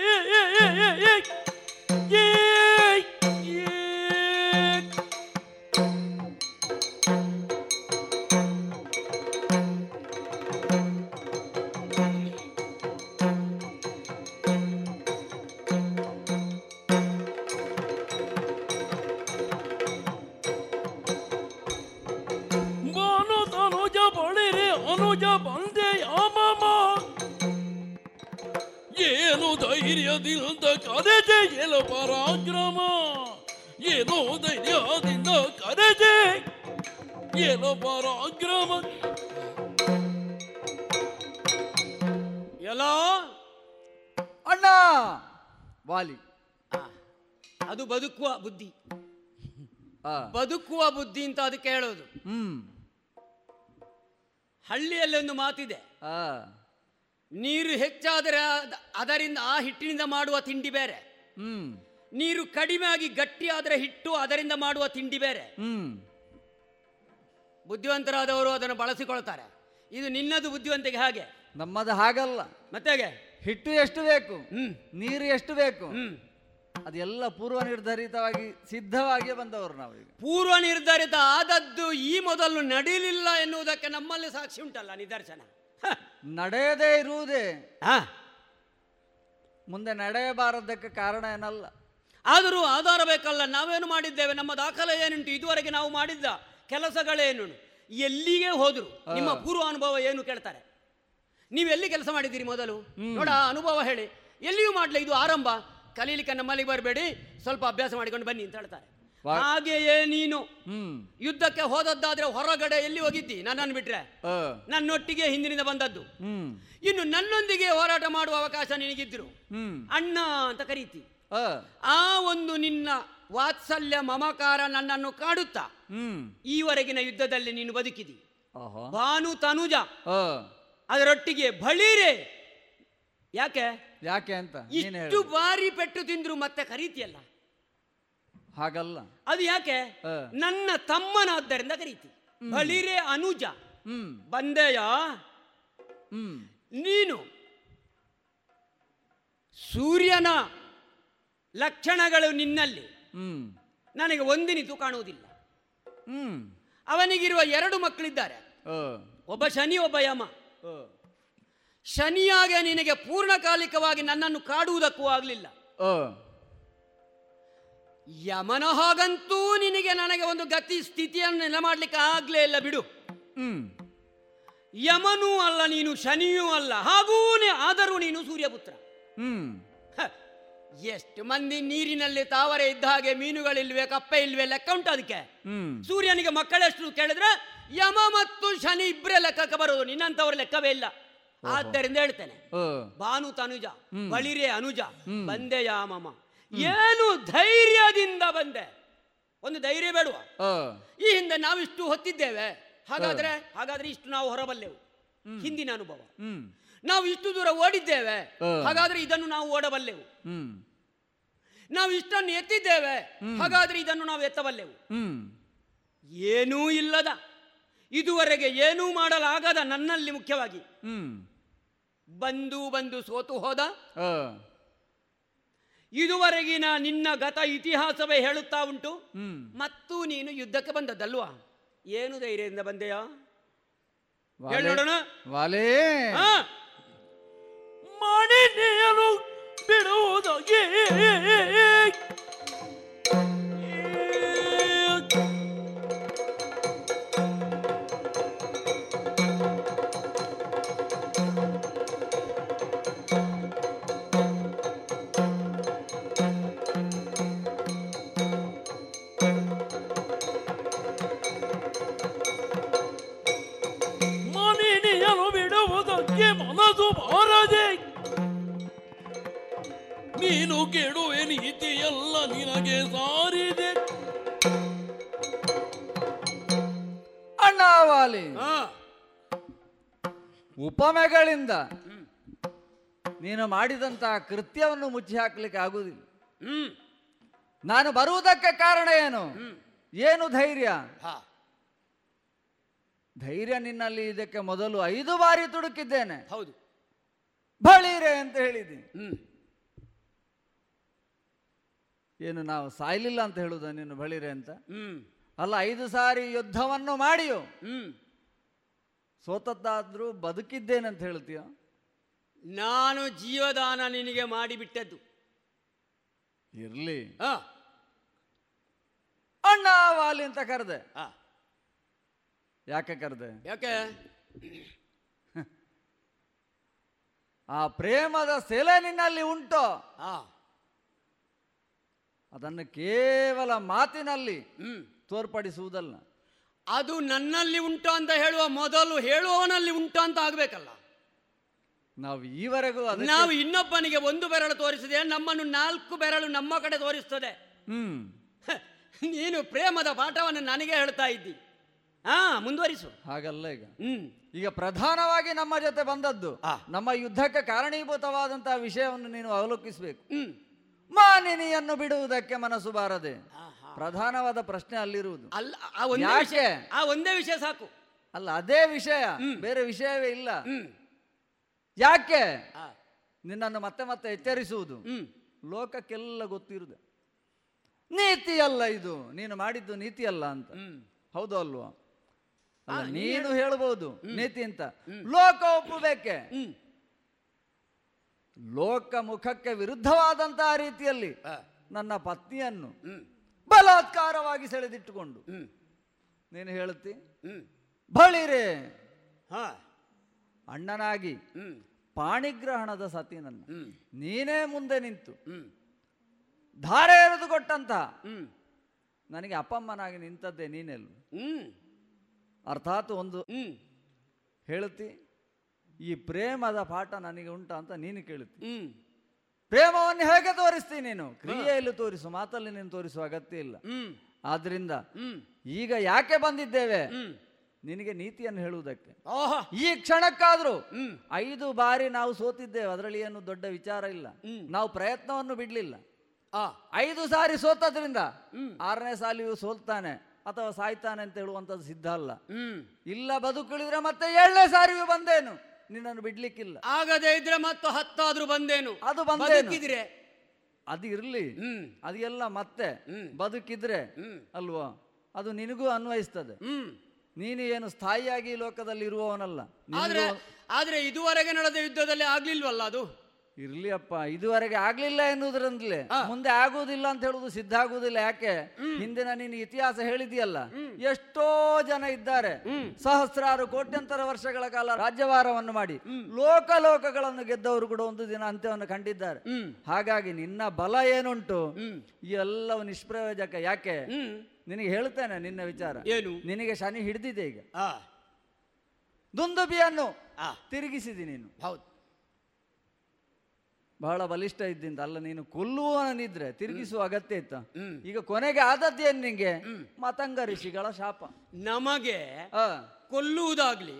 Speaker 11: ಬದುಕುವ ಬುದ್ಧಿ ಅಂತ ಅದಕ್ಕೆ ಹೇಳೋದು.
Speaker 8: ಹ್ಮ್.
Speaker 11: ಹಳ್ಳಿಯಲ್ಲಿ ಒಂದು ಮಾತಿದೆ. ನೀರು ಹೆಚ್ಚಾದರೆ ಅದರಿಂದ ಆ ಹಿಟ್ಟಿನಿಂದ ಮಾಡುವ ತಿಂಡಿ ಬೇರೆ.
Speaker 8: ಹ್ಮ್.
Speaker 11: ನೀರು ಕಡಿಮೆ ಆಗಿ ಗಟ್ಟಿ ಆದರೆ ಹಿಟ್ಟು ಅದರಿಂದ ಮಾಡುವ ತಿಂಡಿ ಬೇರೆ.
Speaker 8: ಹ್ಮ್.
Speaker 11: ಬುದ್ಧಿವಂತರಾದವರು ಅದನ್ನು ಬಳಸಿಕೊಳ್ತಾರೆ. ಇದು ನಿನ್ನದು ಬುದ್ಧಿವಂತಿಗೆ ಹಾಗೆ.
Speaker 8: ನಮ್ಮದು ಹಾಗಲ್ಲ.
Speaker 11: ಮತ್ತೆ
Speaker 8: ಹಿಟ್ಟು ಎಷ್ಟು ಬೇಕು? ನೀರು ಎಷ್ಟು ಬೇಕು? ಅದೆಲ್ಲ ಪೂರ್ವ ನಿರ್ಧರಿತವಾಗಿ ಸಿದ್ಧವಾಗಿಯೇ ಬಂದವರು ನಾವು
Speaker 11: ಪೂರ್ವ ನಿರ್ಧರಿತ ಆದದ್ದು ಈ ಮೊದಲು ನಡೀಲಿಲ್ಲ ಎನ್ನುವುದಕ್ಕೆ ನಮ್ಮಲ್ಲಿ ಸಾಕ್ಷಿ ಉಂಟಲ್ಲ ನಿದರ್ಶನ.
Speaker 8: ನಡೆಯದೇ ಇರುವುದೇ. ಮುಂದೆ ನಡೆಯಬಾರದಕ್ಕೆ ಕಾರಣ ಏನಲ್ಲ.
Speaker 11: ಆದರೂ ಆಧಾರ ಬೇಕಲ್ಲ ನಾವೇನು ಮಾಡಿದ್ದೇವೆ? ನಮ್ಮ ದಾಖಲೆ ಏನುಂಟು? ಇದುವರೆಗೆ ನಾವು ಮಾಡಿದ್ದ ಕೆಲಸಗಳೇನು? ಎಲ್ಲಿಗೆ ಹೋದ್ರು? ನಿಮ್ಮ ಪೂರ್ವ ಅನುಭವ ಏನು ಕೇಳ್ತಾರೆ? ನೀವು ಎಲ್ಲಿ ಕೆಲಸ ಮಾಡಿದ್ದೀರಿ ಮೊದಲು? ನೋಡ ಅನುಭವ ಹೇಳಿ. ಎಲ್ಲಿಯೂ ಮಾಡ್ಲಿ ಇದು ಆರಂಭ. ಕಲೀಲಿಕ್ಕೆ ನಮ್ಮಲ್ಲಿಗೆ ಬರಬೇಡಿ ಸ್ವಲ್ಪ ಅಭ್ಯಾಸ ಮಾಡಿಕೊಂಡು ಬನ್ನಿ ಅಂತ ಹೇಳ್ತಾರೆ. ಹಾಗೆಯೇ ನೀನು ಯುದ್ಧಕ್ಕೆ ಹೋದದ್ದಾದ್ರೆ ಹೊರಗಡೆ ಎಲ್ಲಿ ಹೋಗಿದ್ದಿ? ನನ್ನನ್ನು ಬಿಟ್ರೆ. ನನ್ನೊಟ್ಟಿಗೆ ಹಿಂದಿನಿಂದ ಬಂದದ್ದು. ಇನ್ನು ನನ್ನೊಂದಿಗೆ ಹೋರಾಟ ಮಾಡುವ ಅವಕಾಶ ನಿನಗಿದ್ರು. ಅಣ್ಣ ಅಂತ ಕರೀತಿ. ಆ ಒಂದು ನಿನ್ನ ವಾತ್ಸಲ್ಯ ಮಮಕಾರ ನನ್ನನ್ನು ಕಾಡುತ್ತಾ? ಈವರೆಗಿನ ಯುದ್ಧದಲ್ಲಿ ನೀನು ಬದುಕಿದಿ. ಭಾನು ತನುಜ. ಅದರೊಟ್ಟಿಗೆ ಬಳಿರೆ. ಯಾಕೆ?
Speaker 8: ಯಾಕೆ ಅಂತ ನೀನ್
Speaker 11: ಇಷ್ಟು
Speaker 8: ಹೇಳು
Speaker 11: ಬಾರಿ ಪೆಟ್ಟು ತಿಂದ್ರು ಮತ್ತೆ ಕರೀತಿಯಲ್ಲ?
Speaker 8: ಹಾಗಲ್ಲ.
Speaker 11: ಅದು ಯಾಕೆ? ನನ್ನ ತಮ್ಮನಾದ್ದರಿಂದ ಕರೀತಿ. ಬಳಿರೆ ಅನುಜ. ಬಂದೆಯ? ನೀನು ಸೂರ್ಯನ ಲಕ್ಷಣಗಳು ನಿನ್ನಲ್ಲಿ. ನನಗೆ ಒಂದಿನಿತು ಕಾಣುವುದಿಲ್ಲ. ಅವನಿಗಿರುವ ಎರಡು ಮಕ್ಕಳಿದ್ದಾರೆ. ಒಬ್ಬ ಶನಿ ಒಬ್ಬ ಯಮ. ಶನಿಯಾಗೆ ನಿನಗೆ ಪೂರ್ಣಕಾಲಿಕವಾಗಿ ನನ್ನನ್ನು ಕಾಡುವುದಕ್ಕೂ ಆಗಲಿಲ್ಲ. ಯಮನ ಹಾಗಂತೂ ನಿನಗೆ ನನಗೆ ಒಂದು ಗತಿ ಸ್ಥಿತಿಯನ್ನು ನೆಲ ಮಾಡಲಿಕ್ಕೆ ಆಗಲೇ ಇಲ್ಲ ಬಿಡು. ಯಮನೂ ಅಲ್ಲ ನೀನು ಶನಿಯೂ ಅಲ್ಲ ಹಾಗೂ ಆದರೂ ನೀನು ಸೂರ್ಯಪುತ್ರ. ಹ್ಮ್. ಎಷ್ಟು ಮಂದಿ ನೀರಿನಲ್ಲಿ ತಾವರೆ ಇದ್ದ ಹಾಗೆ ಮೀನುಗಳಿಲ್ವೇ ಕಪ್ಪೆ ಇಲ್ವೆ ಲೆಕ್ಕ ಉಂಟು ಅದಕ್ಕೆ? ಸೂರ್ಯನಿಗೆ ಮಕ್ಕಳೆಷ್ಟು ಕೇಳಿದ್ರೆ ಯಮ ಮತ್ತು ಶನಿ ಇಬ್ಬರೇ ಲೆಕ್ಕಕ್ಕೆ ಬರೋದು ನಿನ್ನಂತವ್ರ ಲೆಕ್ಕವೇ ಇಲ್ಲ. ಆದ್ದರಿಂದ ಹೇಳ್ತೇನೆ. ಭಾನು ತನುಜ ಬಳಿರೆ ಅನುಜ ಬಂದೆ ಯಾಮಮ ಏನು ಧೈರ್ಯದಿಂದ ಬಂದೆ? ಒಂದು ಧೈರ್ಯ ಬೇಡುವ. ಈ ಹಿಂದೆ ನಾವಿಷ್ಟು ಹೊತ್ತಿದ್ದೇವೆ. ಹಾಗಾದ್ರೆ ಹಾಗಾದ್ರೆ ಇಷ್ಟು ನಾವು ಹೊರಬಲ್ಲೆವು. ಹಿಂದಿನ ಅನುಭವ. ನಾವು ಇಷ್ಟು ದೂರ ಓಡಿದ್ದೇವೆ. ಹಾಗಾದ್ರೆ ಇದನ್ನು ನಾವು ಓಡಬಲ್ಲೆವು. ನಾವು ಇಷ್ಟನ್ನು ಎತ್ತಿದ್ದೇವೆ. ಹಾಗಾದ್ರೆ ಇದನ್ನು ನಾವು ಎತ್ತಬಲ್ಲೆವು. ಏನೂ ಇಲ್ಲದ ಇದುವರೆಗೆ ಏನೂ ಮಾಡಲಾಗದ ನನ್ನಲ್ಲಿ ಮುಖ್ಯವಾಗಿ. ಬಂದು ಬಂದು ಸೋತು ಹೋದ. ಇದುವರೆಗಿನ ನಿನ್ನ ಗತ ಇತಿಹಾಸವೇ ಹೇಳುತ್ತಾ ಉಂಟು. ಮತ್ತು ನೀನು ಯುದ್ಧಕ್ಕೆ ಬಂದದ್ದಲ್ವಾ? ಏನು ಧೈರ್ಯದಿಂದ ಬಂದೆಯಾ?
Speaker 13: ವಾಲೇ?
Speaker 10: ಮಣಿನೆಯಲು ಬಿಡುವುದಾಗಿ
Speaker 13: ಉಪಮೆಗಳಿಂದ ನೀನು ಮಾಡಿದಂತಹ ಕೃತ್ಯವನ್ನು ಮುಚ್ಚಿ ಹಾಕ್ಲಿಕ್ಕೆ ಆಗುವುದಿಲ್ಲ. ನಾನು ಬರುವುದಕ್ಕೆ ಕಾರಣ ಏನು? ಏನು ಧೈರ್ಯ? ಧೈರ್ಯ ನಿನ್ನಲ್ಲಿ ಇದಕ್ಕೆ ಮೊದಲು ಐದು ಬಾರಿ ತುಡುಕಿದ್ದೇನೆ.
Speaker 11: ಹೌದು.
Speaker 13: ಬಳಿರೆ ಅಂತ ಹೇಳಿದ್ದೀನಿ. ಏನು ನಾವು ಸಾಯ್ಲಿಲ್ಲ ಅಂತ ಹೇಳುದ ನೀನು ಬಳಿರೆ ಅಂತ? ಅಲ್ಲ ಐದು ಸಾರಿ ಯುದ್ಧವನ್ನು ಮಾಡಿಯೋ. ಸೋತದ್ದಾದ್ರೂ ಬದುಕಿದ್ದೇನಂತ ಅಂತ ಹೇಳ್ತೀಯ?
Speaker 11: ನಾನು ಜೀವದಾನ ನಿನಗೆ ಮಾಡಿಬಿಟ್ಟದ್ದು.
Speaker 13: ಇರ್ಲಿ. ಅಣ್ಣ ವಾಲಿ ಅಂತ ಕರೆದೆ. ಯಾಕೆ ಕರೆದೆ?
Speaker 11: ಯಾಕೆ?
Speaker 13: ಆ ಪ್ರೇಮದ ಸೆಲೆ ನಿನ್ನಲ್ಲಿ ಉಂಟು. ಅದನ್ನು ಕೇವಲ ಮಾತಿನಲ್ಲಿ ತೋರ್ಪಡಿಸುವುದಲ್ಲ.
Speaker 11: ಅದು ನನ್ನಲ್ಲಿ ಉಂಟು ಅಂತ ಹೇಳುವ ಮೊದಲು ಹೇಳುವವನಲ್ಲಿ ಉಂಟು ಅಂತ ಆಗ್ಬೇಕಲ್ಲ.
Speaker 13: ನಾವು ಈವರೆಗೂ
Speaker 11: ನಾವು ಇನ್ನೊಬ್ಬನಿಗೆ ಒಂದು ಬೆರಳು ತೋರಿಸಿದೆ ನಮ್ಮನ್ನು ನಾಲ್ಕು ಬೆರಳು ನಮ್ಮ ಕಡೆ ತೋರಿಸ್ತದೆ.
Speaker 13: ಹ್ಮ್.
Speaker 11: ನೀನು ಪ್ರೇಮದ ಪಾಠವನ್ನು ನನಗೆ ಹೇಳ್ತಾ ಇದ್ದಿ. ಹಾ ಮುಂದುವರಿಸು.
Speaker 13: ಹಾಗಲ್ಲ ಈಗ.
Speaker 11: ಹ್ಮ್.
Speaker 13: ಈಗ ಪ್ರಧಾನವಾಗಿ ನಮ್ಮ ಜೊತೆ ಬಂದದ್ದು ನಮ್ಮ ಯುದ್ಧಕ್ಕೆ ಕಾರಣೀಭೂತವಾದಂತಹ ವಿಷಯವನ್ನು ನೀನು ಅವಲೋಕಿಸಬೇಕು. ಮಾನಿನಿಯನ್ನು ಬಿಡುವುದಕ್ಕೆ ಮನಸ್ಸು ಬಾರದೆ. ಪ್ರಧಾನವಾದ ಪ್ರಶ್ನೆ ಅಲ್ಲಿರುವುದು.
Speaker 11: ಅಲ್ಲ ಆ ಒಂದೇ
Speaker 13: ಯಾಕೆ?
Speaker 11: ವಿಷಯ ಆ ಒಂದೇ ವಿಷಯ ಸಾಕು.
Speaker 13: ಅಲ್ಲ ಅದೇ ವಿಷಯ ಬೇರೆ ವಿಷಯವೇ ಇಲ್ಲ. ಯಾಕೆ? ನಿನ್ನನ್ನು ಮತ್ತೆ ಮತ್ತೆ ಎಚ್ಚರಿಸುವುದು. ಲೋಕಕ್ಕೆಲ್ಲ ಗೊತ್ತಿರುವುದು. ನೀತಿ ಅಲ್ಲ ಇದು. ನೀನು ಮಾಡಿದ್ದು ನೀತಿ ಅಲ್ಲ ಅಂತ ಹೌದು ಅಲ್ವಾ? ಅಲ್ಲ, ನೀನು ಹೇಳ್ಬೋದು. ನೀತಿ ಅಂತ. ಲೋಕ ಒಪ್ಪಬೇಕೆ? ಲೋಕ ಮುಖಕ್ಕೆ ವಿರುದ್ಧವಾದಂತಹ ರೀತಿಯಲ್ಲಿ ನನ್ನ ಪತ್ನಿಯನ್ನು ಬಲಾತ್ಕಾರವಾಗಿ ಸೆಳೆದಿಟ್ಟುಕೊಂಡು. ನೀನು ಹೇಳುತ್ತಿ? ಬಳಿರೆ. ಅಣ್ಣನಾಗಿ ಪಾಣಿಗ್ರಹಣದ ಸತಿ ನನ್ನ ನೀನೇ ಮುಂದೆ ನಿಂತು. ಧಾರೆ ಎರೆದು ಕೊಟ್ಟಂತ. ನನಗೆ ಅಪ್ಪಮ್ಮನಾಗಿ ನಿಂತದ್ದೇ ನೀನೆಲ್ಲ? ಅರ್ಥಾತ್ ಒಂದು ಹೇಳುತ್ತಿ ಈ ಪ್ರೇಮದ ಪಾಠ ನನಗೆ ಉಂಟ ಅಂತ ನೀನು ಕೇಳುತ್ತಿ. ಪ್ರೇಮವನ್ನು ಹೇಗೆ ತೋರಿಸ್ತೀನಿ ನೀನು? ಕ್ರಿಯೆಯಲ್ಲಿ ತೋರಿಸು ಮಾತಲ್ಲಿ ನೀನು ತೋರಿಸುವ ಅಗತ್ಯ ಇಲ್ಲ. ಆದ್ರಿಂದ ಈಗ ಯಾಕೆ ಬಂದಿದ್ದೇವೆ? ನಿನಗೆ ನೀತಿಯನ್ನು ಹೇಳುವುದಕ್ಕೆ. ಈ ಕ್ಷಣಕ್ಕಾದ್ರೂ ಐದು ಬಾರಿ ನಾವು ಸೋತಿದ್ದೇವೆ ಅದರಲ್ಲಿ ಏನು ದೊಡ್ಡ ವಿಚಾರ ಇಲ್ಲ. ನಾವು ಪ್ರಯತ್ನವನ್ನು ಬಿಡ್ಲಿಲ್ಲ. ಐದು ಸಾರಿ ಸೋತದ್ರಿಂದ ಆರನೇ ಸಾಲಿಯೂ ಸೋಲ್ತಾನೆ ಅಥವಾ ಸಾಯ್ತಾನೆ ಅಂತ ಹೇಳುವಂತದ್ದು ಸಿದ್ಧ ಅಲ್ಲ. ಇಲ್ಲ ಬದುಕುಳಿದ್ರೆ ಮತ್ತೆ ಏಳನೇ ಸಾರಿಯೂ ಬಂದೇನು? ನಿನ್ನನ್ನು ಬಿಡ್ಲಿಕ್ಕಿಲ್ಲ.
Speaker 11: ಆಗದೆ ಇದ್ರೆ ಮತ್ತು ಹತ್ತಾದ್ರೂ ಬಂದೇನು?
Speaker 13: ಅದು
Speaker 11: ಬಂದಿದ್ರೆ
Speaker 13: ಅದು ಇರ್ಲಿ. ಅದು ಎಲ್ಲ ಮತ್ತೆ ಬದುಕಿದ್ರೆ ಅಲ್ವಾ? ಅದು ನಿನಗೂ ಅನ್ವಯಿಸ್ತದೆ. ನೀನು ಏನು ಸ್ಥಾಯಿಯಾಗಿ ಲೋಕದಲ್ಲಿ ಇರುವವನಲ್ಲ
Speaker 11: ಆದ್ರೆ ಆದ್ರೆ ಇದುವರೆಗೆ ನಡೆದ ಯುದ್ಧದಲ್ಲಿ ಆಗ್ಲಿಲ್ವಲ್ಲ ಅದು?
Speaker 13: ಇರ್ಲಿ ಅಪ್ಪ ಇದುವರೆಗೆ ಆಗ್ಲಿಲ್ಲ ಎನ್ನುವುದರಿಂದಲೇ. ಮುಂದೆ ಆಗುವುದಿಲ್ಲ ಅಂತ ಹೇಳುದು ಸಿದ್ಧ ಆಗುವುದಿಲ್ಲ. ಯಾಕೆ? ಹಿಂದಿನ ನೀನು ಇತಿಹಾಸ ಹೇಳಿದೆಯಲ್ಲ ಎಷ್ಟೋ ಜನ ಇದ್ದಾರೆ. ಸಹಸ್ರಾರು ಕೋಟ್ಯಂತರ ವರ್ಷಗಳ ಕಾಲ ರಾಜ್ಯವಾರವನ್ನು ಮಾಡಿ ಲೋಕ ಲೋಕಗಳನ್ನು ಗೆದ್ದವರು ಕೂಡ ಒಂದು ದಿನ ಅಂತ್ಯವನ್ನು ಕಂಡಿದ್ದಾರೆ. ಹಾಗಾಗಿ ನಿನ್ನ ಬಲ ಏನುಂಟು? ಈ ಎಲ್ಲವೂ ನಿಷ್ಪ್ರಯೋಜಕ. ಯಾಕೆ? ನಿನಗೆ ಹೇಳ್ತೇನೆ ನಿನ್ನ ವಿಚಾರ.
Speaker 11: ಏನು?
Speaker 13: ನಿನಗೆ ಶನಿ ಹಿಡಿದಿದೆ ಈಗ. ದುಂದುಬಿಯನ್ನು ತಿರುಗಿಸಿದಿ ನೀನು.
Speaker 11: ಹೌದು.
Speaker 13: ಬಹಳ ಬಲಿಷ್ಠ ಇದ್ದಿಂದ ಅಲ್ಲ ನೀನು ಕೊಲ್ಲುವನಿದ್ರೆ ತಿರುಗಿಸುವ ಅಗತ್ಯ ಇತ್ತ? ಈಗ ಕೊನೆಗೆ ಆದದ್ದೇನು ನಿಂಗೆ? ಮತಂಗ ಋಷಿಗಳ ಶಾಪ.
Speaker 11: ನಮಗೆ ಕೊಲ್ಲುವುದಾಗ್ಲಿ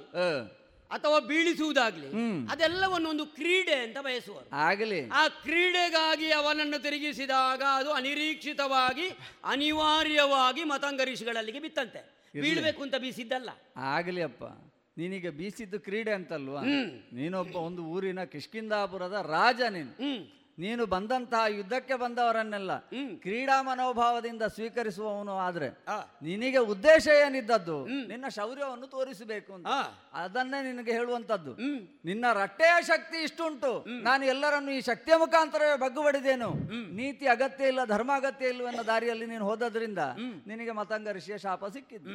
Speaker 11: ಅಥವಾ ಬೀಳಿಸುವುದಾಗ್ಲಿ ಅದೆಲ್ಲವನ್ನು ಒಂದು ಕ್ರೀಡೆ ಅಂತ ಬಯಸುವರು.
Speaker 13: ಆಗಲಿ.
Speaker 11: ಆ ಕ್ರೀಡೆಗಾಗಿ ಅವನನ್ನು ತಿರುಗಿಸಿದಾಗ ಅದು ಅನಿರೀಕ್ಷಿತವಾಗಿ ಅನಿವಾರ್ಯವಾಗಿ ಮತಂಗರೀಶಿಗಳಲ್ಲಿಗೆ ಬಿತ್ತಂತೆ. ಬೀಳ್ಬೇಕು ಅಂತ ಬೀಸಿದ್ದಲ್ಲ.
Speaker 13: ಆಗಲಿ ಅಪ್ಪ. ನೀನೀಗ ಬೀಸಿದ್ದು ಕ್ರೀಡೆ ಅಂತಲ್ವಾ? ನೀನೊಬ್ಬ ಒಂದು ಊರಿನ ಕಿಷ್ಕಿಂದಾಪುರದ ರಾಜ ನೀನು. ನೀನು ಬಂದಂತಹ ಯುದ್ಧಕ್ಕೆ ಬಂದವರನ್ನೆಲ್ಲ ಕ್ರೀಡಾ ಮನೋಭಾವದಿಂದ ಸ್ವೀಕರಿಸುವವನು ಆದ್ರೆ ನಿನಗೆ ಉದ್ದೇಶ ಏನಿದ್ದದ್ದು? ನಿನ್ನ ಶೌರ್ಯವನ್ನು ತೋರಿಸಬೇಕು ಅಂತ. ಅದನ್ನೇ ನಿನಗೆ ಹೇಳುವಂತದ್ದು ನಿನ್ನ ರಟ್ಟೆಯ ಶಕ್ತಿ ಇಷ್ಟುಂಟು. ನಾನು ಎಲ್ಲರನ್ನು ಈ ಶಕ್ತಿಯ ಮುಖಾಂತರವೇ ಬಗ್ಗು ಬಡಿದೇನು ನೀತಿ ಅಗತ್ಯ ಇಲ್ಲ ಧರ್ಮ ಅಗತ್ಯ ಇಲ್ಲವೆನ್ನ ದಾರಿಯಲ್ಲಿ ನೀನು ಹೋದದ್ರಿಂದ ನಿನಗೆ ಮತಂಗ ಋಷಿಯ ಶಾಪ ಸಿಕ್ಕಿದ್ದು.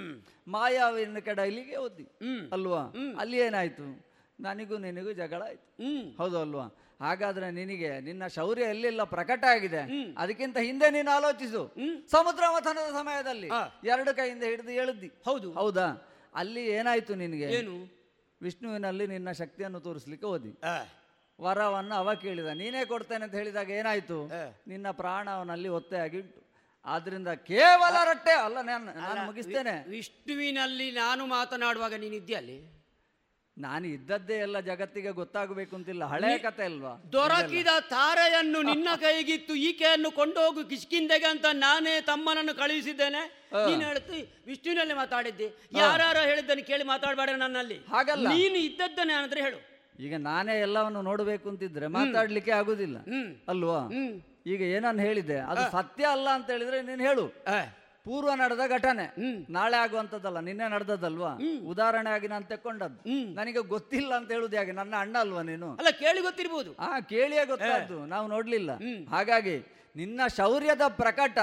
Speaker 13: ಮಾಯಾವಿನ ಕಡೆ ಇಲ್ಲಿಗೆ ಓದಿ ಅಲ್ವಾ? ಅಲ್ಲಿ ಏನಾಯ್ತು? ನನಗೂ ನಿನಗೂ ಜಗಳ ಆಯ್ತು. ಹೌದು ಅಲ್ವಾ? ಹಾಗಾದ್ರೆ ನಿನಗೆ ನಿನ್ನ ಶೌರ್ಯ ಎಲ್ಲಿಲ್ಲ? ಪ್ರಕಟ ಆಗಿದೆ. ಅದಕ್ಕಿಂತ ಹಿಂದೆ ನೀನು ಆಲೋಚಿಸು. ಸಮುದ್ರ ಮಥನದ ಸಮಯದಲ್ಲಿ ಎರಡು ಕೈಯಿಂದ ಹಿಡಿದು ಎಳುದ್ದಿ
Speaker 11: ಹೌದು.
Speaker 13: ಹೌದಾ? ಅಲ್ಲಿ ಏನಾಯ್ತು ನಿನಗೆ?
Speaker 11: ಏನು?
Speaker 13: ವಿಷ್ಣುವಿನಲ್ಲಿ ನಿನ್ನ ಶಕ್ತಿಯನ್ನು ತೋರಿಸ್ಲಿಕ್ಕೆ ಓದಿ ವರವನ್ನು ಅವ ಕೇಳಿದ. ನೀನೇ ಕೊಡ್ತೇನೆ ಅಂತ ಹೇಳಿದಾಗ ಏನಾಯ್ತು? ನಿನ್ನ ಪ್ರಾಣ ಅವನಲ್ಲಿ ಒತ್ತೆಯಾಗಿ ಉಂಟು ಆದ್ರಿಂದ ಕೇವಲ ರಟ್ಟೆ. ಅಲ್ಲ ನಾನು ನಾನು ಮುಗಿಸ್ತೇನೆ.
Speaker 11: ವಿಷ್ಣುವಿನಲ್ಲಿ ನಾನು ಮಾತನಾಡುವಾಗ ನೀನಿದ್ದೆ ಅಲ್ಲಿ
Speaker 13: ನಾನು ಇದ್ದದ್ದೇ ಎಲ್ಲ ಜಗತ್ತಿಗೆ ಗೊತ್ತಾಗಬೇಕು ಅಂತಿಲ್ಲ ಹಳೆ ಕತೆ ಅಲ್ವಾ?
Speaker 11: ದೊರಕಿದ ತಾರೆಯನ್ನು ನಿನ್ನ ಕೈಗಿತ್ತು ಈಕೆಯನ್ನು ಕೊಂಡೋಗು ಕಿಷ್ಕಿಂದೆಗೆ ಅಂತ ನಾನೇ ತಮ್ಮನನ್ನು ಕಳುಹಿಸಿದ್ದೇನೆ. ನೀನು ಹೇಳ್ತಿ ವಿಷ್ಣುವಿನಲ್ಲಿ ಮಾತಾಡಿದ್ದೆ. ಯಾರು ಹೇಳಿದ್ದನ್ನು ಕೇಳಿ ಮಾತಾಡಬೇಡ ನನ್ನಲ್ಲಿ.
Speaker 13: ಹಾಗಲ್ಲ.
Speaker 11: ನೀನು ಇದ್ದದ್ದನ್ನೇ ಅಂದ್ರೆ ಹೇಳು.
Speaker 13: ಈಗ ನಾನೇ ಎಲ್ಲವನ್ನು ನೋಡಬೇಕು ಅಂತಿದ್ರೆ ಮಾತಾಡ್ಲಿಕ್ಕೆ ಆಗುದಿಲ್ಲ. ಅಲ್ವಾ? ಈಗ ಏನನ್ನು ಹೇಳಿದೆ? ಅದು ಸತ್ಯ ಅಲ್ಲ ಅಂತ ಹೇಳಿದ್ರೆ ನೀನು ಹೇಳು. ಪೂರ್ವ ನಡೆದ ಘಟನೆ. ನಾಳೆ ಆಗುವಂತದ್ದಲ್ಲ ನಿನ್ನೆ ನಡೆದದಲ್ವಾ ಉದಾಹರಣೆಯಾಗಿ ನಾನು ತಕೊಂಡದ್ದು ನನಗೆ ಗೊತ್ತಿಲ್ಲ ಅಂತ ಹೇಳುದು ಹೇಗೆ ನನ್ನ ಅಣ್ಣ ಅಲ್ವಾ ನೀನು?
Speaker 11: ಅಲ್ಲ ಕೇಳಿ ಗೊತ್ತಿರ್ಬೋದು.
Speaker 13: ಹಾ ಕೇಳಿಯೇ ಗೊತ್ತಾದ್ದು. ನಾವು ನೋಡ್ಲಿಲ್ಲ. ಹಾಗಾಗಿ ನಿನ್ನ ಶೌರ್ಯದ ಪ್ರಕಟ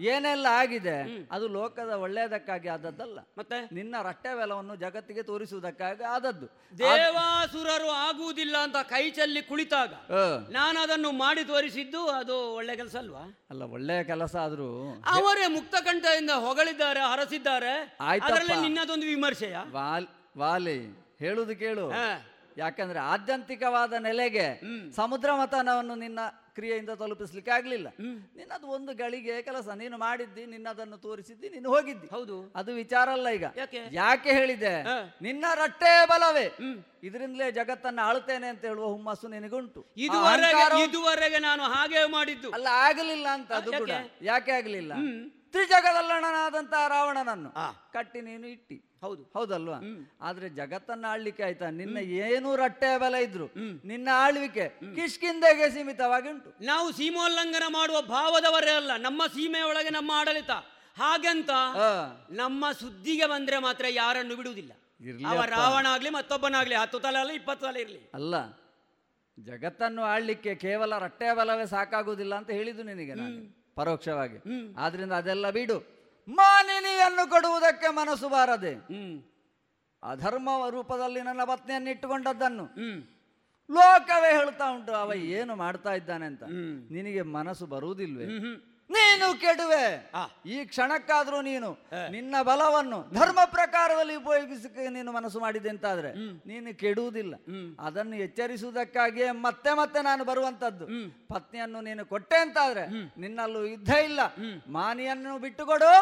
Speaker 13: ಏನೆಲ್ಲ ಆಗಿದೆ ಅದು ಲೋಕದ ಒಳ್ಳೆಯದಕ್ಕಾಗಿ ಆದದ್ದಲ್ಲ.
Speaker 11: ಮತ್ತೆ?
Speaker 13: ನಿನ್ನ ರಟ್ಟೆ ವೆಲವನ್ನು ಜಗತ್ತಿಗೆ ತೋರಿಸುವುದಕ್ಕಾಗಿ ಆದದ್ದು.
Speaker 11: ದೇವಾಸುರರು ಆಗುವುದಿಲ್ಲ ಅಂತ ಕೈ ಚೆಲ್ಲಿ ಕುಳಿತಾಗ ನಾನು ಅದನ್ನು ಮಾಡಿ ತೋರಿಸಿದ್ದು ಅದು ಒಳ್ಳೆ ಕೆಲಸ ಅಲ್ವಾ
Speaker 13: ಅಲ್ಲ ಒಳ್ಳೆಯ ಕೆಲಸ ಆದ್ರೂ
Speaker 11: ಅವರೇ ಮುಕ್ತ ಕಂಠದಿಂದ ಹೊಗಳಿದ್ದಾರೆ ಹರಸಿದ್ದಾರೆ. ಅದರಲ್ಲಿ ನಿನ್ನದೊಂದು ವಿಮರ್ಶೆಯ?
Speaker 13: ವಾಲ್ ಹೇಳುದು ಕೇಳು. ಯಾಕಂದ್ರೆ ಆತ್ಯಂತಿಕವಾದ ನೆಲೆಗೆ ಸಮುದ್ರ ಮತನವನ್ನು ನಿನ್ನ ಕ್ರಿಯೆಯಿಂದ ತಲುಪಿಸ್ಲಿಕ್ಕೆ ಆಗ್ಲಿಲ್ಲ. ನಿನ್ನದು ಒಂದು ಗಳಿಗೆ ಕೆಲಸ ನೀನು ಮಾಡಿದ್ದಿ ನಿನ್ನದನ್ನು ತೋರಿಸಿದ್ದಿ ನೀನು ಹೋಗಿದ್ದಿ.
Speaker 11: ಹೌದು.
Speaker 13: ಅದು ವಿಚಾರ ಅಲ್ಲ ಈಗ.
Speaker 11: ಯಾಕೆ?
Speaker 13: ಹೇಳಿದೆ? ನಿನ್ನ ರಟ್ಟೆ ಬಲವೇ. ಇದರಿಂದಲೇ ಜಗತ್ತನ್ನ ಆಳ್ತೇನೆ ಅಂತ ಹೇಳುವ ಹುಮ್ಮಸ್ಸು ನಿನಗುಂಟು.
Speaker 11: ಇದುವರೆಗೆ ಇದುವರೆಗೆ ನಾನು ಹಾಗೆ ಮಾಡಿದ್ದು.
Speaker 13: ಅಲ್ಲ ಆಗಲಿಲ್ಲ ಅಂತ ಅದು?
Speaker 11: ಯಾಕೆ?
Speaker 13: ಆಗಲಿಲ್ಲ? ತ್ರಿಜಗದಲ್ಲಣನಾದಂತಹ ರಾವಣನನ್ನು ಕಟ್ಟಿ ನೀನು ಇಟ್ಟಿ.
Speaker 11: ಹೌದು.
Speaker 13: ಹೌದಲ್ವಾ? ಆದ್ರೆ ಜಗತ್ತನ್ನ ಆಳ್ಲಿಕ್ಕೆ ಆಯ್ತಾ? ನಿನ್ನ ಏನು ರಟ್ಟೆ ಬಲ ಇದ್ರು. ನಿನ್ನ ಆಳ್ವಿಕೆ ಕಿಷ್ಕಿಂದೆಗೆ ಸೀಮಿತವಾಗಿ ಉಂಟು.
Speaker 11: ನಾವು ಸೀಮೋಲ್ಲಂಘನ ಮಾಡುವ ಭಾವದವರೇ ಅಲ್ಲ. ನಮ್ಮ ಸೀಮೆಯೊಳಗೆ ನಮ್ಮ ಆಡಳಿತ. ಹಾಗಂತ ನಮ್ಮ ಸುದ್ದಿಗೆ ಬಂದ್ರೆ ಮಾತ್ರ ಯಾರನ್ನು ಬಿಡುವುದಿಲ್ಲ. ಅವ. ರಾವಣ ಆಗ್ಲಿ ಮತ್ತೊಬ್ಬನಾಗ್ಲಿ ಹತ್ತು ತಲೆ ಅಲ್ಲ ಇಪ್ಪತ್ತು ತಲೆ ಇರ್ಲಿ.
Speaker 13: ಅಲ್ಲ ಜಗತ್ತನ್ನು ಆಳ್ಲಿಕ್ಕೆ ಕೇವಲ ರಟ್ಟೆ ಬಲವೇ ಸಾಕಾಗುವುದಿಲ್ಲ ಅಂತ ಹೇಳಿದ್ದು ನಿನಗೆ ನಾನು. ಪರೋಕ್ಷವಾಗಿ. ಆದ್ರಿಂದ ಅದೆಲ್ಲ ಬಿಡು. ಮಾನಿನಿಯನ್ನು ಕೊಡುವುದಕ್ಕೆ ಮನಸ್ಸು ಬಾರದೆ. ಅಧರ್ಮ ರೂಪದಲ್ಲಿ ನನ್ನ ಪತ್ನಿಯನ್ನು ಇಟ್ಟುಕೊಂಡದ್ದನ್ನು. ಲೋಕವೇ ಹೇಳ್ತಾ ಉಂಟು ಅವ ಏನು ಮಾಡ್ತಾ ಇದ್ದಾನೆ ಅಂತ. ನಿನಗೆ ಮನಸ್ಸು ಬರುವುದಿಲ್ವೇ? ನೀನು ಕೆಡುವೆ. ಈ ಕ್ಷಣಕ್ಕಾದ್ರೂ ನೀನು ನಿನ್ನ ಬಲವನ್ನು ಧರ್ಮ ಪ್ರಕಾರದಲ್ಲಿ ಉಪಯೋಗಿಸಕ್ಕೆ ನೀನು ಮನಸ್ಸು ಮಾಡಿದೆ ಅಂತಾದ್ರೆ ನೀನು ಕೆಡುವುದಿಲ್ಲ. ಅದನ್ನು ಎಚ್ಚರಿಸುವುದಕ್ಕಾಗಿಯೇ ಮತ್ತೆ ಮತ್ತೆ ನಾನು ಬರುವಂತದ್ದು ಪತ್ನಿಯನ್ನು ನೀನು ಕೊಟ್ಟೆ ಅಂತಾದ್ರೆ ನಿನ್ನಲ್ಲೂ ಯುದ್ಧ ಇಲ್ಲ. ಮಾನಿಯನ್ನು ಬಿಟ್ಟುಕೊಡು.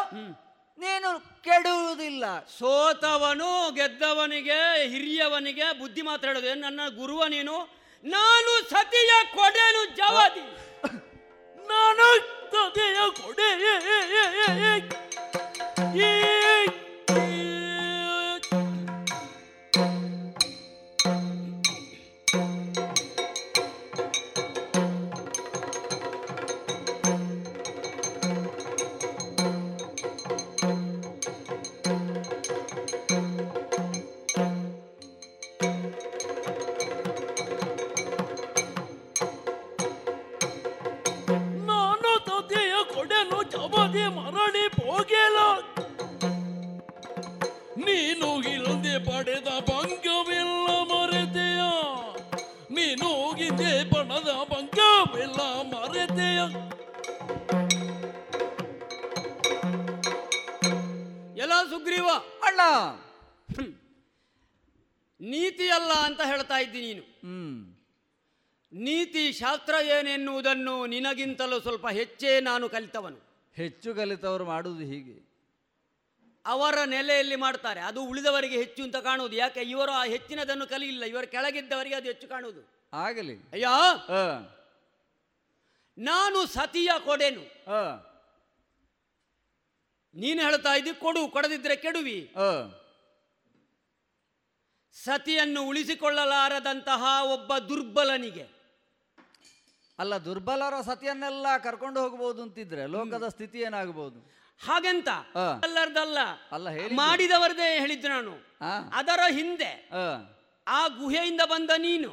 Speaker 13: ನೀನು ಕೆಡುವುದಿಲ್ಲ.
Speaker 11: ಸೋತವನು ಗೆದ್ದವನಿಗೆ ಹಿರಿಯವನಿಗೆ ಬುದ್ಧಿ ಮಾತಾಡೋದು ನನ್ನ ಗುರುವ ನೀನು? ನಾನು ಸತಿಯ ಕೊಡೆನು ಜವಾದಿ. ನಾನು ಸತಿಯ ಕೊಡೆ ಏನೆನ್ನುವುದನ್ನು ನಿನಗಿಂತಲೂ ಸ್ವಲ್ಪ ಹೆಚ್ಚೇ ನಾನು ಕಲಿತವನು.
Speaker 13: ಹೆಚ್ಚು ಕಲಿತವರು ಮಾಡುವುದು ಹೀಗೆ.
Speaker 11: ಅವರ ನೆಲೆಯಲ್ಲಿ ಮಾಡ್ತಾರೆ. ಅದು ಉಳಿದವರಿಗೆ ಹೆಚ್ಚು ಅಂತ ಕಾಣುವುದು. ಯಾಕೆ? ಇವರು ಆ ಹೆಚ್ಚಿನದನ್ನು ಕಲಿಯಿಲ್ಲ. ಇವರು ಕೆಳಗಿದ್ದವರಿಗೆ ಅದು ಹೆಚ್ಚು ಕಾಣುವುದು.
Speaker 13: ಆಗಲಿ.
Speaker 11: ಅಯ್ಯ! ನಾನು ಸತಿಯ ಕೊಡೆನು. ನೀನು ಹೇಳ್ತಾ ಇದ್ದಿ ಕೊಡು ಕೊಡದಿದ್ರೆ ಕೆಡುವಿ. ಸತಿಯನ್ನು ಉಳಿಸಿಕೊಳ್ಳಲಾರದಂತಹ ಒಬ್ಬ ದುರ್ಬಲನಿಗೆ.
Speaker 13: ಅಲ್ಲ ದುರ್ಬಲರ ಸತಿಯನ್ನೆಲ್ಲ ಕರ್ಕೊಂಡು ಹೋಗಬಹುದು ಅಂತಿದ್ರೆ ಲೋಕದ ಸ್ಥಿತಿ ಏನಾಗಬಹುದು
Speaker 11: ಹಾಗೆಂತ?
Speaker 13: ಆ.
Speaker 11: ಎಲ್ಲರದಲ್ಲ
Speaker 13: ಅಲ್ಲ ಹೇಳಿ
Speaker 11: ಮಾಡಿದವರದೇ ಹೇಳಿದ್ದು ನಾನು. ಅದರ ಹಿಂದೆ ಆ ಗುಹೆಯಿಂದ ಬಂದ ನೀನು.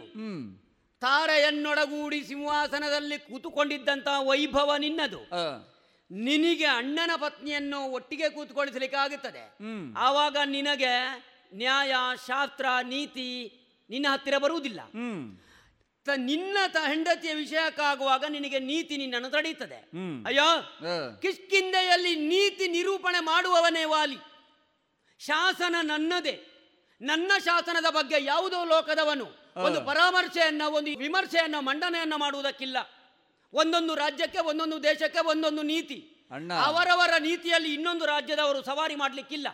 Speaker 11: ತಾರೆಯನ್ನೊಡಗೂಡಿ ಸಿಂಹಾಸನದಲ್ಲಿ ಕೂತುಕೊಂಡಿದ್ದಂತಹ ವೈಭವ ನಿನ್ನದು. ನಿನಗೆ ಅಣ್ಣನ ಪತ್ನಿಯನ್ನು ಒಟ್ಟಿಗೆ ಕೂತ್ಕೊಳಿಸಲಿಕ್ಕೆ ಆಗುತ್ತದೆ ಆವಾಗ ನಿನಗೆ ನ್ಯಾಯ ಶಾಸ್ತ್ರ ನೀತಿ ನಿನ್ನ ಹತ್ತಿರ ಬರುವುದಿಲ್ಲ. ತ- ನಿನ್ನ ತ ಹೆಂಡತಿಯ ವಿಷಯಕ್ಕಾಗುವಾಗ ನಿನಗೆ ನೀತಿ ನಿನ್ನನ್ನು ತಡೆಯುತ್ತದೆ. ಅಯ್ಯೋ ಕಿಷ್ಕಿಂದೆಯಲ್ಲಿ ನೀತಿ ನಿರೂಪಣೆ ಮಾಡುವವನೇ ವಾಲಿ. ಶಾಸನ ನನ್ನದೇ. ನನ್ನ ಶಾಸನದ ಬಗ್ಗೆ ಯಾವುದೋ ಲೋಕದವನು ಒಂದು ಪರಾಮರ್ಶೆಯನ್ನ ಒಂದು ವಿಮರ್ಶೆಯನ್ನ ಮಂಡನೆಯನ್ನ ಮಾಡುವುದಕ್ಕಿಲ್ಲ. ಒಂದೊಂದು ರಾಜ್ಯಕ್ಕೆ ಒಂದೊಂದು ದೇಶಕ್ಕೆ ಒಂದೊಂದು ನೀತಿ. ಅವರವರ ನೀತಿಯಲ್ಲಿ ಇನ್ನೊಂದು ರಾಜ್ಯದವರು ಸವಾರಿ ಮಾಡಲಿಕ್ಕಿಲ್ಲ.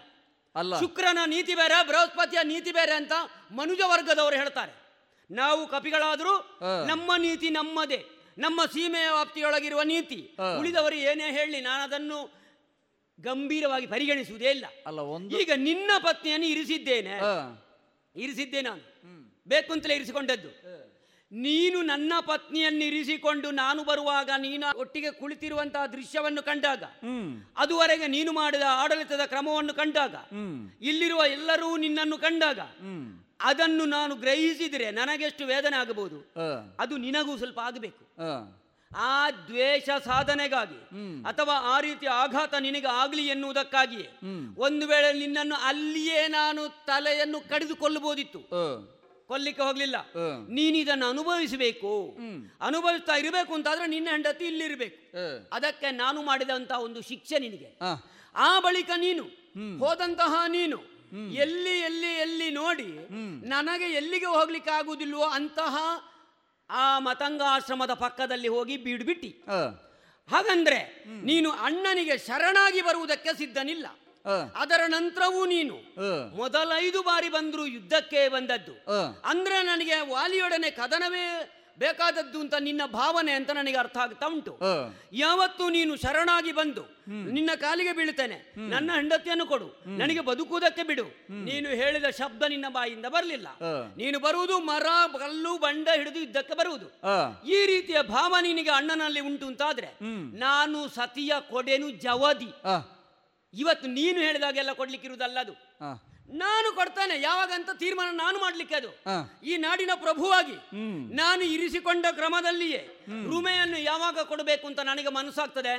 Speaker 13: ಅಲ್ಲ.
Speaker 11: ಶುಕ್ರನ ನೀತಿ ಬೇರೆ ಬೃಹಸ್ಪತಿಯ ನೀತಿ ಬೇರೆ ಅಂತ ಮನುಜ ವರ್ಗದವರು ಹೇಳ್ತಾರೆ. ನಾವು ಕಪಿಗಳಾದರೂ ನಮ್ಮ ನೀತಿ ನಮ್ಮದೇ ನಮ್ಮ ಸೀಮೆಯ ವ್ಯಾಪ್ತಿಯೊಳಗಿರುವ ನೀತಿ. ಉಳಿದವರು ಏನೇ ಹೇಳಿ ನಾನು ಅದನ್ನು ಗಂಭೀರವಾಗಿ ಪರಿಗಣಿಸುವುದೇ ಇಲ್ಲ.
Speaker 13: ಅಲ್ಲ ಒಂದು
Speaker 11: ಈಗ ನಿನ್ನ ಪತ್ನಿಯನ್ನು ಇರಿಸಿದ್ದೇನೆ. ಇರಿಸಿದ್ದೆ ನಾನು. ಬೇಕು ಅಂತಲೇ ಇರಿಸಿಕೊಂಡದ್ದು. ನೀನು ನನ್ನ ಪತ್ನಿಯನ್ನು ಇರಿಸಿಕೊಂಡು ನಾನು ಬರುವಾಗ ನೀನು ಒಟ್ಟಿಗೆ ಕುಳಿತಿರುವಂತಹ ದೃಶ್ಯವನ್ನು ಕಂಡಾಗ ಅದುವರೆಗೆ ನೀನು ಮಾಡಿದ ಆಡಳಿತದ ಕ್ರಮವನ್ನು ಕಂಡಾಗ ಇಲ್ಲಿರುವ ಎಲ್ಲರೂ ನಿನ್ನನ್ನು ಕಂಡಾಗ ಅದನ್ನು ನಾನು ಗ್ರಹಿಸಿದರೆ ನನಗೆಷ್ಟು ವೇದನೆ ಆಗಬಹುದು? ಅದು ನಿನಗೂ ಸ್ವಲ್ಪ ಆಗಬೇಕು.
Speaker 13: ಆ,
Speaker 11: ದ್ವೇಷ ಸಾಧನೆಗಾಗಿ ಅಥವಾ ಆ ರೀತಿ ಆಘಾತ ನಿನಗೆ ಆಗಲಿ ಎನ್ನುವುದಕ್ಕಾಗಿಯೇ ಒಂದು ವೇಳೆ ನಿನ್ನನ್ನು ಅಲ್ಲಿಯೇ ನಾನು ತಲೆಯನ್ನು ಕಡಿದುಕೊಳ್ಳಬಹುದಿತ್ತು. ಕೊಲ್ಲಿಕ್ಕೆ ಹೋಗ್ಲಿಲ್ಲ. ನೀನು ಇದನ್ನು ಅನುಭವಿಸಬೇಕು. ಅನುಭವಿಸ್ತಾ ಇರಬೇಕು ಅಂತಾದ್ರೆ ನಿನ್ನ ಹೆಂಡತಿ ಇಲ್ಲಿರಬೇಕು. ಅದಕ್ಕೆ ನಾನು ಮಾಡಿದಂತಹ ಒಂದು ಶಿಕ್ಷೆ ನಿನಗೆ.
Speaker 13: ಆ,
Speaker 11: ಆ ಬಳಿಕ ನೀನು ಹೋದಂತಹ ನೀನು ಎಲ್ಲಿ ಎಲ್ಲಿ ಎಲ್ಲಿ ನೋಡಿ ನನಗೆ ಎಲ್ಲಿಗೆ ಹೋಗ್ಲಿಕ್ಕೆ ಆಗುವುದಿಲ್ವೋ ಅಂತಹ ಆ ಮತಂಗಾಶ್ರಮದ ಪಕ್ಕದಲ್ಲಿ ಹೋಗಿ ಬೀಡ್ಬಿಟ್ಟಿ. ಹಾಗಂದ್ರೆ ನೀನು ಅಣ್ಣನಿಗೆ ಶರಣಾಗಿ ಬರುವುದಕ್ಕೆ ಸಿದ್ಧನಿಲ್ಲ. ಅದರ ನಂತರವೂ ನೀನು ಮೊದಲೈದು ಬಾರಿ ಬಂದ್ರು ಯುದ್ಧಕ್ಕೆ ಬಂದದ್ದು. ಅಂದ್ರೆ ನನಗೆ ವಾಲಿಯೊಡನೆ ಕದನವೇ ಬೇಕಾದದ್ದು ಅಂತ ನಿನ್ನ ಭಾವನೆ ಅಂತ ನನಗೆ ಅರ್ಥ ಆಗ್ತಾ ಉಂಟು. ಯಾವತ್ತು ನೀನು ಶರಣಾಗಿ ಬಂದು ನಿನ್ನ ಕಾಲಿಗೆ ಬೀಳ್ತೇನೆ ನನ್ನ ಹೆಂಡತಿಯನ್ನು ಕೊಡು. ನನಗೆ ಬದುಕುವುದಕ್ಕೆ ಬಿಡು. ನೀನು ಹೇಳಿದ ಶಬ್ದ ನಿನ್ನ ಬಾಯಿಂದ ಬರಲಿಲ್ಲ. ನೀನು ಬರುವುದು ಮರ ಕಲ್ಲು ಬಂಡ ಹಿಡಿದು ಇದ್ದಕ್ಕೆ ಬರುವುದು. ಈ ರೀತಿಯ ಭಾವ ನಿನಗೆ ಅಣ್ಣನಲ್ಲಿ ಉಂಟು ಅಂತಾದ್ರೆ. ನಾನು ಸತಿಯ ಕೊಡೆನು ಜವದಿ. ಇವತ್ತು ನೀನು ಹೇಳಿದಾಗೆಲ್ಲ ಕೊಡ್ಲಿಕ್ಕಿರುವುದಲ್ಲದು. ನಾನು ಕೊಡ್ತಾನೆ. ಯಾವಾಗಂತ ತೀರ್ಮಾನ ನಾನು ಮಾಡ್ಲಿಕ್ಕೆ ಅದು. ಈ ನಾಡಿನ ಪ್ರಭುವಾಗಿ ನಾನು ಇರಿಸಿಕೊಂಡ ಕ್ರಮದಲ್ಲಿಯೇ ರುಮೆಯನ್ನು ಯಾವಾಗ ಕೊಡಬೇಕು ಅಂತ ನನಗೆ ಮನಸ್ಸಾಗ್ತದೆ?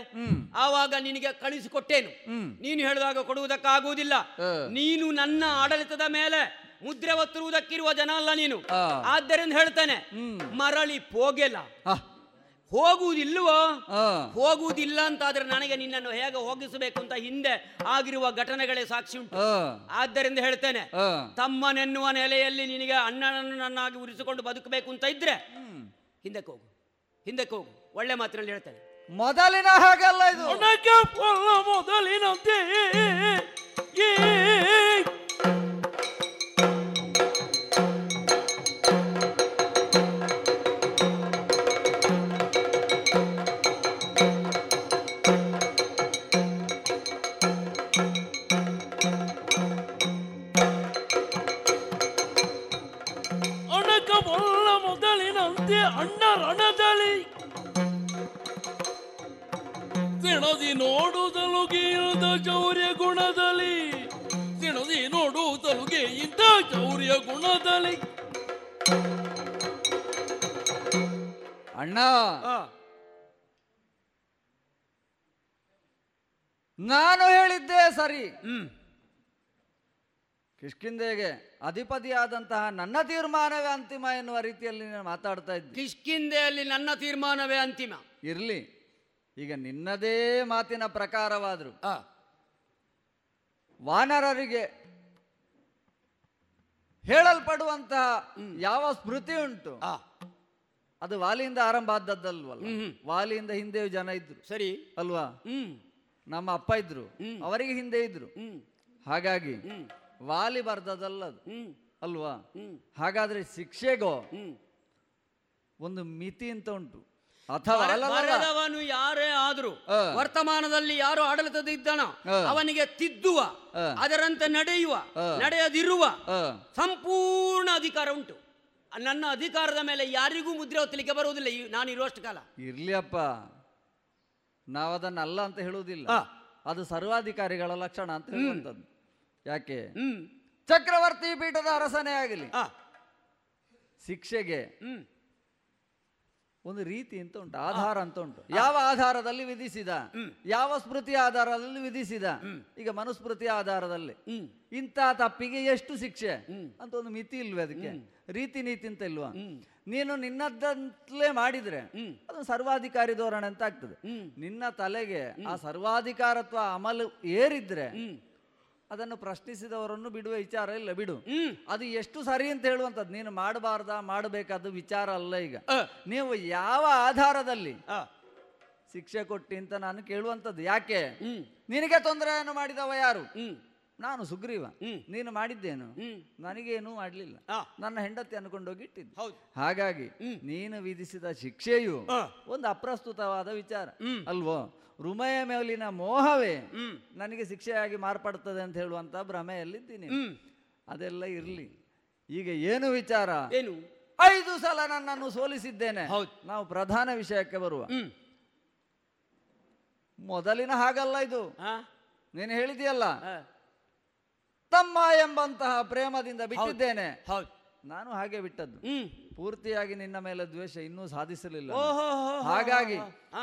Speaker 11: ಆವಾಗ ನಿನಗೆ ಕಳಿಸಿಕೊಟ್ಟೇನು. ನೀನು ಹೇಳಿದಾಗ ಕೊಡುವುದಕ್ಕಾಗುವುದಿಲ್ಲ. ನೀನು ನನ್ನ ಆಡಳಿತದ ಮೇಲೆ ಮುದ್ರೆ ಒತ್ತಿರುವುದಕ್ಕಿರುವ ಜನ ಅಲ್ಲ ನೀನು. ಆದ್ದರಿಂದ ಹೇಳ್ತೇನೆ. ಮರಳಿ ಹೋಗೆಲ್ಲ
Speaker 13: ಆ,
Speaker 11: ಹೋಗುವುದಿಲ್ವೋ
Speaker 13: ಆ,
Speaker 11: ಹೋಗುವುದಿಲ್ಲ ಅಂತಾದ್ರೆ ನನಗೆ ನಿನ್ನನ್ನು ಹೇಗೆ ಹೋಗಿಸಬೇಕು ಅಂತ ಹಿಂದೆ ಆಗಿರುವ ಘಟನೆಗಳೇ ಸಾಕ್ಷಿ ಉಂಟು. ಆದ್ದರಿಂದ ಹೇಳ್ತೇನೆ ತಮ್ಮನೆನ್ನುವ ನೆಲೆಯಲ್ಲಿ ನಿನಗೆ ಅಣ್ಣನನ್ನು ನನ್ನಾಗಿ ಉರಿಸಿಕೊಂಡು ಬದುಕಬೇಕು ಅಂತ ಇದ್ರೆ ಹಿಂದಕ್ಕೆ ಹೋಗು ಹಿಂದಕ್ಕೆ ಹೋಗು. ಒಳ್ಳೆ ಮಾತಿನಲ್ಲಿ ಹೇಳ್ತೇನೆ.
Speaker 13: ಮೊದಲಿನ ಹಾಗಲ್ಲ ಇದು.
Speaker 10: ಮೊದಲಿನಂತೆ. ಮೊದಲಿನಂತೆ ಅಣ್ಣ ರಣದಲ್ಲಿ ತಿಣದಿ ನೋಡುವುದಲುಗೆಯಿಂದ ಚೌರ್ಯ ಗುಣದಲ್ಲಿ. ತಿಣದಿ ನೋಡುವುದಲುಗೆ ಇಂಥ ಚೌರ್ಯ ಗುಣದಲ್ಲಿ.
Speaker 13: ಅಣ್ಣ. ನಾನು ಹೇಳಿದ್ದೆ ಸರಿ.
Speaker 11: ಹ್ಮ್.
Speaker 13: ಕಿಷ್ಕಿಂದೆಗೆ ಅಧಿಪತಿಯಾದಂತಹ ನನ್ನ ತೀರ್ಮಾನವೇ ಅಂತಿಮ ಎನ್ನುವ ರೀತಿಯಲ್ಲಿ ನೀನು ಮಾತಾಡ್ತಾ ಇದ್ದೆ.
Speaker 11: ಕಿಷ್ಕಿಂದೆಯಲ್ಲಿ ನನ್ನ ತೀರ್ಮಾನವೇ ಅಂತಿಮ.
Speaker 13: ಇರಲಿ. ಈಗ ನಿನ್ನದೇ ಮಾತಿನ ಪ್ರಕಾರವಾದರೂ. ವಾನರರಿಗೆ ಹೇಳಲ್ಪಡುವಂತಹ ಯಾವ ಸ್ಮೃತಿ ಉಂಟು? ಅದು ವಾಲಿಯಿಂದ ಆರಂಭ ಆದದ್ದಲ್ವಲ್ಲ ವಾಲಿಯಿಂದ ಹಿಂದೆ ಜನ ಇದ್ರು.
Speaker 11: ಸರಿ.
Speaker 13: ಅಲ್ವಾ? ನಮ್ಮ ಅಪ್ಪ ಇದ್ರು. ಅವರಿಗೆ ಹಿಂದೆ ಇದ್ರು. ಹಾಗಾಗಿ ವಾಲಿ ಬರ್ದದಲ್ಲದು. ಅಲ್ವಾ? ಹಾಗಾದ್ರೆ ಶಿಕ್ಷೆಗೋ? ಒಂದು ಮಿತಿ ಅಂತ ಉಂಟು. ಅಥವಾ
Speaker 11: ಬರೆದವನು ಯಾರೇ ಆದ್ರೂ ವರ್ತಮಾನದಲ್ಲಿ ಯಾರು ಆಡಳಿತದ ಇದ್ದಾನೋ ಅವನಿಗೆ ತಿದ್ದುವ ಅದರಂತೆ ನಡೆಯುವ ನಡೆಯದಿರುವ ಸಂಪೂರ್ಣ ಅಧಿಕಾರ ಉಂಟು. ನನ್ನ ಅಧಿಕಾರದ ಮೇಲೆ ಯಾರಿಗೂ ಮುದ್ರೆ ಒತ್ತಲಿಕ್ಕೆ ಬರುವುದಿಲ್ಲ. ನಾನು ಇರುವಷ್ಟು ಕಾಲ.
Speaker 13: ಇರ್ಲಿ ಅಪ್ಪ ನಾವದನ್ನ ಅಲ್ಲ ಅಂತ ಹೇಳುವುದಿಲ್ಲ. ಅದು ಸರ್ವಾಧಿಕಾರಿಗಳ ಲಕ್ಷಣ ಅಂತ ಹೇಳುವಂಥದ್ದು. ಯಾಕೆ? ಚಕ್ರವರ್ತಿ ಪೀಠದ ಅರಸನೇ ಆಗಲಿ. ಶಿಕ್ಷೆಗೆ ಒಂದು ರೀತಿ ಅಂತ ಉಂಟು ಆಧಾರ ಅಂತ ಉಂಟು. ಯಾವ ಆಧಾರದಲ್ಲಿ ವಿಧಿಸಿದ? ಯಾವ ಸ್ಮೃತಿ ಆಧಾರದಲ್ಲಿ ವಿಧಿಸಿದ? ಈಗ ಮನುಸ್ಮೃತಿ ಆಧಾರದಲ್ಲಿ. ಇಂಥ ತಪ್ಪಿಗೆ ಎಷ್ಟು ಶಿಕ್ಷೆ? ಅಂತ ಒಂದು ಮಿತಿ ಇಲ್ವೇ ಅದಕ್ಕೆ? ರೀತಿ ನೀತಿ ಅಂತ ಇಲ್ವಾ? ನೀನು ನಿನ್ನದಂತಲೇ ಮಾಡಿದ್ರೆ ಅದು ಸರ್ವಾಧಿಕಾರಿ ಧೋರಣೆ ಅಂತ ಆಗ್ತದೆ. ನಿನ್ನ ತಲೆಗೆ ಆ ಸರ್ವಾಧಿಕಾರತ್ವ ಅಮಲು ಏರಿದ್ರೆ ಅದನ್ನು ಪ್ರಶ್ನಿಸಿದವರನ್ನು ಬಿಡುವ ವಿಚಾರ ಇಲ್ಲ ಬಿಡು. ಅದು ಎಷ್ಟು ಸರಿ ಅಂತ ಹೇಳುವಂತದ್ದು ನೀನು ಮಾಡಬಾರ್ದ ಮಾಡಬೇಕಾದ ವಿಚಾರ ಅಲ್ಲ ಈಗ. ನೀವು ಯಾವ ಆಧಾರದಲ್ಲಿ ಶಿಕ್ಷೆ ಕೊಟ್ಟಿ ಅಂತ ನಾನು ಕೇಳುವಂತದ್ದು ಯಾಕೆ? ನಿನಗೆ ತೊಂದರೆಯನ್ನು ಮಾಡಿದವ ಯಾರು? ನಾನು ಸುಗ್ರೀವ. ನೀನು ಮಾಡಿದ್ದೇನು? ನನಗೇನು ಮಾಡಲಿಲ್ಲ. ನನ್ನ ಹೆಂಡತಿ ಅನ್ಕೊಂಡೋಗಿ ಇಟ್ಟಿದ್ದು ಹಾಗಾಗಿ ನೀನು ವಿಧಿಸಿದ ಶಿಕ್ಷೆಯು ಒಂದು ಅಪ್ರಸ್ತುತವಾದ ವಿಚಾರ. ಅಲ್ವೋ? ರುಮೆಯ ಮೇಲಿನ ಮೋಹವೇ ನನಗೆ ಶಿಕ್ಷೆಯಾಗಿ ಮಾರ್ಪಡ್ತದೆ ಅಂತ ಹೇಳುವಂತ ಭ್ರಮೆಯಲ್ಲಿದ್ದೀನಿ. ಅದೆಲ್ಲ ಇರಲಿ. ಈಗ ಏನು ವಿಚಾರ?
Speaker 11: ಏನು?
Speaker 13: ಐದು ಸಲ ನನ್ನನ್ನು ಸೋಲಿಸಿದ್ದೇನೆ. ನಾವು ಪ್ರಧಾನ ವಿಷಯಕ್ಕೆ ಬರುವ. ಮೊದಲಿನ ಹಾಗಲ್ಲ ಇದು. ನೀನು ಹೇಳಿದೆಯಲ್ಲ? ತಮ್ಮ ಎಂಬಂತಹ ಪ್ರೇಮದಿಂದ ಬಿಟ್ಟಿದ್ದೇನೆ. ನಾನು ಹಾಗೆ ಬಿಟ್ಟದ್ದು. ಪೂರ್ತಿಯಾಗಿ ನಿನ್ನ ಮೇಲೆ ದ್ವೇಷ ಇನ್ನೂ ಸಾಧಿಸಲಿಲ್ಲ ಹಾಗಾಗಿ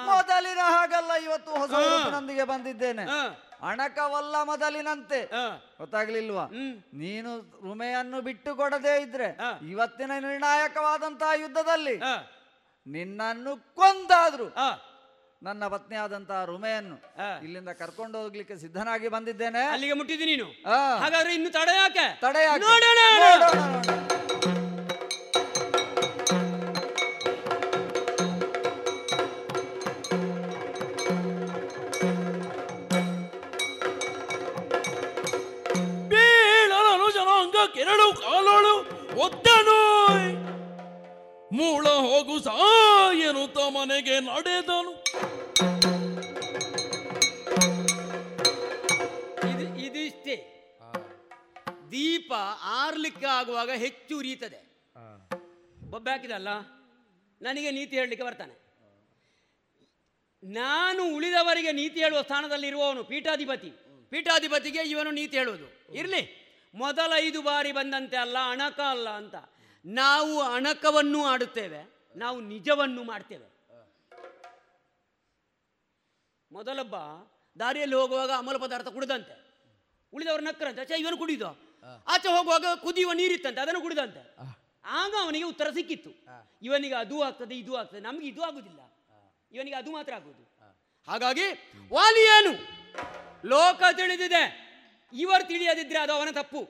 Speaker 13: ಮೊದಲಿನ ಹಾಗಲ್ಲ ಇವತ್ತು ಹೊಸ ನೊಂದಿಗೆ ಬಂದಿದ್ದೇನೆ. ಅಣಕವಲ್ಲ ಮೊದಲಿನಂತೆ. ಗೊತ್ತಾಗ್ಲಿಲ್ವಾ? ನೀನು ರುಮೆಯನ್ನು ಬಿಟ್ಟು ಕೊಡದೇ ಇದ್ರೆ ಇವತ್ತಿನ ನಿರ್ಣಾಯಕವಾದಂತಹ ಯುದ್ಧದಲ್ಲಿ ನಿನ್ನನ್ನು ಕೊಂದಾದ್ರು. ನನ್ನ ಪತ್ನಿಯಾದಂತಹ ರುಮೆಯನ್ನು ಇಲ್ಲಿಂದ ಕರ್ಕೊಂಡು ಹೋಗ್ಲಿಕ್ಕೆ ಸಿದ್ಧನಾಗಿ ಬಂದಿದ್ದೇನೆ.
Speaker 11: ಅಲ್ಲಿಗೆ ಮುಟ್ಟಿದ್ದೀನಿ ನೀನು. ಹಾಗಾದ್ರೆ ಇನ್ನು ತಡ ಯಾಕೆ?
Speaker 13: ತಡ ಯಾಕೆ?
Speaker 10: ಕೆರಳು ಕಾಲೋಳು ಒದ್ದನು. ಮೂಳ ಹೋಗು ಸಾಯನು ತಮನೆಗೆ ನಡೆದನು.
Speaker 11: ಇದು ಇದಿಷ್ಟೇ. ದೀಪ ಆರ್ಲಿಕ್ಕೆ ಆಗುವಾಗ ಹೆಚ್ಚು ಉರಿಯುತ್ತದೆ. ಬೊಬ್ಬೆ ಹಾಕಿದಲ್ಲ? ನನಗೆ ನೀತಿ ಹೇಳಲಿಕ್ಕೆ ಬರ್ತಾನೆ. ನಾನು ಉಳಿದವರಿಗೆ ನೀತಿ ಹೇಳುವ ಸ್ಥಾನದಲ್ಲಿ ಇರುವವನು ಪೀಠಾಧಿಪತಿ. ಪೀಠಾಧಿಪತಿಗೆ ಇವನು ನೀತಿ ಹೇಳುವುದು. ಇರಲಿ. ಮೊದಲ ಐದು ಬಾರಿ ಬಂದಂತೆ ಅಲ್ಲ, ಅಣಕ ಅಲ್ಲ ಅಂತ. ನಾವು ಅಣಕವನ್ನು ಆಡುತ್ತೇವೆ. ನಾವು ನಿಜವನ್ನು ಮಾಡ್ತೇವೆ. ಮೊದಲೊಬ್ಬ ದಾರಿಯಲ್ಲಿ ಹೋಗುವಾಗ ಅಮಲ ಪದಾರ್ಥ ಕುಡಿದಂತೆ. ಉಳಿದವರು ನಕ್ಕರಂತೆ. ಆಚೆ ಇವನು ಕುಡಿದು ಆಚೆ ಹೋಗುವಾಗ ಕುದಿಯುವ ನೀರಿತ್ತಂತೆ ಅದನ್ನು ಕುಡಿದಂತೆ. ಆಗ ಅವನಿಗೆ ಉತ್ತರ ಸಿಕ್ಕಿತ್ತು. ಇವನಿಗೆ ಅದು ಆಗ್ತದೆ ಇದು ಆಗ್ತದೆ ನಮ್ಗೆ ಇದು ಆಗುದಿಲ್ಲ. ಇವನಿಗೆ ಅದು ಮಾತ್ರ ಆಗುವುದು. ಹಾಗಾಗಿ ವಾಲಿ ಏನು? ಲೋಕ ತಿಳಿದಿದೆ. ಇವರು ತಿಳಿಯದಿದ್ರೆ ಅದು ಅವನ ತಪ್ಪು.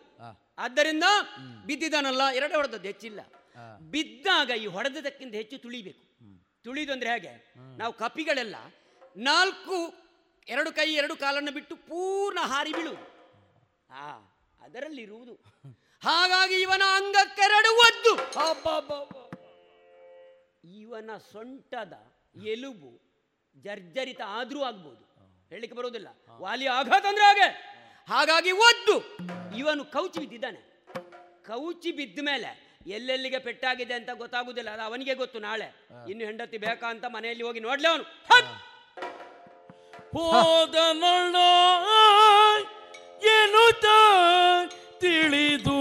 Speaker 11: ಆದ್ದರಿಂದ ಬಿದ್ದಿದ್ದಾನಲ್ಲ ಎರಡು ಹೊಡೆದದ್ದು ಹೆಚ್ಚಿಲ್ಲ. ಬಿದ್ದಾಗ ಈ ಹೊಡೆದಕ್ಕಿಂತ ಹೆಚ್ಚು ತುಳಿಬೇಕು. ತುಳಿದು ಅಂದ್ರೆ ಹೇಗೆ? ನಾವು ಕಪಿಗಳೆಲ್ಲ ನಾಲ್ಕು ಎರಡು ಕೈ ಎರಡು ಕಾಲನ್ನು ಬಿಟ್ಟು ಪೂರ್ಣ ಹಾರಿ ಬೀಳುವುದು. ಆ ಅದರಲ್ಲಿರುವುದು. ಹಾಗಾಗಿ ಇವನ ಅಂಗಕ್ಕೆರಡು ಒದ್ದು. ಇವನ ಸೊಂಟದ ಎಲುಬು ಜರ್ಜರಿತ ಆದ್ರೂ ಆಗ್ಬೋದು. ಹೇಳಲಿಕ್ಕೆ ಬರೋದಿಲ್ಲ ವಾಲಿ ಆಘಾತ ಅಂದ್ರೆ ಹಾಗೆ. ಹಾಗಾಗಿ ಒದ್ದು. ಇವನು ಕೌಚಿ ಬಿದ್ದಿದ್ದಾನೆ. ಕೌಚಿ ಬಿದ್ದ ಮೇಲೆ ಎಲ್ಲೆಲ್ಲಿಗೆ ಪೆಟ್ಟಾಗಿದೆ ಅಂತ ಗೊತ್ತಾಗುದಿಲ್ಲ. ಅದು ಅವನಿಗೆ ಗೊತ್ತು ನಾಳೆ. ಇನ್ನು ಹೆಂಡತಿ ಬೇಕಾ ಅಂತ ಮನೆಯಲ್ಲಿ ಹೋಗಿ ನೋಡ್ಲೆ ಅವನು.
Speaker 10: ಹೋದ ಎನ್ನುತ್ತ ತಿಳಿದು?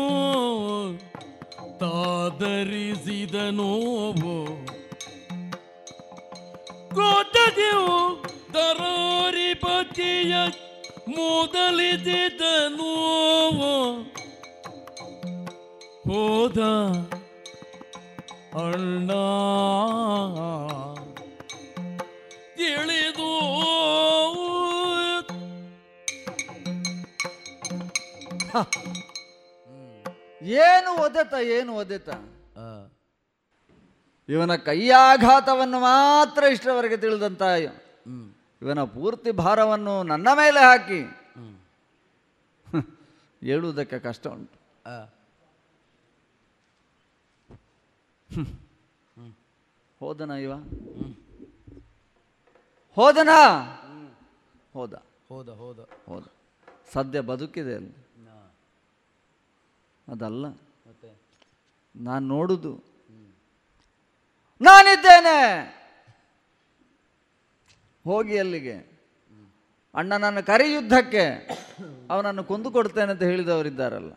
Speaker 10: ತಾದರಿಸಿದ ನೋವು ಕೋತದೆವು ತರೋರಿ ಪತಿಯ ಮೊದಲಿದ್ದ ನೋವು ಹೋದ ಅಣ್ಣ. *laughs*
Speaker 13: ಏನು ಒದೆತ ಏನು ಒದೆತ? ಇವನ ಕೈಯಾಘಾತವನ್ನು ಮಾತ್ರ ಇಷ್ಟರವರೆಗೆ ತಿಳಿದಂತ ಇವನ ಪೂರ್ತಿ ಭಾರವನ್ನು ನನ್ನ ಮೇಲೆ ಹಾಕಿ. *laughs* ಹೇಳುವುದಕ್ಕೆ ಕಷ್ಟ ಉಂಟು. *laughs* ಹೋದನ ಇವ? ಹೋದನ? ಹೋದ.
Speaker 7: ಹೋದ ಹೋದ.
Speaker 13: ಹೋದ. ಸದ್ಯ ಬದುಕಿದೆ ಅಲ್ಲಿ. ಅದಲ್ಲ. ನಾನು ನೋಡುದು. ನಾನಿದ್ದೇನೆ. ಹೋಗಿ ಅಲ್ಲಿಗೆ. ಅಣ್ಣನನ್ನು ಕರಿ ಯುದ್ಧಕ್ಕೆ ಅವನನ್ನು ಕೊಂದು ಕೊಡ್ತೇನೆ ಅಂತ ಹೇಳಿದವರಿದ್ದಾರಲ್ಲ.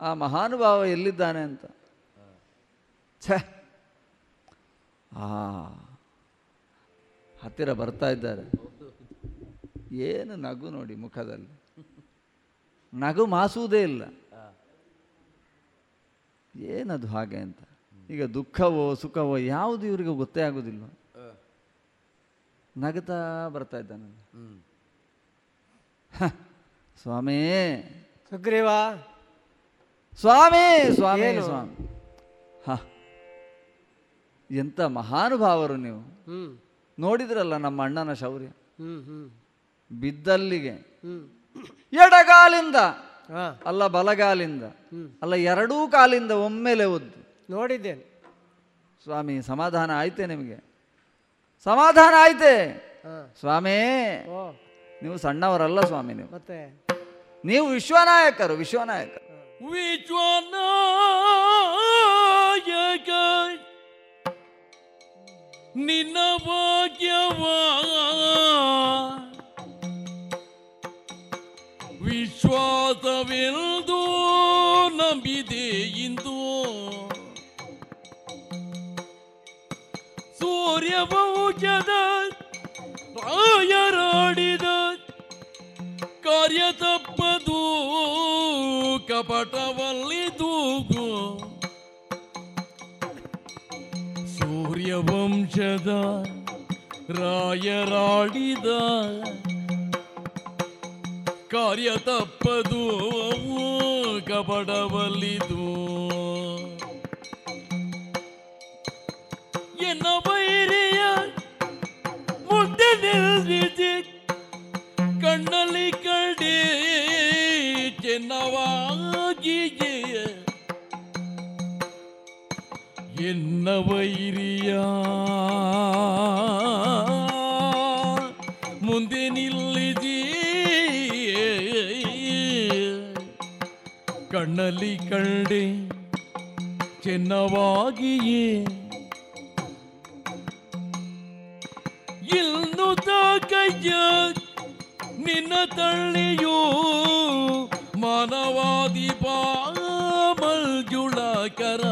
Speaker 13: ಆ ಮಹಾನುಭಾವ ಎಲ್ಲಿದ್ದಾನೆ ಅಂತ. ಛ. ಆ ಹತ್ತಿರ ಬರ್ತಾ ಇದ್ದಾರೆ. ಏನು ನಗು ನೋಡಿ ಮುಖದಲ್ಲಿ. ನಗು ಮಾಸುವುದೇ ಇಲ್ಲ. ಏನದು ಹಾಗೆ ಅಂತ. ಈಗ ದುಃಖವೋ ಸುಖವೋ ಯಾವುದು ಇವರಿಗೆ ಗೊತ್ತೇ ಆಗೋದಿಲ್ಲ. ನಗತಾ ಬರ್ತಾ ಇದ್ದಾನೆ. ಸ್ವಾಮಿ.
Speaker 7: ಸುಗ್ರೀವ.
Speaker 13: ಸ್ವಾಮಿ ಸ್ವಾಮಿ ಸ್ವಾಮಿ. ಹ ಎಂತ ಮಹಾನುಭಾವರು ನೀವು. ನೋಡಿದ್ರಲ್ಲ ನಮ್ಮ ಅಣ್ಣನ ಶೌರ್ಯ. ಬಿದ್ದಲ್ಲಿಗೆ. ಎಡಗಾಲಿಂದ. ಅಲ್ಲ ಬಲಗಾಲಿಂದ. ಅಲ್ಲ ಎರಡೂ ಕಾಲಿಂದ ಒಮ್ಮೆಲೆ ಒದ್ದು
Speaker 7: ನೋಡಿದ್ದೇನೆ.
Speaker 13: ಸ್ವಾಮಿ ಸಮಾಧಾನ ಆಯ್ತೆ ನಿಮಗೆ? ಸಮಾಧಾನ ಆಯ್ತೆ? ಸ್ವಾಮಿ ನೀವು ಸಣ್ಣವರಲ್ಲ ಸ್ವಾಮಿ ನೀವು.
Speaker 7: ಮತ್ತೆ?
Speaker 13: ನೀವು ವಿಶ್ವನಾಯಕರು ವಿಶ್ವನಾಯಕರು.
Speaker 10: ವಿಶ್ವನಾಯಕ ನಿನ್ನ ಭಾಗ್ಯವ ವಿಶ್ವಾಸವೆಂದು ನಂಬಿದೆ ಇಂದು. ಸೂರ್ಯ ಬಹುಜದ ರಾಯರಾಡಿದ ಕಾರ್ಯ ತಪ್ಪದು ಕಪಟವಲ್ಲಿ ತೂಗು. ಸೂರ್ಯವಂಶದ ರಾಯರಾಡಿದ ಕಾರ್ಯ ತಪ್ಪದು ಕಪಡವಲ್ಲಿದು ಎನ್ನ ಬೈರಿಯ ಮುಂದೆ ನಿಲ್ದಿದೆ ಕಣ್ಣಲ್ಲಿ ಕಡೆ ಚೆನ್ನವಾಗಿಯೇ ಎನ್ನ ವೈರಿಯ ಕಣ್ಣಲ್ಲಿ ಕಂಡೆ ಚೆನ್ನವಾಗಿಯೇ ಇಲ್ನು ಕೈಯ ನಿನ್ನ ತಳ್ಳಿಯೋ ಮಾನವಾದಿ ಮಂಜುಳಕರ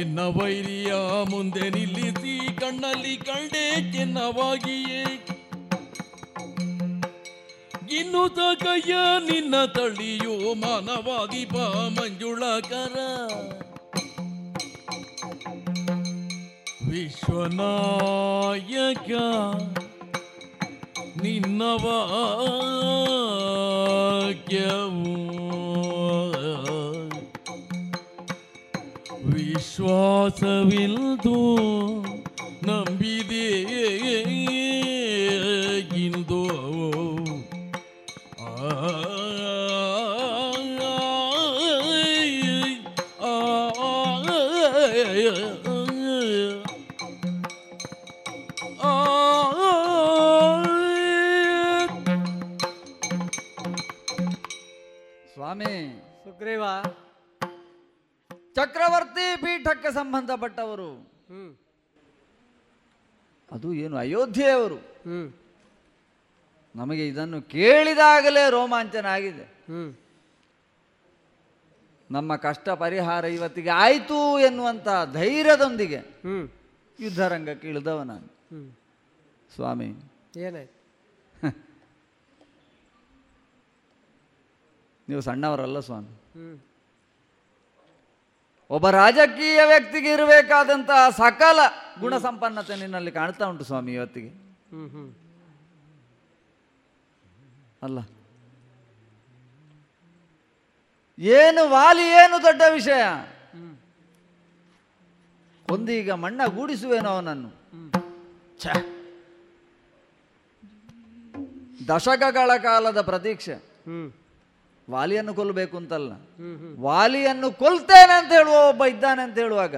Speaker 10: ಎನ್ನ ವೈರಿಯ ಮುಂದೆ ನಿಲ್ಲಿಸಿ ಕಣ್ಣಲ್ಲಿ ಕಂಡೆ ಚಿನ್ನವಾಗಿಯೇ ಇನ್ನು ತಕಯ್ಯ ನಿನ್ನ ತಳ್ಳಿಯೋ ಮಾನವಾದಿಪ ಮಂಜುಳಕರ. ವಿಶ್ವನಾಯಕ ನಿನ್ನ ವಾಕ್ಯವು ವಿಶ್ವಾಸವಿಲ್ದು ನಂಬಿದೆ.
Speaker 13: ಸಂಬಂಧಪಟ್ಟವರು. ಅದು ಏನು ಅಯೋಧ್ಯೆಯವರು. ನಮಗೆ ಇದನ್ನು ಕೇಳಿದಾಗಲೇ ರೋಮಾಂಚನ ಆಗಿದೆ ನಮ್ಮ ಕಷ್ಟ ಪರಿಹಾರ ಇವತ್ತಿಗೆ ಆಯಿತು ಎನ್ನುವಂಥ ಧೈರ್ಯದೊಂದಿಗೆ ಯುದ್ಧರಂಗಕ್ಕೆ ಇಳಿದವ ನಾನು. ಸ್ವಾಮಿ.
Speaker 7: ಏನಾಯ್ತು? *laughs*
Speaker 13: ನೀವು ಸಣ್ಣವರಲ್ಲ ಸ್ವಾಮಿ. ಒಬ್ಬ ರಾಜಕೀಯ ವ್ಯಕ್ತಿಗೆ ಇರಬೇಕಾದಂತಹ ಸಕಲ ಗುಣ ಸಂಪನ್ನತೆ ನಿನ್ನಲ್ಲಿ ಕಾಣ್ತಾ ಉಂಟು ಸ್ವಾಮಿ ಇವತ್ತಿಗೆ. ಅಲ್ಲ. ಏನು ವಾಲಿ ಏನು ದೊಡ್ಡ ವಿಷಯ. ಒಂದೀಗ ಮಣ್ಣ ಗೂಡಿಸುವೇನೋ ಅವನನ್ನು. ದಶಕಗಳ ಕಾಲದ ಪ್ರತೀಕ್ಷೆ. ವಾಲಿಯನ್ನು ಕೊಲ್ಲಬೇಕು ಅಂತಲ್ಲ. ವಾಲಿಯನ್ನು ಕೊಲ್ತೇನೆ ಅಂತ ಹೇಳುವ ಒಬ್ಬ ಇದ್ದಾನೆ ಅಂತ ಹೇಳುವಾಗ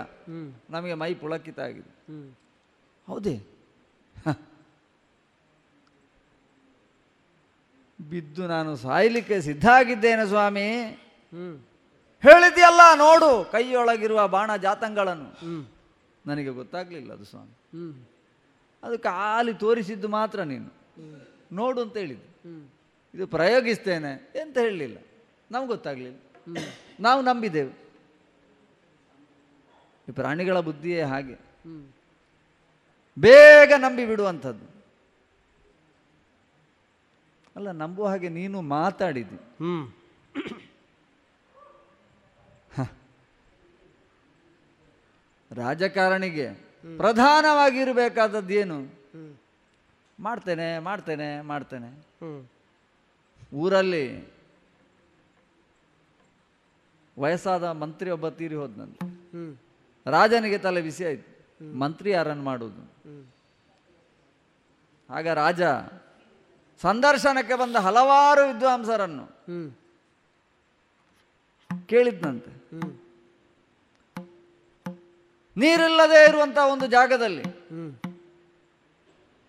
Speaker 13: ನಮಗೆ ಮೈ ಪುಳಕಿತ ಆಗಿದೆ. ಹೌದೇ. ಬಿದ್ದು ನಾನು ಸಾಯ್ಲಿಕ್ಕೆ ಸಿದ್ಧ ಆಗಿದ್ದೇನೆ ಸ್ವಾಮಿ. ಹೇಳಿದೆಯಲ್ಲ ನೋಡು ಕೈಯೊಳಗಿರುವ ಬಾಣ ಜಾತಂಗಳನ್ನು. ನನಗೆ ಗೊತ್ತಾಗ್ಲಿಲ್ಲ ಅದು ಸ್ವಾಮಿ.
Speaker 7: ಅದಕ್ಕೆ
Speaker 13: ಅದು ಖಾಲಿ ತೋರಿಸಿದ್ದು ಮಾತ್ರ ನೀನು. ನೋಡು ಅಂತ ಹೇಳಿದ್ದು. ಇದು ಪ್ರಯೋಗಿಸ್ತೇನೆ ಎಂತ ಹೇಳಲಿಲ್ಲ. ನಮ್ಗೆ ಗೊತ್ತಾಗ್ಲಿಲ್ಲ. ನಾವು ನಂಬಿದೆವು ಈ ಪ್ರಾಣಿಗಳ ಬುದ್ಧಿಯೇ ಹಾಗೆ. ಬೇಗ ನಂಬಿ ಬಿಡುವಂಥದ್ದು. ಅಲ್ಲ ನಂಬುವ ಹಾಗೆ ನೀನು ಮಾತಾಡಿದಿ ರಾಜಕಾರಣಿಗೆ ಪ್ರಧಾನವಾಗಿರಬೇಕಾದದ್ದು ಏನು ಮಾಡ್ತೇನೆ ಮಾಡ್ತೇನೆ ಮಾಡ್ತೇನೆ. ಊರಲ್ಲಿ ವಯಸ್ಸಾದ ಮಂತ್ರಿ ಒಬ್ಬ ತೀರಿ ಹೋದ್ನಂತೆ
Speaker 7: ಹ್ಮ್.
Speaker 13: ರಾಜನಿಗೆ ತಲೆ ಬಿಸಿ ಆಯ್ತು. ಮಂತ್ರಿ ಯಾರನ್ನು ಮಾಡುವುದು? ಆಗ ರಾಜ ಸಂದರ್ಶನಕ್ಕೆ ಬಂದ ಹಲವಾರು ವಿದ್ವಾಂಸರನ್ನು ಕೇಳಿದ್ನಂತೆ.
Speaker 7: ಹ್ಮ್.
Speaker 13: ನೀರಿಲ್ಲದೆ ಇರುವಂತ ಒಂದು ಜಾಗದಲ್ಲಿ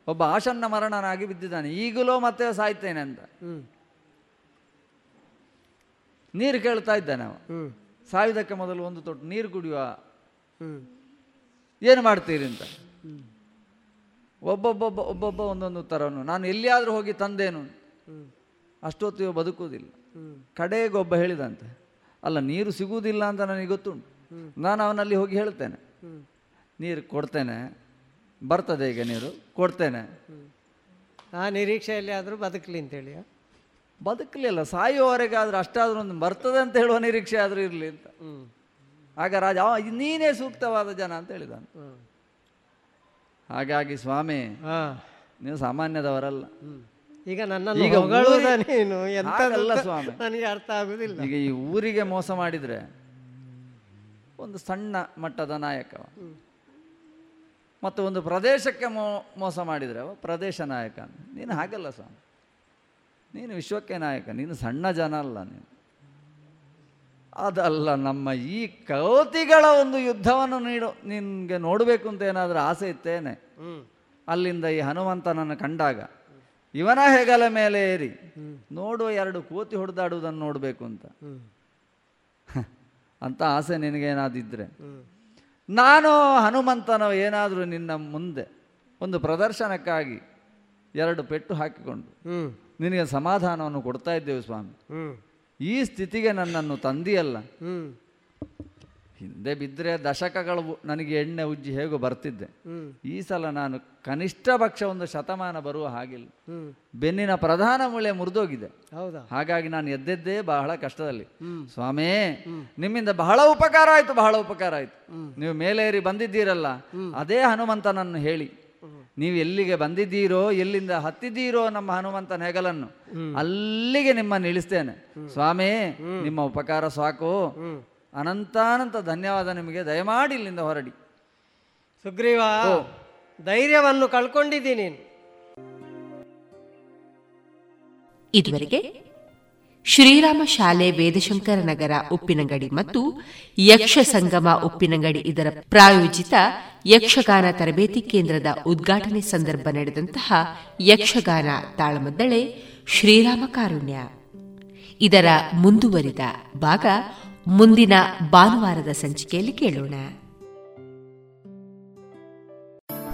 Speaker 13: ಒಬ್ಬ ಆಸನ್ನ ಮರಣನಾಗಿ ಬಿದ್ದಿದ್ದಾನೆ. ಈಗಲೂ ಮತ್ತೆ ಸಾಯ್ತೇನೆ ಅಂತ. ನೀರು ಕೇಳ್ತಾ ಇದ್ದಾನೆ ಅವ ಸಾವಿದಕ್ಕೆ ಮೊದಲು ಒಂದು ತೊಟ್ಟು ನೀರು ಕುಡಿಯುವ. ಏನು ಮಾಡ್ತೀರಿ ಅಂತ. ಒಬ್ಬೊಬ್ಬೊಬ್ಬ ಒಬ್ಬೊಬ್ಬ ಒಂದೊಂದು ಉತ್ತರವನ್ನು ನಾನು ಎಲ್ಲಿಯಾದರೂ ಹೋಗಿ ತಂದೇನು. ಅಷ್ಟೊತ್ತು ಬದುಕುವುದಿಲ್ಲ.
Speaker 7: ಕಡೆಗೊಬ್ಬ
Speaker 13: ಕಡೆಗೆ ಒಬ್ಬ ಹೇಳಿದಂತೆ. ಅಲ್ಲ ನೀರು ಸಿಗುವುದಿಲ್ಲ ಅಂತ ನನಗೆ ಗೊತ್ತುಂಟು. ನಾನು ಅವನಲ್ಲಿ ಹೋಗಿ ಹೇಳ್ತೇನೆ. ನೀರು ಕೊಡ್ತೇನೆ. ಬರ್ತದೆ ಈಗ ನೀರು. ಕೊಡ್ತೇನೆ.
Speaker 7: ಆ ನಿರೀಕ್ಷೆಯಲ್ಲಿ ಆದರೂ ಬದುಕಲಿ ಅಂತೇಳಿ
Speaker 13: ಬದುಕಲಿಲ್ಲ. ಸಾಯುವವರೆಗೆ ಆದ್ರೆ ಅಷ್ಟಾದರೂ ಒಂದು ಬರ್ತದೆ ಅಂತ ಹೇಳುವ ನಿರೀಕ್ಷೆ ಆದರೂ ಇರಲಿ ಅಂತ. ಆಗ ರಾಜ ನೀನೇ ಸೂಕ್ತವಾದ ಜನ ಅಂತ
Speaker 7: ಹೇಳಿದ
Speaker 13: ಹಾಗಾಗಿ ಸ್ವಾಮಿ ನೀವು ಸಾಮಾನ್ಯದವರಲ್ಲ.
Speaker 7: ಈಗ ನನ್ನ
Speaker 13: ಸ್ವಾಮಿ.
Speaker 7: ನನಗೆ ಅರ್ಥ ಆಗುದಿಲ್ಲ.
Speaker 13: ಈಗ ಈ ಊರಿಗೆ ಮೋಸ ಮಾಡಿದ್ರೆ ಒಂದು ಸಣ್ಣ ಮಟ್ಟದ ನಾಯಕ. ಮತ್ತು ಒಂದು ಪ್ರದೇಶಕ್ಕೆ ಮೋಸ ಮಾಡಿದ್ರೆ ಪ್ರದೇಶ ನಾಯಕ ಅಂತ. ನೀನು ಹಾಗಲ್ಲ ಸ್ವಾಮಿ. ನೀನು ವಿಶ್ವಕ್ಕೆ ನಾಯಕ ನೀನು ಸಣ್ಣ ಜನ ಅಲ್ಲ ನೀನು. ಅದಲ್ಲ ನಮ್ಮ ಈ ಕೌತಿಗಳ ಒಂದು ಯುದ್ಧವನ್ನು ನೀಡು ನಿನಗೆ ನೋಡಬೇಕು ಅಂತ ಏನಾದರೂ ಆಸೆ ಇತ್ತೇನೆ? ಅಲ್ಲಿಂದ ಈ ಹನುಮಂತನನ್ನು ಕಂಡಾಗ ಇವನ ಹೆಗಲ ಮೇಲೆ ಏರಿ ನೋಡುವ ಎರಡು ಕೋತಿ ಹೊಡೆದಾಡುವುದನ್ನು ನೋಡಬೇಕು ಅಂತ. *laughs* ಅಂತ ಆಸೆ ನಿನಗೇನಾದಿದ್ರೆ ನಾನು ಹನುಮಂತನ ಏನಾದರೂ ನಿನ್ನ ಮುಂದೆ ಒಂದು ಪ್ರದರ್ಶನಕ್ಕಾಗಿ ಎರಡು ಪೆಟ್ಟು ಹಾಕಿಕೊಂಡು ನಿನಗೆ ಸಮಾಧಾನವನ್ನು ಕೊಡ್ತಾ ಇದ್ದೇವೆ ಸ್ವಾಮಿ. ಈ ಸ್ಥಿತಿಗೆ ನನ್ನನ್ನು ತಂದಿಯಲ್ಲ. ಹಿಂದೆ ಬಿದ್ದರೆ ದಶಕಗಳು ನನಗೆ ಎಣ್ಣೆ ಉಜ್ಜಿ ಹೇಗೋ ಬರ್ತಿದ್ದೆ. ಈ ಸಲ ನಾನು ಕನಿಷ್ಠ ಪಕ್ಷ ಒಂದು ಶತಮಾನ ಬರುವ ಹಾಗಿಲ್ಲ. ಬೆನ್ನಿನ ಪ್ರಧಾನ ಮೂಳೆ ಮುರಿದೋಗಿದೆ. ಹಾಗಾಗಿ ನಾನು ಎದ್ದೆದ್ದೇ ಬಹಳ ಕಷ್ಟದಲ್ಲಿ. ಸ್ವಾಮಿ ನಿಮ್ಮಿಂದ ಬಹಳ ಉಪಕಾರ ಆಯ್ತು ಬಹಳ ಉಪಕಾರ ಆಯ್ತು. ನೀವು ಮೇಲೇರಿ ಬಂದಿದ್ದೀರಲ್ಲ ಅದೇ ಹನುಮಂತನನ್ನು ಹೇಳಿ. ನೀವು ಎಲ್ಲಿಗೆ ಬಂದಿದ್ದೀರೋ ಎಲ್ಲಿಂದ ಹತ್ತಿದ್ದೀರೋ ನಮ್ಮ ಹನುಮಂತನ ಹೆಗಲನ್ನು ಅಲ್ಲಿಗೆ ನಿಮ್ಮನ್ನು ಇಳಿಸ್ತೇನೆ. ಸ್ವಾಮಿ ನಿಮ್ಮ ಉಪಕಾರ ಸಾಕು. ಅನಂತಾನಂತ ಧನ್ಯವಾದ ನಿಮಗೆ. ದಯಮಾಡಿ ಇಲ್ಲಿಂದ ಹೊರಡಿ.
Speaker 7: ಸುಗ್ರೀವ ಧೈರ್ಯವನ್ನು ಕಳ್ಕೊಂಡಿದ್ದೀನಿ
Speaker 5: ಇದುವರೆಗೆ ಶ್ರೀರಾಮ ಶಾಲೆ ವೇದಶಂಕರ ನಗರ ಉಪ್ಪಿನಂಗಡಿ ಮತ್ತು ಯಕ್ಷ ಸಂಗಮ ಉಪ್ಪಿನಂಗಡಿ ಇದರ ಪ್ರಾಯೋಜಿತ ಯಕ್ಷಗಾನ ತರಬೇತಿ ಕೇಂದ್ರದ ಉದ್ಘಾಟನೆ ಸಂದರ್ಭ ನಡೆದಂತಹ ಯಕ್ಷಗಾನ ತಾಳಮದ್ದಳೆ ಶ್ರೀರಾಮ ಕಾರುಣ್ಯ. ಇದರ ಮುಂದುವರಿದ ಭಾಗ ಮುಂದಿನ ಭಾನುವಾರದ ಸಂಚಿಕೆಯಲ್ಲಿ ಕೇಳೋಣ.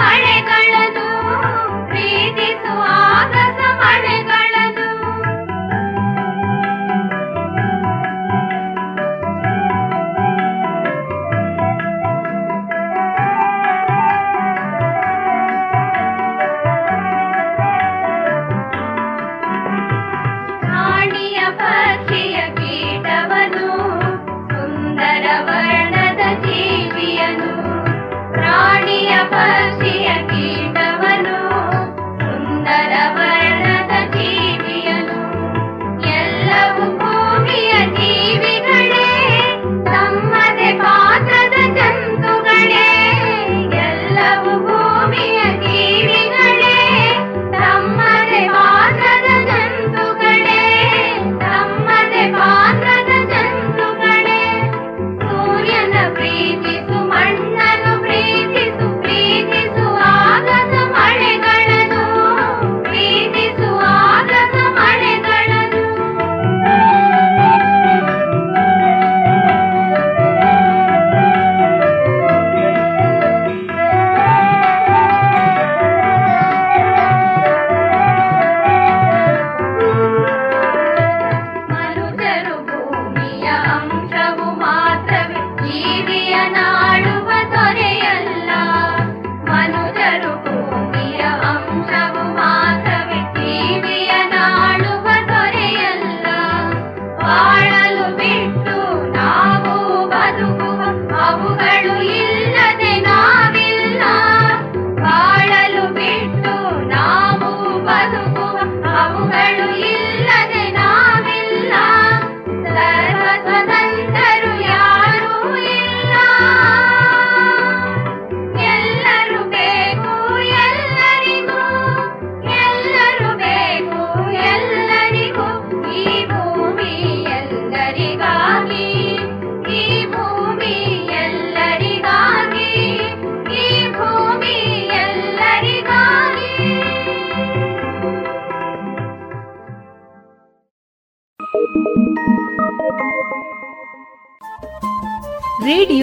Speaker 14: ಮಳೆಗಳನ್ನು. ಪ್ರೀತಿಸು ಆಗಸ ಮಳೆ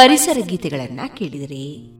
Speaker 1: ಪರಿಸರ ಗೀತೆಗಳನ್ನ ಕೇಳಿದರೆ.